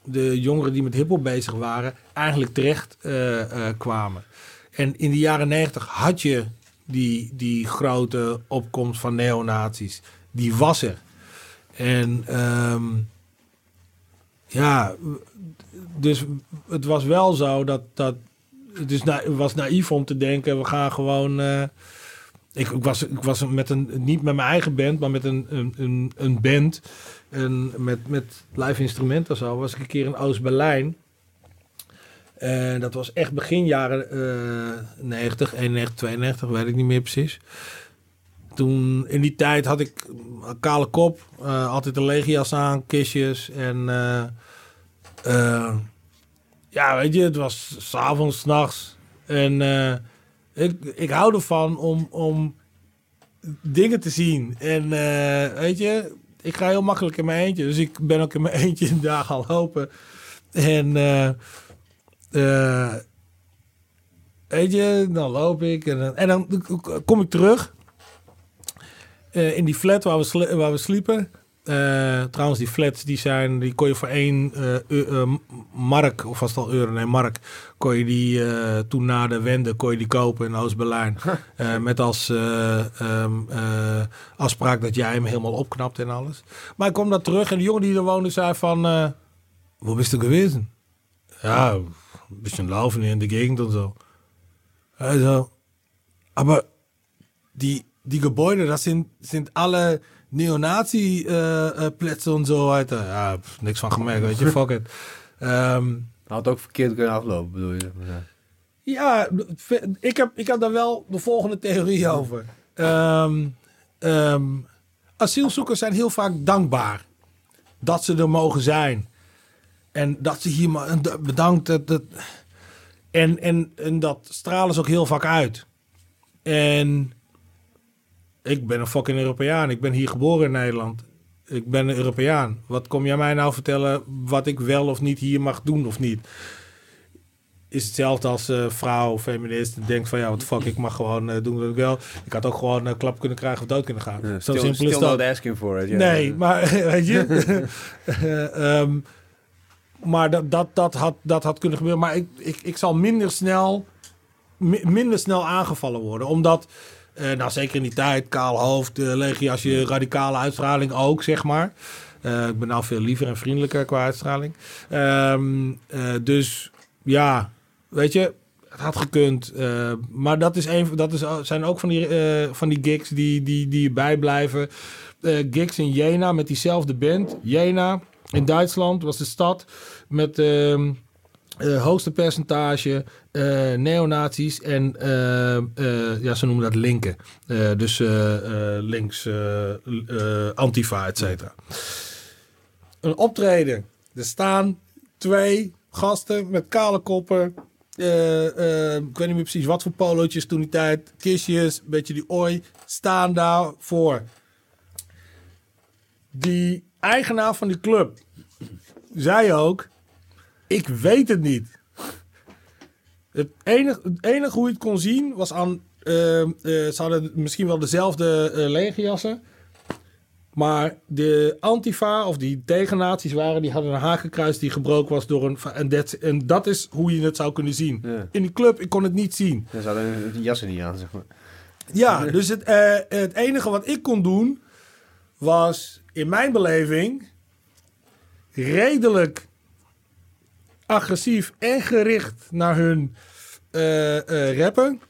de jongeren die met hiphop bezig waren, eigenlijk terecht eh, eh, kwamen. En in de jaren 90 had je die, die grote opkomst van neonazies. Die was er. En ehm, ja, dus het was wel zo dat, dat het is was naïef om te denken, we gaan gewoon. eh, ik, ik, was, ik was met een, niet met mijn eigen band, maar met een, een, een, band. En met, met live instrumenten zo. Was ik een keer in Oost-Berlijn. En dat was echt begin jaren eh 90, 91, 92, weet ik niet meer precies. Toen, in die tijd had ik een kale kop, eh, altijd een legias aan, kistjes en... eh, eh, ja, weet je, het was s'avonds, s'nachts. En ik, ik hou ervan om, om dingen te zien. En eh, weet je, ik ga heel makkelijk in mijn eentje. Dus ik ben ook in mijn eentje een dag al lopen. En eh, eh, weet je, dan loop ik en, en dan kom ik terug. in die flat waar we, waar we sliepen. Eh, trouwens, die flats die zijn, die kon je voor één eh, eh, mark, of was het al euro, nee, mark, kon je die toen na de wende kon je die kopen in Oost-Berlijn. Met als eh, ehm, eh, afspraak dat jij hem helemaal opknapt en alles. Maar ik kwam daar terug en de jongen die er woonde zei van, waar bist du gewesen? Ja, een beetje laufen in de gegend en zo. Hij zo, aber die, die Gebäude, das sind, sind alle Neonazi-plätze und so weiter. Ja, pff, niks van gemerkt, weet je, fuck it. Ehm, Had ook verkeerd kunnen aflopen, bedoel je? Ja. ja, ik heb, ik heb daar wel de volgende theorie over. Ehm, ehm, asielzoekers zijn heel vaak dankbaar dat ze er mogen zijn. En dat ze hier maar bedankt. Dat, dat, en, en, en dat stralen ze ook heel vaak uit. En ik ben een fucking Europeaan. Ik ben hier geboren in Nederland. Ik ben een Europeaan. Wat kom jij mij nou vertellen wat ik wel of niet hier mag doen of niet? is hetzelfde als eh, vrouw, feminist. Denkt van ja, wat fuck, ik mag gewoon eh, doen wat ik wil. Ik had ook gewoon een klap kunnen krijgen of dood kunnen gaan. Zo still, simpel is dat. asking for it. Nee, maar weet je. Eh, ehm, maar dat, dat, dat, had, dat had kunnen gebeuren. Maar ik, ik, ik zal minder snel, mi- minder snel aangevallen worden. Omdat, eh, nou zeker in die tijd, kaal hoofd, uh, legiasje, radicale uitstraling ook, zeg maar. Eh, ik ben nou veel liever en vriendelijker qua uitstraling. Ehm, eh, dus ja, weet je, het had gekund. eh, maar dat, is een, dat is, zijn ook van die, eh, van die gigs die, die, die bijblijven. Eh gigs in Jena met diezelfde band. Jena in Duitsland was de stad met eh, hoogste percentage neonazies en eh, ja, ze noemen dat linken. Dus links, antifa, et cetera. Een optreden. Er staan twee gasten met kale koppen. Ik weet niet meer precies wat voor polootjes toen die tijd. Kistjes, een beetje die ooi. Staan daar voor. Die eigenaar van die club zei ook: Ik weet het niet. Het enige, het enige hoe je het kon zien was aan. eh, eh, ze hadden misschien wel dezelfde eh legerjassen. Maar de Antifa, of die tegennaties waren, die hadden een hakenkruis die gebroken was door een. En dat, en dat is hoe je het zou kunnen zien. Ja. In die club, ik kon het niet zien. Ze hadden die jassen niet aan, zeg maar. Ja, dus het, eh, het enige wat ik kon doen was in mijn beleving redelijk agressief en gericht naar hun eh, eh, rappen.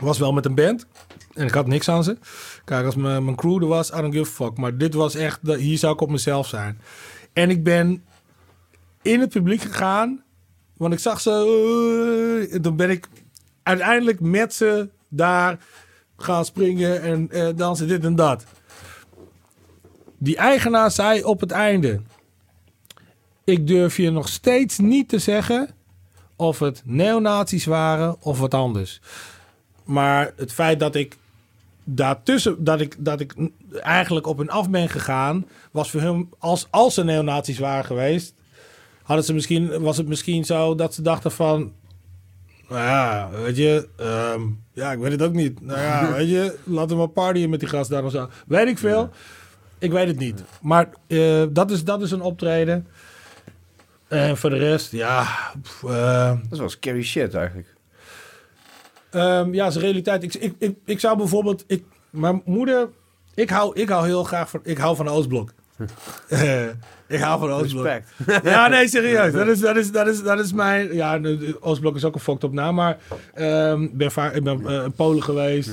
Was wel met een band. En ik had niks aan ze. Kijk, als mijn, crew er was, I don't give a fuck. Maar dit was echt, hier zou ik op mezelf zijn. En ik ben in het publiek gegaan. Want ik zag ze. eh, en toen ben ik uiteindelijk met ze daar gaan springen en eh, dansen dit en dat. Die eigenaar zei op het einde: Ik durf je nog steeds niet te zeggen of het neonazies waren of wat anders. Maar het feit dat ik daartussen, dat ik, dat ik eigenlijk op hun af ben gegaan, was voor hem, als, als ze neonazies waren geweest, hadden ze misschien, was het misschien zo dat ze dachten van, nou ja, weet je, ehm, ja, ik weet het ook niet. Nou ja, weet je, laten we maar partyen met die gast daar of zo. Weet ik veel. Ik weet het niet. Maar eh, dat, is, dat is een optreden. En voor de rest, ja. pff, eh, Dat is wel scary shit eigenlijk. Ehm, ja, zijn realiteit. Ik, ik, ik, ik zou bijvoorbeeld. Ik, mijn moeder. Ik hou, ik hou heel graag van. Ik hou van Oostblok. Eh, ik hou van Oostblok. Respect. Ja, nee, serieus. Dat is, dat is, dat is, dat is mijn... Ja, Oostblok is ook een fucked op naam, maar ehm, ik ben, vaak, ik ben in Polen geweest.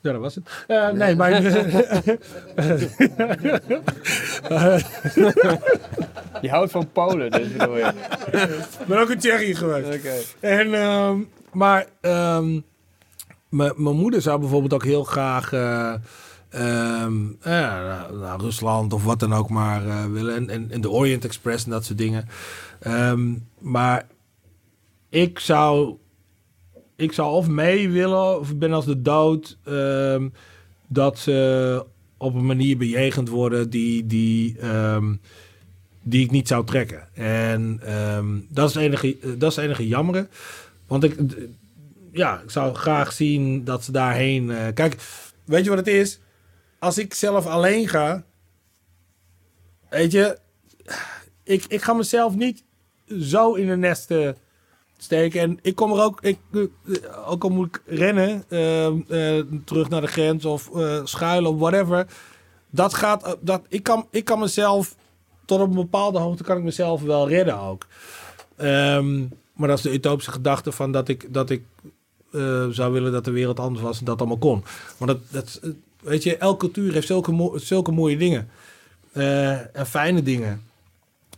Ja, dat was het. Eh, nee, maar... Je houdt van Polen, dus bedoel je. ik ben ook in Tsjechië geweest. En, ehm, maar ehm, mijn moeder zou bijvoorbeeld ook heel graag eh, ehm, ja, naar, naar Rusland of wat dan ook maar eh, willen. En, en, en de Orient Express en dat soort dingen. Maar ik zou, ik zou of mee willen of ik ben als de dood ehm, dat ze op een manier bejegend worden die, die, ehm, die ik niet zou trekken. En ehm, dat, is het enige, eh, dat is enige jammere. Want ik, ja, ik zou graag zien dat ze daarheen... eh, kijk, weet je wat het is? Als ik zelf alleen ga... Weet je... Ik, ik ga mezelf niet zo in de nesten steken. En ik kom er ook... Ik, eh, ook al moet ik rennen... ehm, eh, terug naar de grens of eh, schuilen of whatever... Dat gaat... Dat, ik, kan, ik kan mezelf... Tot op een bepaalde hoogte kan ik mezelf wel redden ook. Ehm, maar dat is de utopische gedachte van dat ik, dat ik zou willen dat de wereld anders was en dat allemaal kon. Maar dat, dat, weet je, elke cultuur heeft zulke, zulke mooie dingen. En fijne dingen.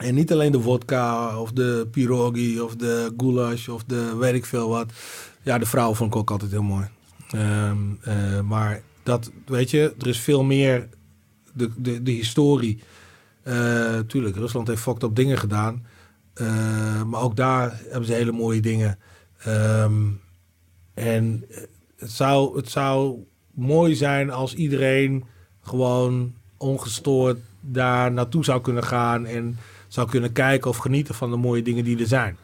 En niet alleen de vodka of de pirogi of de goulash of de weet ik veel wat. Ja, de vrouwen vond ik ook altijd heel mooi. Ehm, eh, maar dat, weet je, er is veel meer de, de, de historie. Eh, tuurlijk, Rusland heeft fucked up dingen gedaan. Eh, maar ook daar hebben ze hele mooie dingen. Ehm, en het zou, het zou mooi zijn als iedereen gewoon ongestoord daar naartoe zou kunnen gaan. En zou kunnen kijken of genieten van de mooie dingen die er zijn.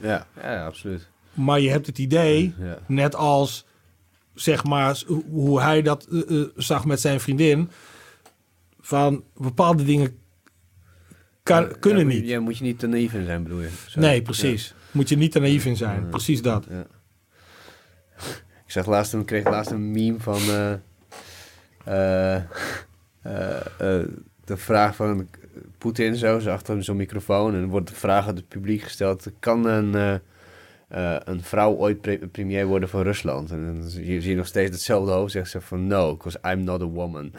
Ja, ja, absoluut. Maar je hebt het idee, Ja. net als zeg maar hoe- hij dat eh, eh, zag met zijn vriendin, van bepaalde dingen kan, kunnen Ja, niet. Ja, moet je niet te naïef in zijn, bedoel je? Zo. Nee, precies. Moet je niet te naïef in zijn. Ja. Precies dat. Ja. Ik zag laatst een, kreeg laatst een meme van eh, eh, eh, eh, de vraag van Poetin zo, ze achter zo'n microfoon en er wordt de vraag aan het publiek gesteld: kan een, eh, eh, een vrouw ooit pre- premier worden van Rusland? En dan zie je, nog steeds hetzelfde hoofd, zegt ze van no, because I'm not a woman.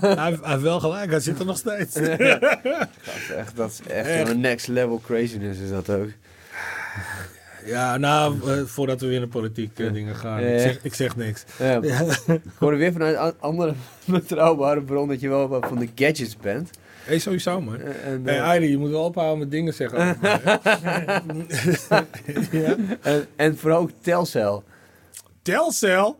hij, heeft, hij heeft wel gelijk, hij zit er nog steeds. dat is echt, dat is echt, Echt. een next level craziness is dat ook. Ja, nou, eh, voordat we weer naar politiek eh, dingen gaan. Ik, zeg, ik zeg niks. Ja, ik hoorde weer vanuit een andere betrouwbare bron dat je wel wat van de gadgets bent. Hey, sowieso, man. En, Hey, eh, Heidi, je moet wel ophouden met dingen zeggen. over ja? en, en vooral ook Telcel. Telcel?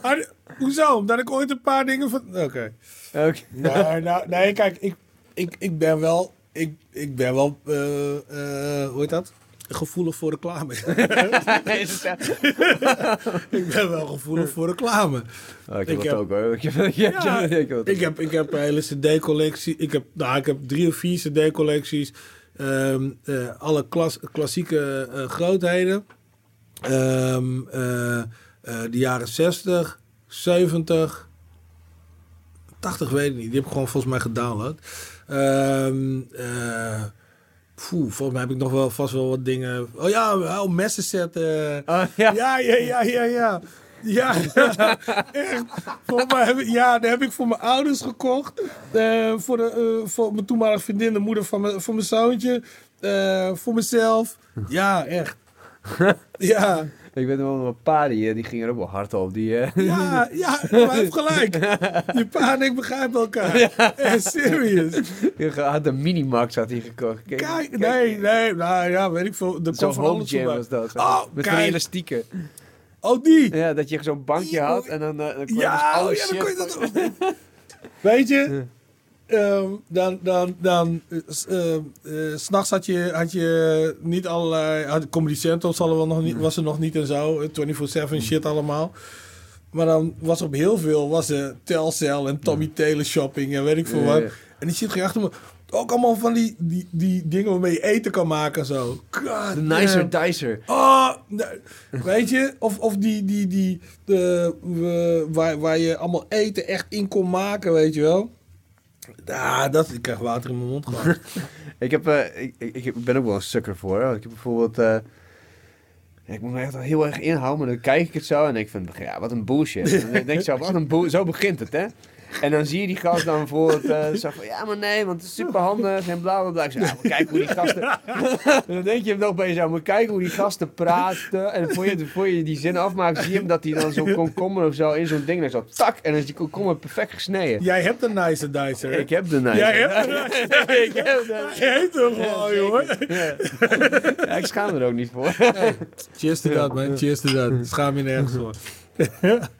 Ah, Hoezo? Omdat ik ooit een paar dingen van... Oké. Ook. Nee, nou, nee, kijk, ik, ik, ik ben wel... Ik, ik ben wel... hoe heet dat? Gevoelig voor reclame. ik ben wel gevoelig voor reclame. Oh, ik heb Ik dat heb- ook hoor. Ik heb, ja, ik heb Ik heb, ik heb een hele cd-collectie. Ik heb, nou, ik heb drie of vier cd-collecties. Ehm, eh, alle klas, klassieke eh, grootheden. Ehm, eh, eh, de jaren 60, 70, 80 weet ik niet. Die heb ik gewoon volgens mij gedownload. Ehm eh, poeh, volgens mij heb ik nog wel vast wel wat dingen. Oh ja, oh, messenset. eh Oh, ja. ja, ja, ja, ja, ja. Ja, echt. Volgens mij heb ik, ja, die heb ik voor mijn ouders gekocht. Eh, voor, de, eh, voor mijn toenmalige vriendin, de moeder van mijn, van mijn zoontje. Eh, voor mezelf. Ja, echt. Ja, Ik weet nog wel een paar die, eh, die gingen er ook wel hard op. Die, eh, ja, ja, maar hij heeft gelijk. Je pa en ik begrijpen elkaar. Echt serious. die had een Minimax had hij gekocht. Kijk, Kijk, nee, nee, nou ja, weet ik veel. Er Zo'n home was dat. Oh, Met van die elastieken. Oh, die. Ja, dat je zo'n bankje had en dan, dan kon je dus Ja, oh ja, dan kon je van- dat Weet je, ehm, dan, dan, dan, eh, s- eh, s'nachts had je, had je niet allerlei, had, Comedy Central zal wel nog niet, was er nog niet en zo, eh, 24-7 shit allemaal. Maar dan was er op heel veel, was er Telcel en Tommy Taylor Shopping en weet ik veel wat. En die shit ging achter me, Ook allemaal van die, die, die dingen waarmee je eten kan maken en zo. God De nicer damn. dicer. Oh, weet je? Of, of die, die, die, de, we- waar, waar je allemaal eten echt in kon maken, weet je wel? Ja, dat, ik krijg water in mijn mond. Ik, heb, eh, ik, ik, ben ook wel een sukker voor. hoor. Ik heb bijvoorbeeld... ja, ik moet me echt heel erg inhouden, maar dan kijk ik het zo en ik vind, ja, wat een bullshit. En denk ik zo, wat een zo begint het, hè? En dan zie je die gast dan bijvoorbeeld eh zo van, ja, maar nee, want het is super handig en bla bla bla. Ik zeg, ja, maar kijk hoe die gasten... en dan denk je nog bij jezelf, maar kijk hoe die gasten praten. En voor je, voor je die zin afmaakt, zie je hem dat hij dan zo'n komkommer of zo in zo'n ding, en zo tak, en dan is die komkommer perfect gesneden. Jij hebt een nice dicer. Ik heb de nice. Jij hebt een nice ik heb de Je heet hem gewoon, jongen. Ja, ik schaam er ook niet voor. Cheers to that, man. Cheers to that. Schaam je nergens voor.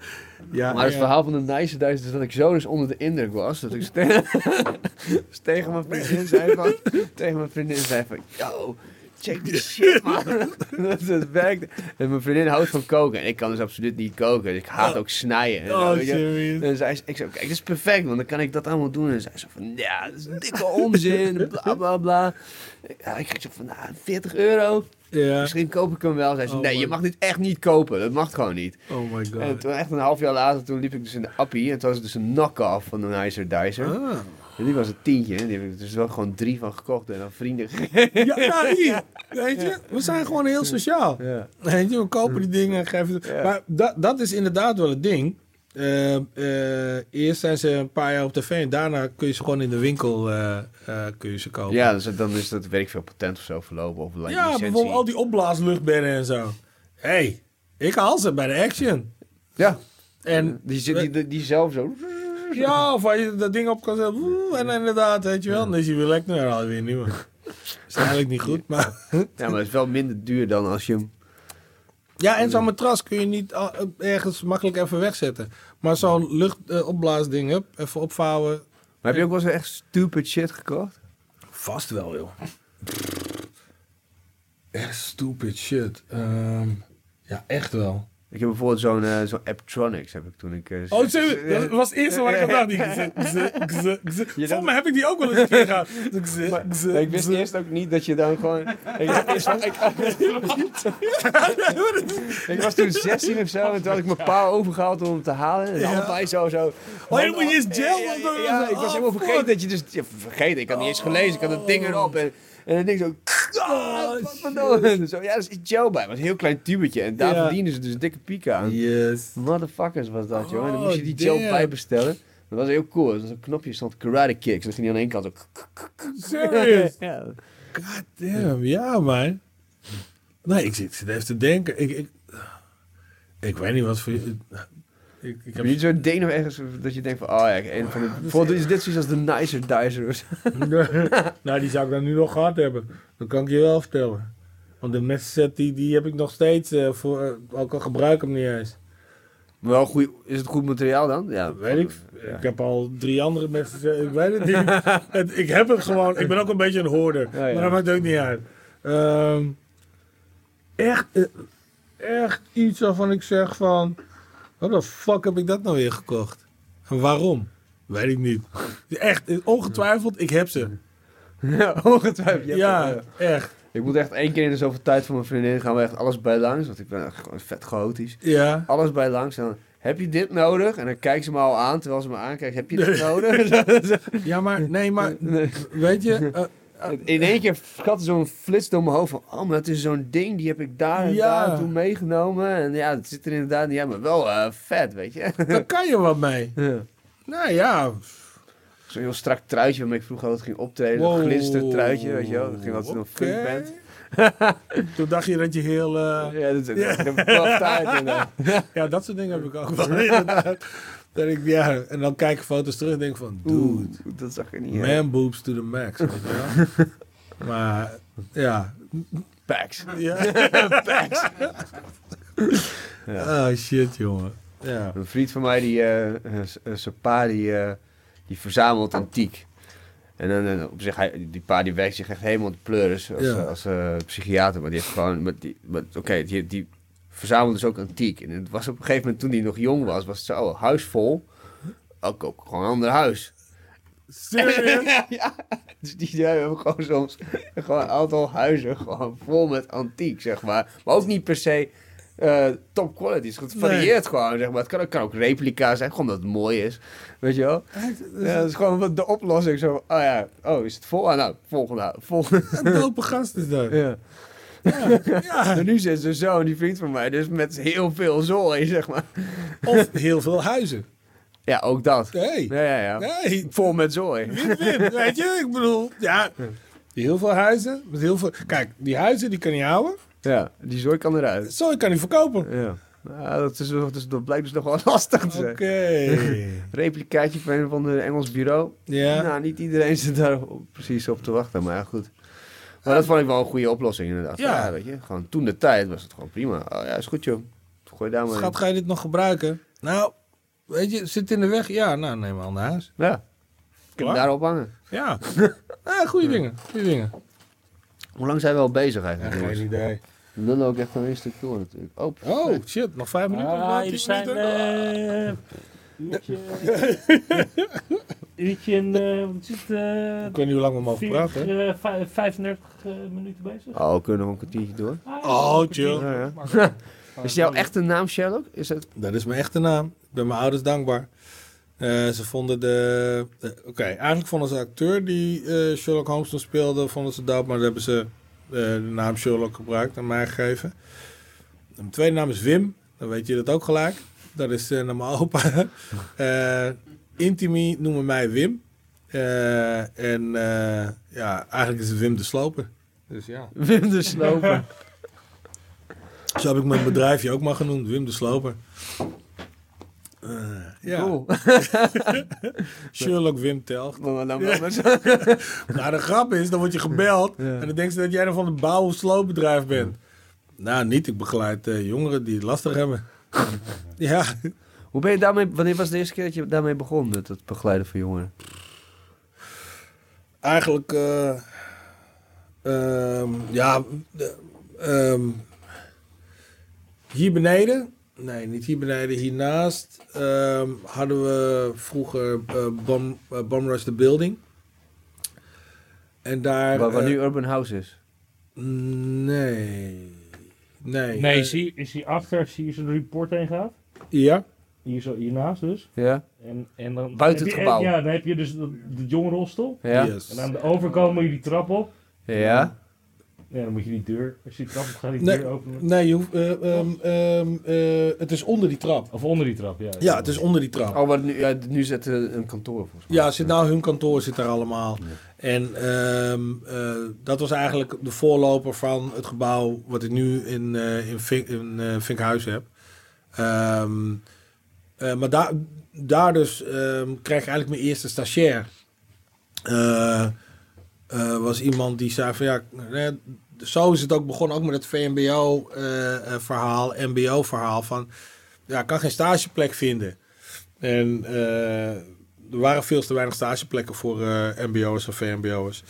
ja, Maar het ja. verhaal van de nice duizend is dat ik zo dus onder de indruk was. Dat ik ste- dus tegen mijn vriendin zei van... Tegen mijn vriendin zei van... Yo, check this shit, man. dat het werkt. En mijn vriendin houdt van koken. En ik kan dus absoluut niet koken. Dus ik haat ook snijden. en Oh, serieus. En zei, ze- ik zei, kijk, dit is perfect, want dan kan ik dat allemaal doen. En zei ze van, ja, dat is dikke onzin, bla bla bla. Ja, ik kreeg zo van, nou, 40 euro. Ja. Misschien koop ik hem wel. Zei ze, Oh, nee, je mag dit echt niet kopen. Dat mag gewoon niet. Oh my god. En toen echt een half jaar later, toen liep ik dus in de appie. En toen was het dus een knock-off van de Nicer Dicer. Ah. En die was een tientje. En die heb ik dus wel gewoon drie van gekocht. En dan vrienden. Ja, nou hier. Weet je, we zijn gewoon heel sociaal. Ja. Weet je, we kopen die dingen en geven. Maar dat, dat is inderdaad wel het ding. Eh, eh, eerst zijn ze een paar jaar op tv en daarna kun je ze gewoon in de winkel eh, eh, kun je ze kopen. Ja, dus dan is dat, weet ik veel, patent of zo verlopen. Of Ja, licentie. bijvoorbeeld al die opblaasluchtbedden en zo. Hé, hey, ik haal ze bij de Action. Ja, En die, die, die, die zelf zo. ja, of waar je dat ding op kan zetten. En inderdaad, weet je wel. Dan is hij weer lekker. Nou, dan haal je weer een nieuwe. is eigenlijk niet goed, maar... Ja, maar het is wel minder duur dan als je hem... Ja, en zo'n matras kun je niet ergens makkelijk even wegzetten. Maar zo'n luchtopblaasding, hup, even opvouwen. Maar heb je ook wel eens echt stupid shit gekocht? Vast wel, joh. Echt stupid shit. Ehm, ja, echt wel. Ik heb bijvoorbeeld zo'n eh, zo'n Apptronics heb ik toen ik... eh, Oh, dat was het eerste wat ik gze- gze- Volgens mij heb ik die ook wel eens een keer gehad. Maar- maar ik wist eerst ook niet dat je dan gewoon... Ik, dacht eerst ik, ik was toen 16 of zo en toen had ik mijn pa overgehaald om hem te halen. En Ja. allebei zo, zo... Oh, je moet je eens gel Ja, ik was Oh, helemaal vergeten dat je dus... Ja, vergeten, ik had niet eens gelezen, ik had het ding erop en... En dan denk ik zo... Oh, wat verdomme. Zo, ja, er is gel bij. Het was een heel klein tubetje. En daar Ja. verdienen ze dus een dikke piek aan. Yes. Motherfuckers was dat, joh. En dan Oh, moest je die gel damn. bij bestellen. Dat was heel cool. Er was een knopje, stond karate kicks. Dan ging die aan één kant zo... Serious? Ja. God damn, ja man. Nee, ik zit, zit even te denken. Ik, ik, ik weet niet wat voor je... Ik, ik Heb je niet zo'n ding nog ergens dat je denkt van... Oh ja, een van de... Bijvoorbeeld is dit zoiets als de Nicer Dicer. nou, die zou ik dan nu nog gehad hebben. Dat kan ik je wel vertellen. Want de messenset, die, die heb ik nog steeds eh, voor... eh, ook al gebruik ik hem niet eens. Maar wel goed, is het goed materiaal dan? Ja, Weet ik. Ik heb al drie andere messensets. Ik weet het niet. Het- ik heb het gewoon. Ik ben ook een beetje een hoorder. Ja, ja. Maar dat maakt ook niet uit. Ehm, echt, eh, echt iets waarvan ik zeg van... Wat de fuck heb ik dat nou weer gekocht? En waarom? Weet ik niet. Echt, ongetwijfeld, ik heb ze. Ja, ongetwijfeld. Je hebt Ja, het, echt. ik moet echt één keer in de zoveel tijd van mijn vriendin gaan we echt alles bij langs. Want ik ben echt gewoon vet chaotisch. Ja. Alles bij langs. En dan, heb je dit nodig? En dan kijkt ze me al aan terwijl ze me aankijkt. Heb je dit nodig? Ja, maar nee, maar Nee. weet je... eh, In één keer schatte zo'n flits door mijn hoofd van... Oh, maar dat is zo'n ding, die heb ik daar en Ja. daar toen meegenomen. En ja, het zit er inderdaad niet aan, maar wel eh, vet, weet je. daar kan je wat mee. Ja. Nou ja, Zo'n heel strak truitje waarmee ik vroeger altijd ging optreden. Wow, Een glinstertruitje, weet je wel. Dat ging altijd oké. funk band. Toen dacht je dat je heel... eh, Ja, dat, dat, dat tijd. Ja, dat soort dingen heb ik ook wel. inderdaad. Dat ik, ja, en dan kijk ik foto's terug en denk van, dude, Oeh, dat zag er niet man boobs to the max. Weet je wel? maar ja. Packs. ja. Packs. Oh shit, jongen. Ja. Een vriend van mij, die, zijn pa, die, die verzamelt antiek. En dan eh, op zich, hij, die pa die werkt zich echt helemaal te pleuris als, Ja. eh, als eh, psychiater. Maar die heeft gewoon, oké, die, die verzamelt dus ook antiek. En het was op een gegeven moment, toen hij nog jong was, was het zo, huis vol. Ook, ook gewoon een ander huis. Serieus? ja. Dus die hebben gewoon soms gewoon een aantal huizen gewoon vol met antiek, zeg maar. Maar ook niet per se eh, top quality. Het varieert gewoon, zeg maar. Het kan, het kan ook replica zijn, gewoon omdat het mooi is. Weet je wel? Ja, dat is gewoon de oplossing. Zo, oh ja, oh, is het vol? Ah, nou, volgende. volgende. Een dope gast is dat. Ja. Ja. En nu zit zijn zoon, die vriend van mij, dus met heel veel zooi, zeg maar. Of heel veel huizen. Ja, ook dat. Nee. Ja, ja, ja. Nee. Vol met zooi. Win-win, weet je? Ik bedoel, ja. Heel veel huizen. Met heel veel... Kijk, die huizen die kan je houden. Ja, die zooi kan eruit. Zo, ik kan die verkopen. Ja. Nou, dat, is, dat, is, dat blijkt dus nog wel lastig te zijn. Oké. Replicaatje van een van de Engels bureau. Ja. Nou, niet iedereen zit daar precies op te wachten, maar goed. Maar dat vond ik wel een goede oplossing inderdaad. Ja. Ja, weet je. Gewoon toen de tijd was het gewoon prima. Oh ja, is goed joh. Gooi daar maar in. Schat, ga je dit nog gebruiken? Nou, weet je, zit het in de weg? Ja, nou, neem maar naar huis. Ja. Ik heb daarop hangen. Ja. ja goede dingen. Goede dingen. Hoe lang zijn we al bezig Ja, eigenlijk? geen jongens? idee. We lullen ook echt nog een stuk door natuurlijk. Oh, Oh, shit. Nog vijf minuten? Ah, jullie zijn... minuten? uurtje... en... eh, wat is het? eh, Ik weet niet hoe lang we mogen praten. 40, eh, vij- 35 eh, minuten bezig. oh, we kunnen nog een kwartiertje door. Ah, Oh, chill. Ja, ja. Is jouw echte naam Sherlock? Is het? Dat is mijn echte naam. Ik ben mijn ouders dankbaar. Eh, ze vonden de... Oké, eigenlijk vonden ze de acteur die eh, Sherlock Holmes toen speelde, vonden ze dood. Maar dan hebben ze eh, de naam Sherlock gebruikt en mij gegeven. En Mijn tweede naam is Wim. Dan weet je dat ook gelijk. Dat is eh, naar mijn opa. Intimi noemen mij Wim. Eh, en eh, ja, eigenlijk is het Wim de Sloper. Dus ja. Wim de Sloper. Zo heb ik mijn bedrijfje ook maar genoemd. Wim de Sloper. Eh, ja. Cool. Sherlock Wim Telgt. Maar. Nou, de grap is, dan word je gebeld Ja. en dan denken ze dat jij dan van een bouw- of sloopbedrijf bent. Nou, niet. Ik begeleid eh, jongeren die het lastig hebben. ja, Hoe ben je daarmee, wanneer was de eerste keer dat je daarmee begon met het begeleiden van jongeren? eigenlijk, eh, ehm, ja, de, ehm, hier beneden, nee, niet hier beneden, hiernaast ehm, hadden we vroeger eh Bom, eh, Bom Rush the Building. En daar... Waar, waar nu Urban House is. Nee. Nee. Nee, zie, is hij achter, zie je zo'n report heen gaat? Ja. Hier zo, hiernaast dus. Ja? En, en dan, Buiten het je- gebouw. Ja, dan heb je dus de, de jongerenhostel. Ja? Yes. En aan de overkant moet je die trap op. Ja? Ja, dan moet je die deur, als je die trap op gaat, die Nee. deur openen. Nee, je hoeft, eh, ehm, ehm, eh, het is onder die trap. Of onder die trap, ja. Ja, het is onder die trap. Oh, maar nu, ja, nu zit er een kantoor volgens mij. Ja, zit nou hun kantoor zit daar allemaal. En ehm, eh, dat was eigenlijk de voorloper van het gebouw wat ik nu in, eh in, Vink, in eh, Vinkhuis heb. Eh, maar daar, daar dus ehm, kreeg ik eigenlijk mijn eerste stagiair. Eh, eh, was iemand die zei van ja, zo is het ook begonnen, ook met het VMBO-verhaal, MBO-verhaal van ja, ik kan geen stageplek vinden. En er waren veel te weinig stageplekken voor MBO'ers en VMBO'ers.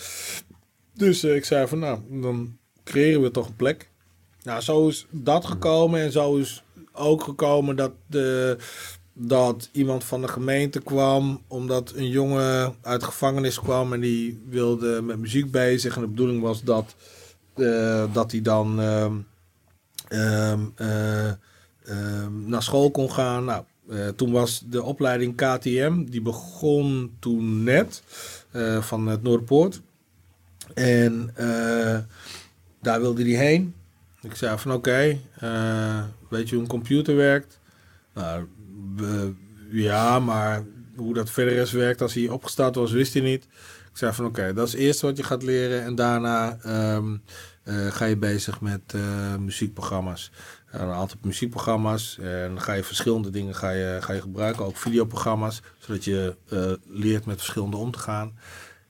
Dus ik zei van nou, dan creëren we toch een plek. Nou, zo is dat gekomen en zo is ook gekomen dat, de, dat iemand van de gemeente kwam, omdat een jongen uit gevangenis kwam en die wilde met muziek bezig. En de bedoeling was dat, eh, dat hij dan ehm, ehm, eh, ehm, naar school kon gaan. Nou, eh, toen was de opleiding KTM, die begon toen net van het Noordpoort. En daar wilde hij heen. Ik zei van oké, weet je hoe een computer werkt? Nou, ja, maar hoe dat verder is werkt als hij opgestart was, wist hij niet. Ik zei van oké, dat is het eerste wat je gaat leren. En daarna ehm, eh, ga je bezig met eh, muziekprogramma's. een aantal muziekprogramma's. En ga je verschillende dingen ga je, ga je gebruiken. Ook videoprogramma's. Zodat je eh, leert met verschillende om te gaan.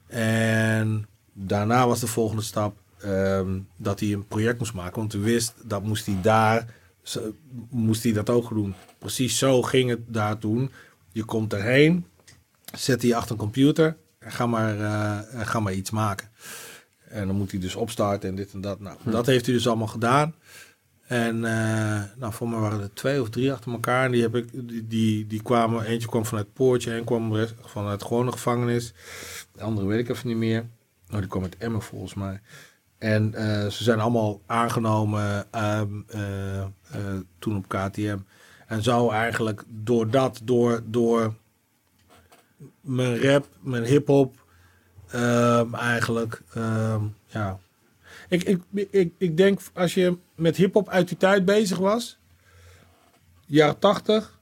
En daarna was de volgende stap ehm, dat hij een project moest maken. Want hij wist dat moest hij daar moest hij dat ook doen. Precies zo ging het daar toen. Je komt erheen, zet hij achter een computer en ga maar, eh, ga maar iets maken. En dan moet hij dus opstarten en dit en dat. Nou, dat heeft hij dus allemaal gedaan. En eh, nou, voor mij waren er twee of drie achter elkaar. En die, heb ik, die, die, die kwamen, eentje kwam vanuit het poortje, en kwam vanuit de gewone gevangenis. De andere weet ik even niet meer. Oh, die kwam uit Emmen volgens mij. En eh, ze zijn allemaal aangenomen ehm, eh, eh, toen op KTM. En zo eigenlijk door dat, door, door mijn rap, mijn hip-hop, ehm, eigenlijk, ehm, ja. Ik, ik, ik, ik denk als je met hip-hop uit die tijd bezig was, jaren 80,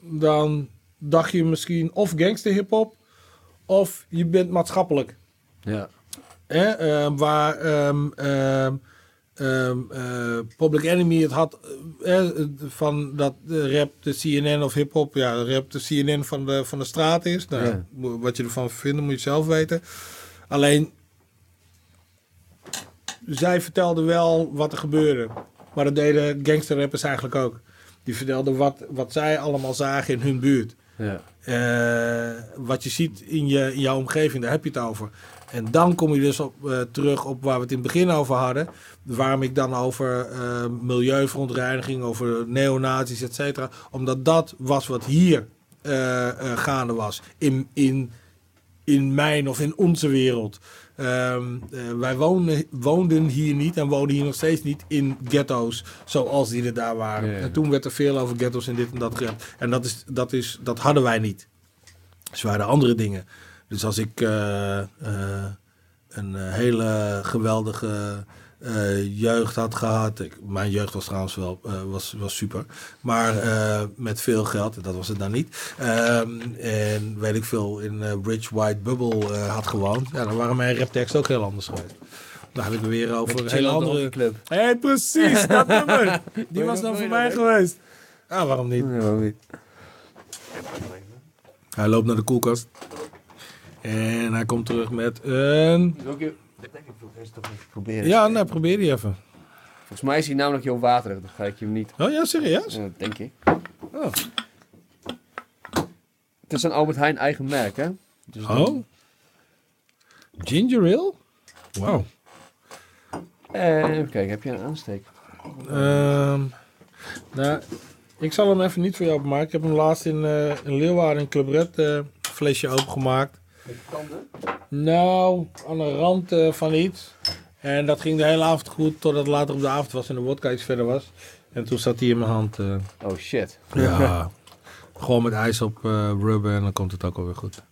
dan dacht je misschien of gangster hip-hop of je bent maatschappelijk. Ja. Hè, ehm, waar ehm, ehm, eh, Public Enemy het had eh, eh, van dat de rap de CNN of hip-hop, ja, de rap de CNN van de, van de straat is. Nou, Ja. Wat je ervan vindt, moet je zelf weten. Alleen, zij vertelden wel wat er gebeurde. Maar dat deden gangsterrappers eigenlijk ook. Die vertelden wat, wat zij allemaal zagen in hun buurt. Ja. Wat je ziet in, je, in jouw omgeving, daar heb je het over. En dan kom je dus op, eh, terug op waar we het in het begin over hadden. Waarom ik dan over eh, milieuverontreiniging, over neonazies, et cetera. Omdat dat was wat hier eh, gaande was. In, in, in mijn of in onze wereld. Ehm, eh, wij woonden, woonden hier niet en wonen hier nog steeds niet in ghetto's zoals die er daar waren. En toen werd er veel over ghetto's en dit en dat gerept. En dat, is, dat, is, dat hadden wij niet. Dus waren andere dingen. Dus als ik eh, eh, een hele geweldige eh, jeugd had gehad. Ik, mijn jeugd was trouwens wel was, was super. Maar met veel geld, dat was het dan niet. Ehm, en weet ik veel, in Bridge White Bubble had gewoond. Ja, dan waren mijn rapteksten ook heel anders geweest. Dan heb ik het weer over een hele andere... club. Hé, hey, precies, dat nummer. Die was dan voor mij geweest. Ah, waarom niet? Ja, waarom niet? Hij loopt naar de koelkast. En hij komt terug met een... Dat proberen. Ja, nou, probeer die even. Volgens mij is hij namelijk heel waterig, dan ga ik je hem niet. Oh ja, serieus? Ja, denk ik. Oh. Het is een Albert Heijn eigen merk, hè? Dus Oh. Ginger ale? Wauw. Even kijken, heb je een aansteek? Ehm, nou, ik zal hem even niet voor jou opmaken. Ik heb hem laatst in, in Leeuwarden in Club Red eh, flesje opengemaakt. Nou, aan de rand eh, van iets. En dat ging de hele avond goed, totdat het later op de avond was en de wodka iets verder was. En toen zat hij in mijn hand. eh, Oh shit. ja, gewoon met ijs op eh, rubber en dan komt het ook alweer goed.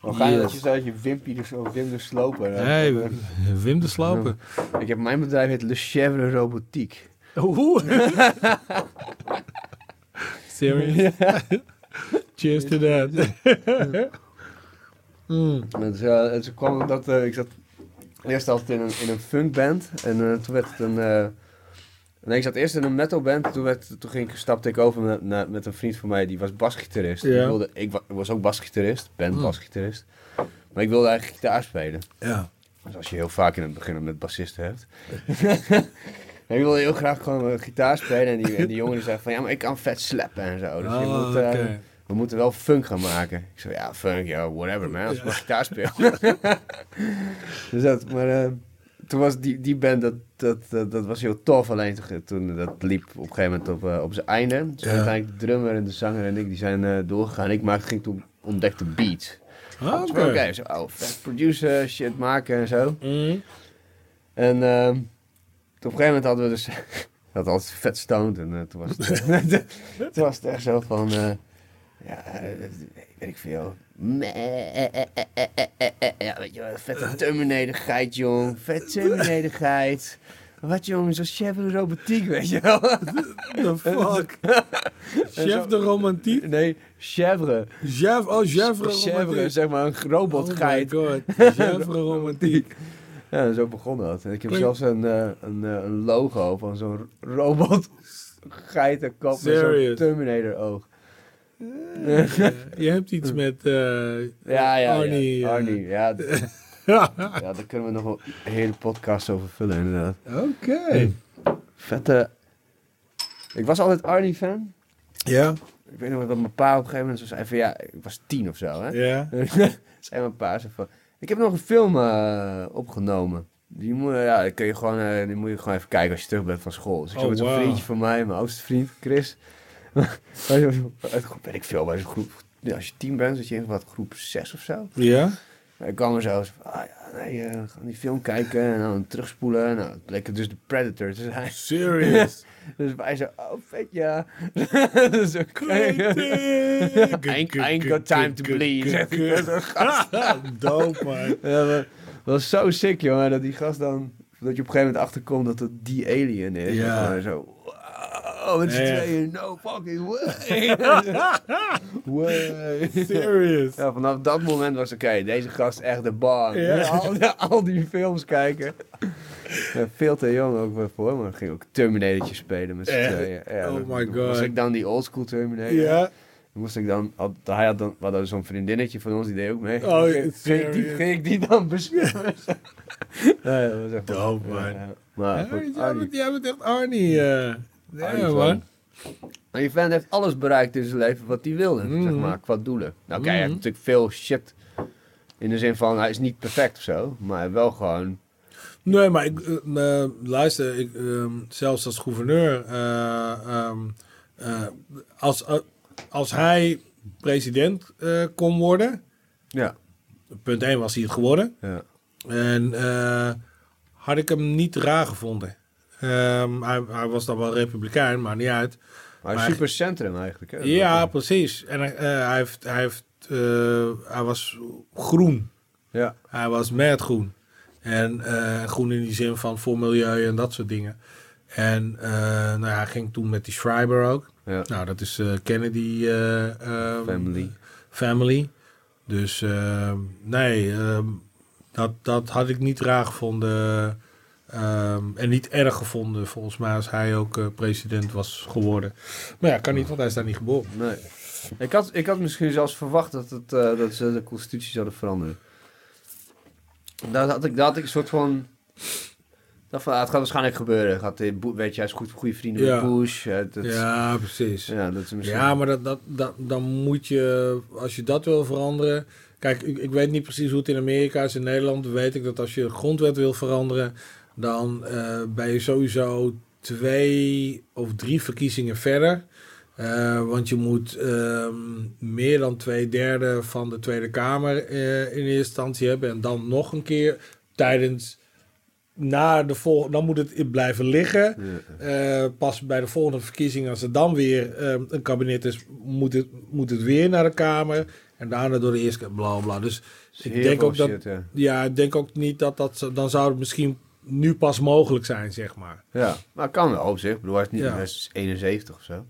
We gaan Yes. dat je je dus zo Wim de sloper. Hey, Wim de Slopen. Ik heb mijn bedrijf heet Le Chèvre Robotiek. Oeh. Serious? Cheers to that. Mm. En dus, en toen kwam het dat eh, ik zat eerst altijd in een, in een funkband en eh, toen werd het een. eh, nee, ik zat eerst in een metalband. Toen, werd, toen ging ik, stapte ik over met, met een vriend van mij die was basgitarist. Ja. Ik, wilde, ik, wa- ik was ook basgitarist, band Hmm. basgitarist. Maar ik wilde eigenlijk gitaar spelen. Ja. Zoals je heel vaak in het begin met bassisten hebt. En ik wilde heel graag gewoon gitaar spelen. En die, en die jongen die zei van ja, maar ik kan vet slappen en zo. Dus je Oh, moet, eh. We moeten wel funk gaan maken. Ik zei ja, funk, ja, whatever man, als ik maar gitaar speel. dus dat, maar eh, toen was die, die band, dat, dat, dat, dat was heel tof. Alleen toen, toen dat liep op een gegeven moment op, eh, op zijn einde. Dus Ja. uiteindelijk de drummer en de zanger en ik, die zijn eh, doorgegaan. Ik maakte, ging toen ontdekte beats. Ah, Dus Oké. Zo, oh, vet producer, shit maken en zo. Mm. En ehm, toen op een gegeven moment hadden we dus... dat altijd vet stoned. En eh, toen, was het, toen was het echt zo van... Ja, eh, weet ik veel. Ja, weet je wel, vette eh. terminator jong. Vette terminator geit. Wat jongens, als chef de weet je wel. The fuck? chef de romantiek? Nee, chèvre. Chef, oh, chèvre Chèvre, zeg maar, een robotgeit. Oh my god, chèvre romantiek. Ja, zo begon dat. Ik heb zelfs een, eh, een, logo van zo'n robot geitenkap met zo'n Terminator oog. Je hebt iets met eh Ja, ja, Arnie. ja. eh. Arnie, ja. d- Ja. ja, daar kunnen we nog een hele podcast over vullen, inderdaad. Oké. Vette... Ik was altijd Arnie-fan. Ja, Ik weet nog dat mijn pa op een gegeven moment zei van... Ja, ik was tien of zo, hè. ja. zei mijn pa zo van... Ik heb nog een film eh, opgenomen. Die moet, ja, die, kun je gewoon, die moet je gewoon even kijken als je terug bent van school. Dus ik Oh, zat met zo'n wow. vriendje van mij, mijn oudste vriend, Chris. Uit groep, weet ik veel, bij zo'n groep... Ja, als je tien bent, zit je in wat groep zes of zo. Ja? Ik kwam er zo, van, ah ja, nee, eh, we gaan die film kijken en dan terugspoelen. Nou, het bleek dus de Predator te zijn. Serious. Dus wij zo, oh vet ja. dus oké. I ain't, I ain't got time to bleed. Dope, man. Ja, maar, dat was zo sick, jongen, dat die gast dan... Dat je op een gegeven moment achterkomt dat het die alien is. Ja. En zo, wow, met z'n tweeën, no fucking way. way. Serious. Ja, vanaf dat moment was oké, deze gast echt de bang. Ja. Al, al die films kijken. Ja, veel te jong ook voor, maar ging ook Terminatortje spelen met z'n tweeën. Ja, Oh my God. Was ik dan die oldschool Terminator? Ja. Moest ik dan, had, hij had dan, we hadden zo'n vriendinnetje van ons, die deed ook mee. Oh, ging, die, ging ik die dan beschermen. ja, dat was echt Dope, man. ja. Maar Ja, jij, bent, jij bent echt Arnie. eh ja, man. Maar die vent heeft alles bereikt in zijn leven wat hij wilde, zeg Mhm. maar, qua doelen. Nou, kijk, hij heeft Mhm. natuurlijk veel shit. In de zin van, hij is niet perfect of zo, maar wel gewoon... Nee, maar ik, eh, eh, luister, ik, ehm, zelfs als gouverneur, eh, ehm, eh, als, als hij president kon worden, Ja. punt 1 was hij het geworden, ja. en had ik hem niet raar gevonden. Ehm, hij, hij was dan wel republikein, maar niet uit. Maar hij is Maar- super centrum eigenlijk, hè? Ja, precies. En eh, hij, heeft, hij, heeft, eh, hij was groen. Ja. Hij was mad groen. En eh, groen in die zin van voor milieu en dat soort dingen. En nou ja, hij ging toen met die Schreiber ook. Ja. Nou, dat is Kennedy eh, ehm, Family. family. Dus ehm, nee, dat, dat had ik niet raar gevonden. Ehm, en niet erg gevonden, volgens mij, als hij ook eh, president was geworden. Maar ja, kan niet, want hij is daar niet geboren. Nee. Ik had, ik had misschien zelfs verwacht dat, het, eh, dat ze de constitutie zouden veranderen. Daar had ik, daar had ik een soort van... van, ah, het gaat waarschijnlijk gebeuren. Gaat, eh, weet je, hij is goed, goede vrienden Ja. met Bush. dat, Ja, precies. ja, dat is misschien... Ja, maar dat, dat, dat, dan moet je, als je dat wil veranderen. Kijk, ik, ik weet niet precies hoe het in Amerika is. In Nederland weet ik dat als je grondwet wil veranderen, dan eh, ben je sowieso twee of drie verkiezingen verder. Eh, want je moet ehm, meer dan twee derde van de Tweede Kamer eh, in eerste instantie hebben. En dan nog een keer tijdens. Na de vol dan moet het blijven liggen. Ja. Pas bij de volgende verkiezingen, als er dan weer eh, een kabinet is, moet het, moet het weer naar de Kamer. En daarna door de eerste bla bla. Dus ik denk ook dat, ja. ja, ik denk ook niet dat dat, dan zou het misschien nu pas mogelijk zijn, zeg maar. Ja, maar kan wel op zich. Ik bedoel, hij is niet Ja. hij is 71 of zo.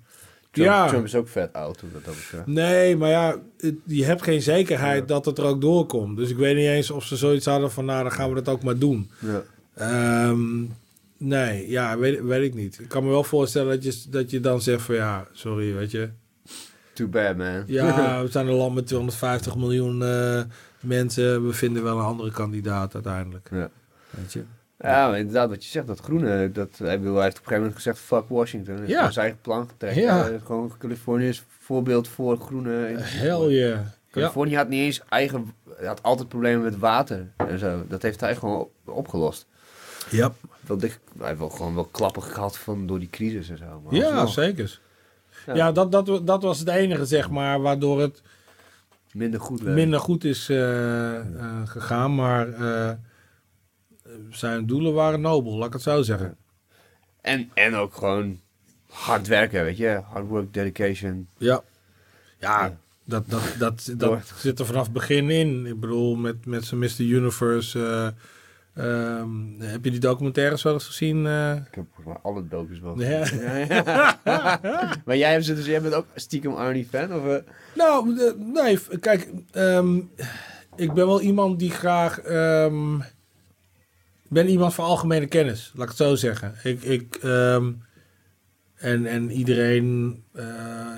Trump, Ja. Trump is ook vet oud, dat dat betreft. Nee, maar ja, je hebt geen zekerheid dat het er ook doorkomt. Dus ik weet niet eens of ze zoiets hadden van, nou, dan gaan we dat ook maar doen. Ja. Ehm, nee, ja, weet, weet ik niet. Ik kan me wel voorstellen dat je, dat je dan zegt van, ja, sorry, weet je. Too bad, man. Ja, we zijn een land met 250 miljoen eh, mensen. We vinden wel een andere kandidaat uiteindelijk. Ja. Weet je? Ja, maar inderdaad, wat je zegt, dat groene, dat, hij, wil, hij heeft op een gegeven moment gezegd, fuck Washington. Hij heeft Ja. zijn eigen plan getrokken. Ja. Eh, gewoon Californië is voorbeeld voor groene... Hell yeah. Ja. Californië had niet eens eigen... Hij had altijd problemen met water en zo. Dat heeft hij gewoon op- opgelost. Ja, Wel dik, hij heeft wel gewoon wel klappen gehad van, door die crisis en zo. Maar ja alsnog zeker. Ja. Ja, dat, dat, dat was het enige, zeg maar, waardoor het Minder goed minder goed is eh, eh, gegaan. Maar zijn doelen waren nobel, laat ik het zo zeggen. En, en ook gewoon hard werken, weet je. Hard work, dedication. Ja. Ja, dat, dat, dat, dat Door. zit er vanaf het begin in. Ik bedoel, met, met zijn Mr. Universe. eh, ehm, heb je die documentaires wel eens gezien? eh? Ik heb volgens mij alle docus wel gezien. Ja, ja. maar jij, hebt dus, jij bent ook stiekem Arnie-fan? Of, eh? Nou, nee, kijk, ehm, ik ben wel iemand die graag. ehm, ik ben iemand van algemene kennis, laat ik het zo zeggen. Ik, ik, ehm, en, en iedereen eh,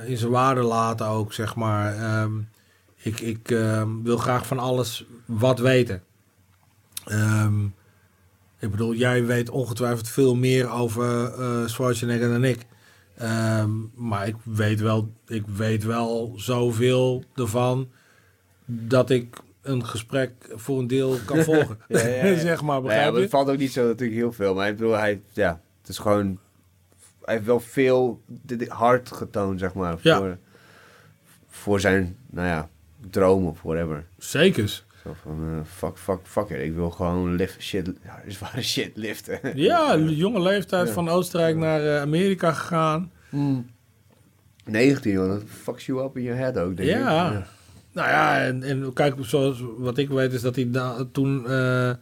in zijn waarde laten ook, zeg maar. Ehm, ik ik ehm, wil graag van alles wat weten. Ik bedoel, jij weet ongetwijfeld veel meer over eh Schwarzenegger dan ik. Maar ik weet, wel, ik weet wel zoveel ervan dat ik een gesprek voor een deel kan volgen. Ja, ja, ja. zeg maar, Nou begrijp maar je? het valt ook niet zo natuurlijk heel veel. Maar ik bedoel, hij, ja, het is gewoon... Hij heeft wel veel hard getoond, zeg maar. Ja. Voor, voor zijn, nou ja, droom of whatever. Zekers. Zo van, eh, fuck, fuck, fuck it. Ik wil gewoon lift, shit, zware shit liften. Ja, jonge leeftijd van Oostenrijk naar eh, Amerika gegaan. 19, joh. Dat fucks you up in your head ook, denk Ja. Nou ja, en, en kijk, zoals wat ik weet is dat hij toen eh, eh,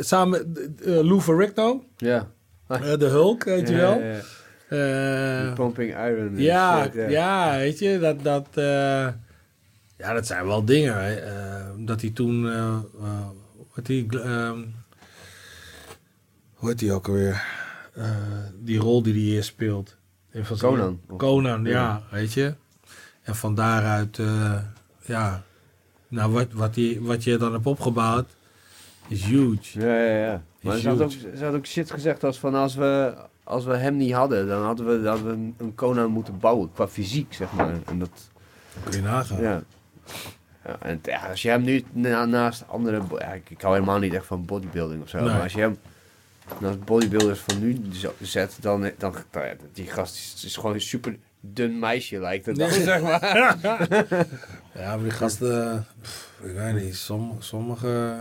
samen eh Lou Ferrigno, Ja. de Hulk, weet je wel. Pumping iron. ja, shit, ja, weet je, dat, dat, ja, dat zijn wel dingen. hè. Dat hij toen, wat ehm, hoe heet die ook alweer? Die rol die hij hier speelt. Zijn- Conan. Conan, ja, Ja. weet je. En van daaruit, eh, ja, nou, wat, wat, die, wat je dan hebt opgebouwd, is huge. Ja, ja, ja. Maar ze had, ook, huge. ze had ook shit gezegd als van als we, als we hem niet hadden, dan hadden we, we een, Conan moeten bouwen qua fysiek, zeg maar. En dat, Kun je nagaan. ja. ja en ja, als je hem nu na- naast andere, ja, ik, ik hou helemaal niet echt van bodybuilding of zo, Nee. maar als je hem naast bodybuilders van nu zet, dan, dan, dan die gast is, is gewoon super dun meisje lijkt het dan, Nee. zeg maar. Ja, maar die gasten, pff, ik weet niet, sommige, sommige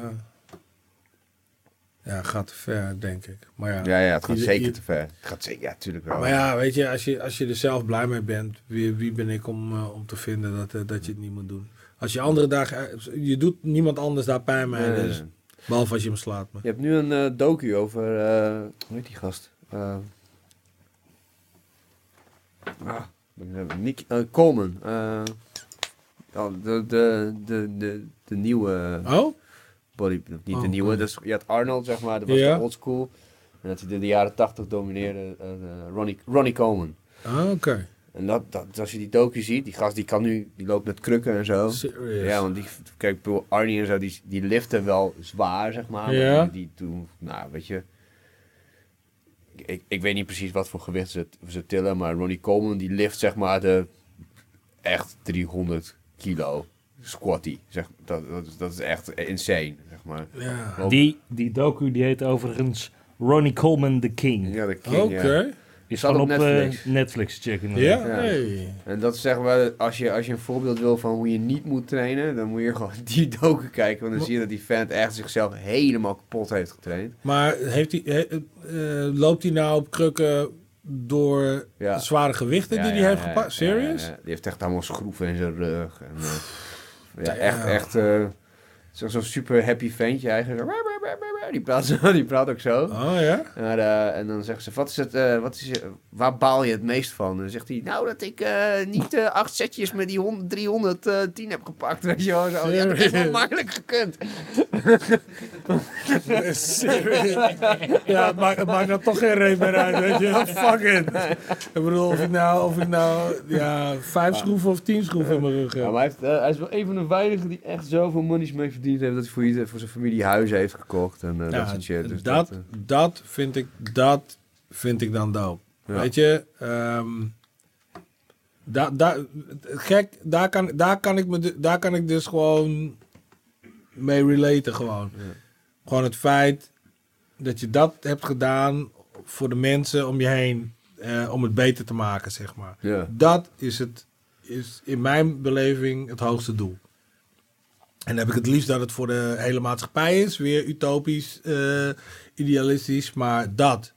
ja, gaat te ver, denk ik. Maar ja, Ja, ja, het gaat Ieder- zeker te ver. Het gaat zeker, ja, natuurlijk wel. maar ja weet je, als je, als je er zelf blij mee bent, wie, wie ben ik om, eh, om te vinden dat, eh, dat je het niet moet doen? Als je andere dagen, eh, je doet niemand anders daar pijn mee, Nee, dus, nee. behalve als je hem slaat. Maar. Je hebt nu een eh, docu over, eh, hoe heet die gast? Ah, Nick eh, Coleman. eh, ja, de, de, de, de, de nieuwe Oh? body, niet Oh, de nieuwe, dus je had Arnold zeg maar, dat was de old school. En dat hij de, de jaren 80 domineerde, eh, eh, Ronnie, Ronnie Coleman. Ah, oké. En dat, dat, als je die docu ziet, die gast die kan nu, die loopt met krukken en zo. Serious. Ja, want die, kijk, Arnie en zo, die, die liften wel zwaar, zeg maar. Ja. Maar Die, die doen, nou, weet je... Ik, ik, weet niet precies wat voor gewicht ze, ze tillen, maar Ronnie Coleman, die lift, zeg maar, de echt 300 kilo squatty. Zeg, dat, dat, is- dat is echt insane, zeg maar. Ja. Die, die docu die heet overigens Ronnie Coleman the King. Ja, de king, Oké. ja. Is Staat op op, eh, Netflix. Netflix checken. Ja, Ja. hey. En dat is zeg maar, als je, als je een voorbeeld wil van hoe je niet moet trainen, dan moet je gewoon die docu kijken. Want dan zie je dat die vent echt zichzelf helemaal kapot heeft getraind. Maar heeft hij, he- eh, loopt hij nou op krukken door Ja. de zware gewichten Ja, die ja, hij heeft ja, gepakt? Serious? ja. Die heeft echt allemaal schroeven in zijn rug. En, eh, ja, echt, echt. Eh, zo- Zo'n super happy ventje eigenlijk. Zo, Die praat, zo, die praat ook zo. Oh ja? Maar, eh, en dan zeggen ze, wat is het, eh, wat is, je- waar baal je het meest van? En dan zegt hij, nou dat ik eh, niet eh, acht setjes met die 100, 310 heb gepakt. Weet je wel, zo. Ja, dat is wel makkelijk gekund. ja, het maakt, het maakt nou toch geen reet meer uit, weet je. Fuck it. Ik bedoel, of ik nou, of ik nou ja, vijf schroeven of tien schroeven in mijn rug Ja, maar hij, heeft, eh, hij is wel een van de weinigen die echt zoveel monies mee verdiend heeft dat hij voor, ieder- voor zijn familie huizen heeft gekocht en eh, Ja, dat soort shit. Dus dat, eh, dat, vind ik, dat vind ik dan dope. Ja. Weet je, ehm, da, da, gek, daar kan, daar, kan ik me, daar kan ik dus gewoon mee relaten gewoon. Ja. Gewoon het feit dat je dat hebt gedaan voor de mensen om je heen, eh, om het beter te maken, zeg maar. ja. Dat is, het, is in mijn beleving het hoogste doel. En dan heb ik het liefst dat het voor de hele maatschappij is. Weer utopisch, eh, idealistisch. Maar dat,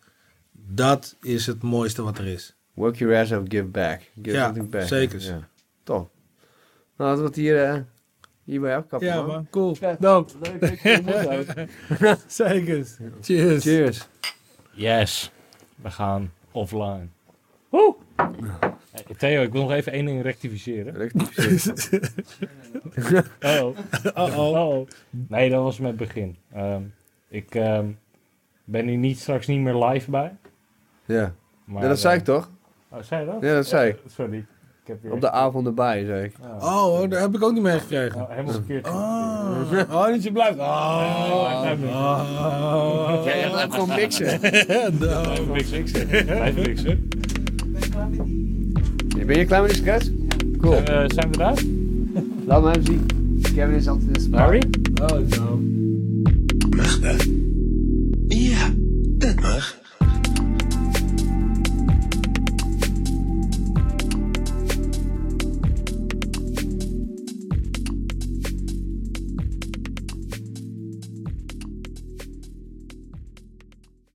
dat is het mooiste wat er is. Work your ass off, give back. Give Ja, something back. zeker. Ja. Top. Nou, dat wordt hier, eh hierbij afkappen, Ja man. man, cool. Mond uit. Zeker. Cheers. Cheers. Yes, we gaan offline. Woe! Hey, Theo, ik wil nog even één ding rectificeren. Oh. Uh-oh. oh. Nee, dat was met begin. Ehm, ik ehm, ben hier niet, straks niet meer live bij. Ja. Maar, ja, dat zei eh, ik toch? Oh, zei je dat? Ja, dat zei ik. Sorry. Ik heb weer Op de avond erbij, zei ik. Oh, Oh, daar heb ik ook niet meegekregen. oh, helemaal verkeerd. Oh, oh dat je blijft. Oh. Oh. Ja, jij blijft gewoon mixen. Blijf mixen. Blijf mixen. Ben je klaar met de stress? Cool. Zijn we, zijn we daar? Laat me hem zien. Kevin is altijd in de Harry? Oh no. Magda.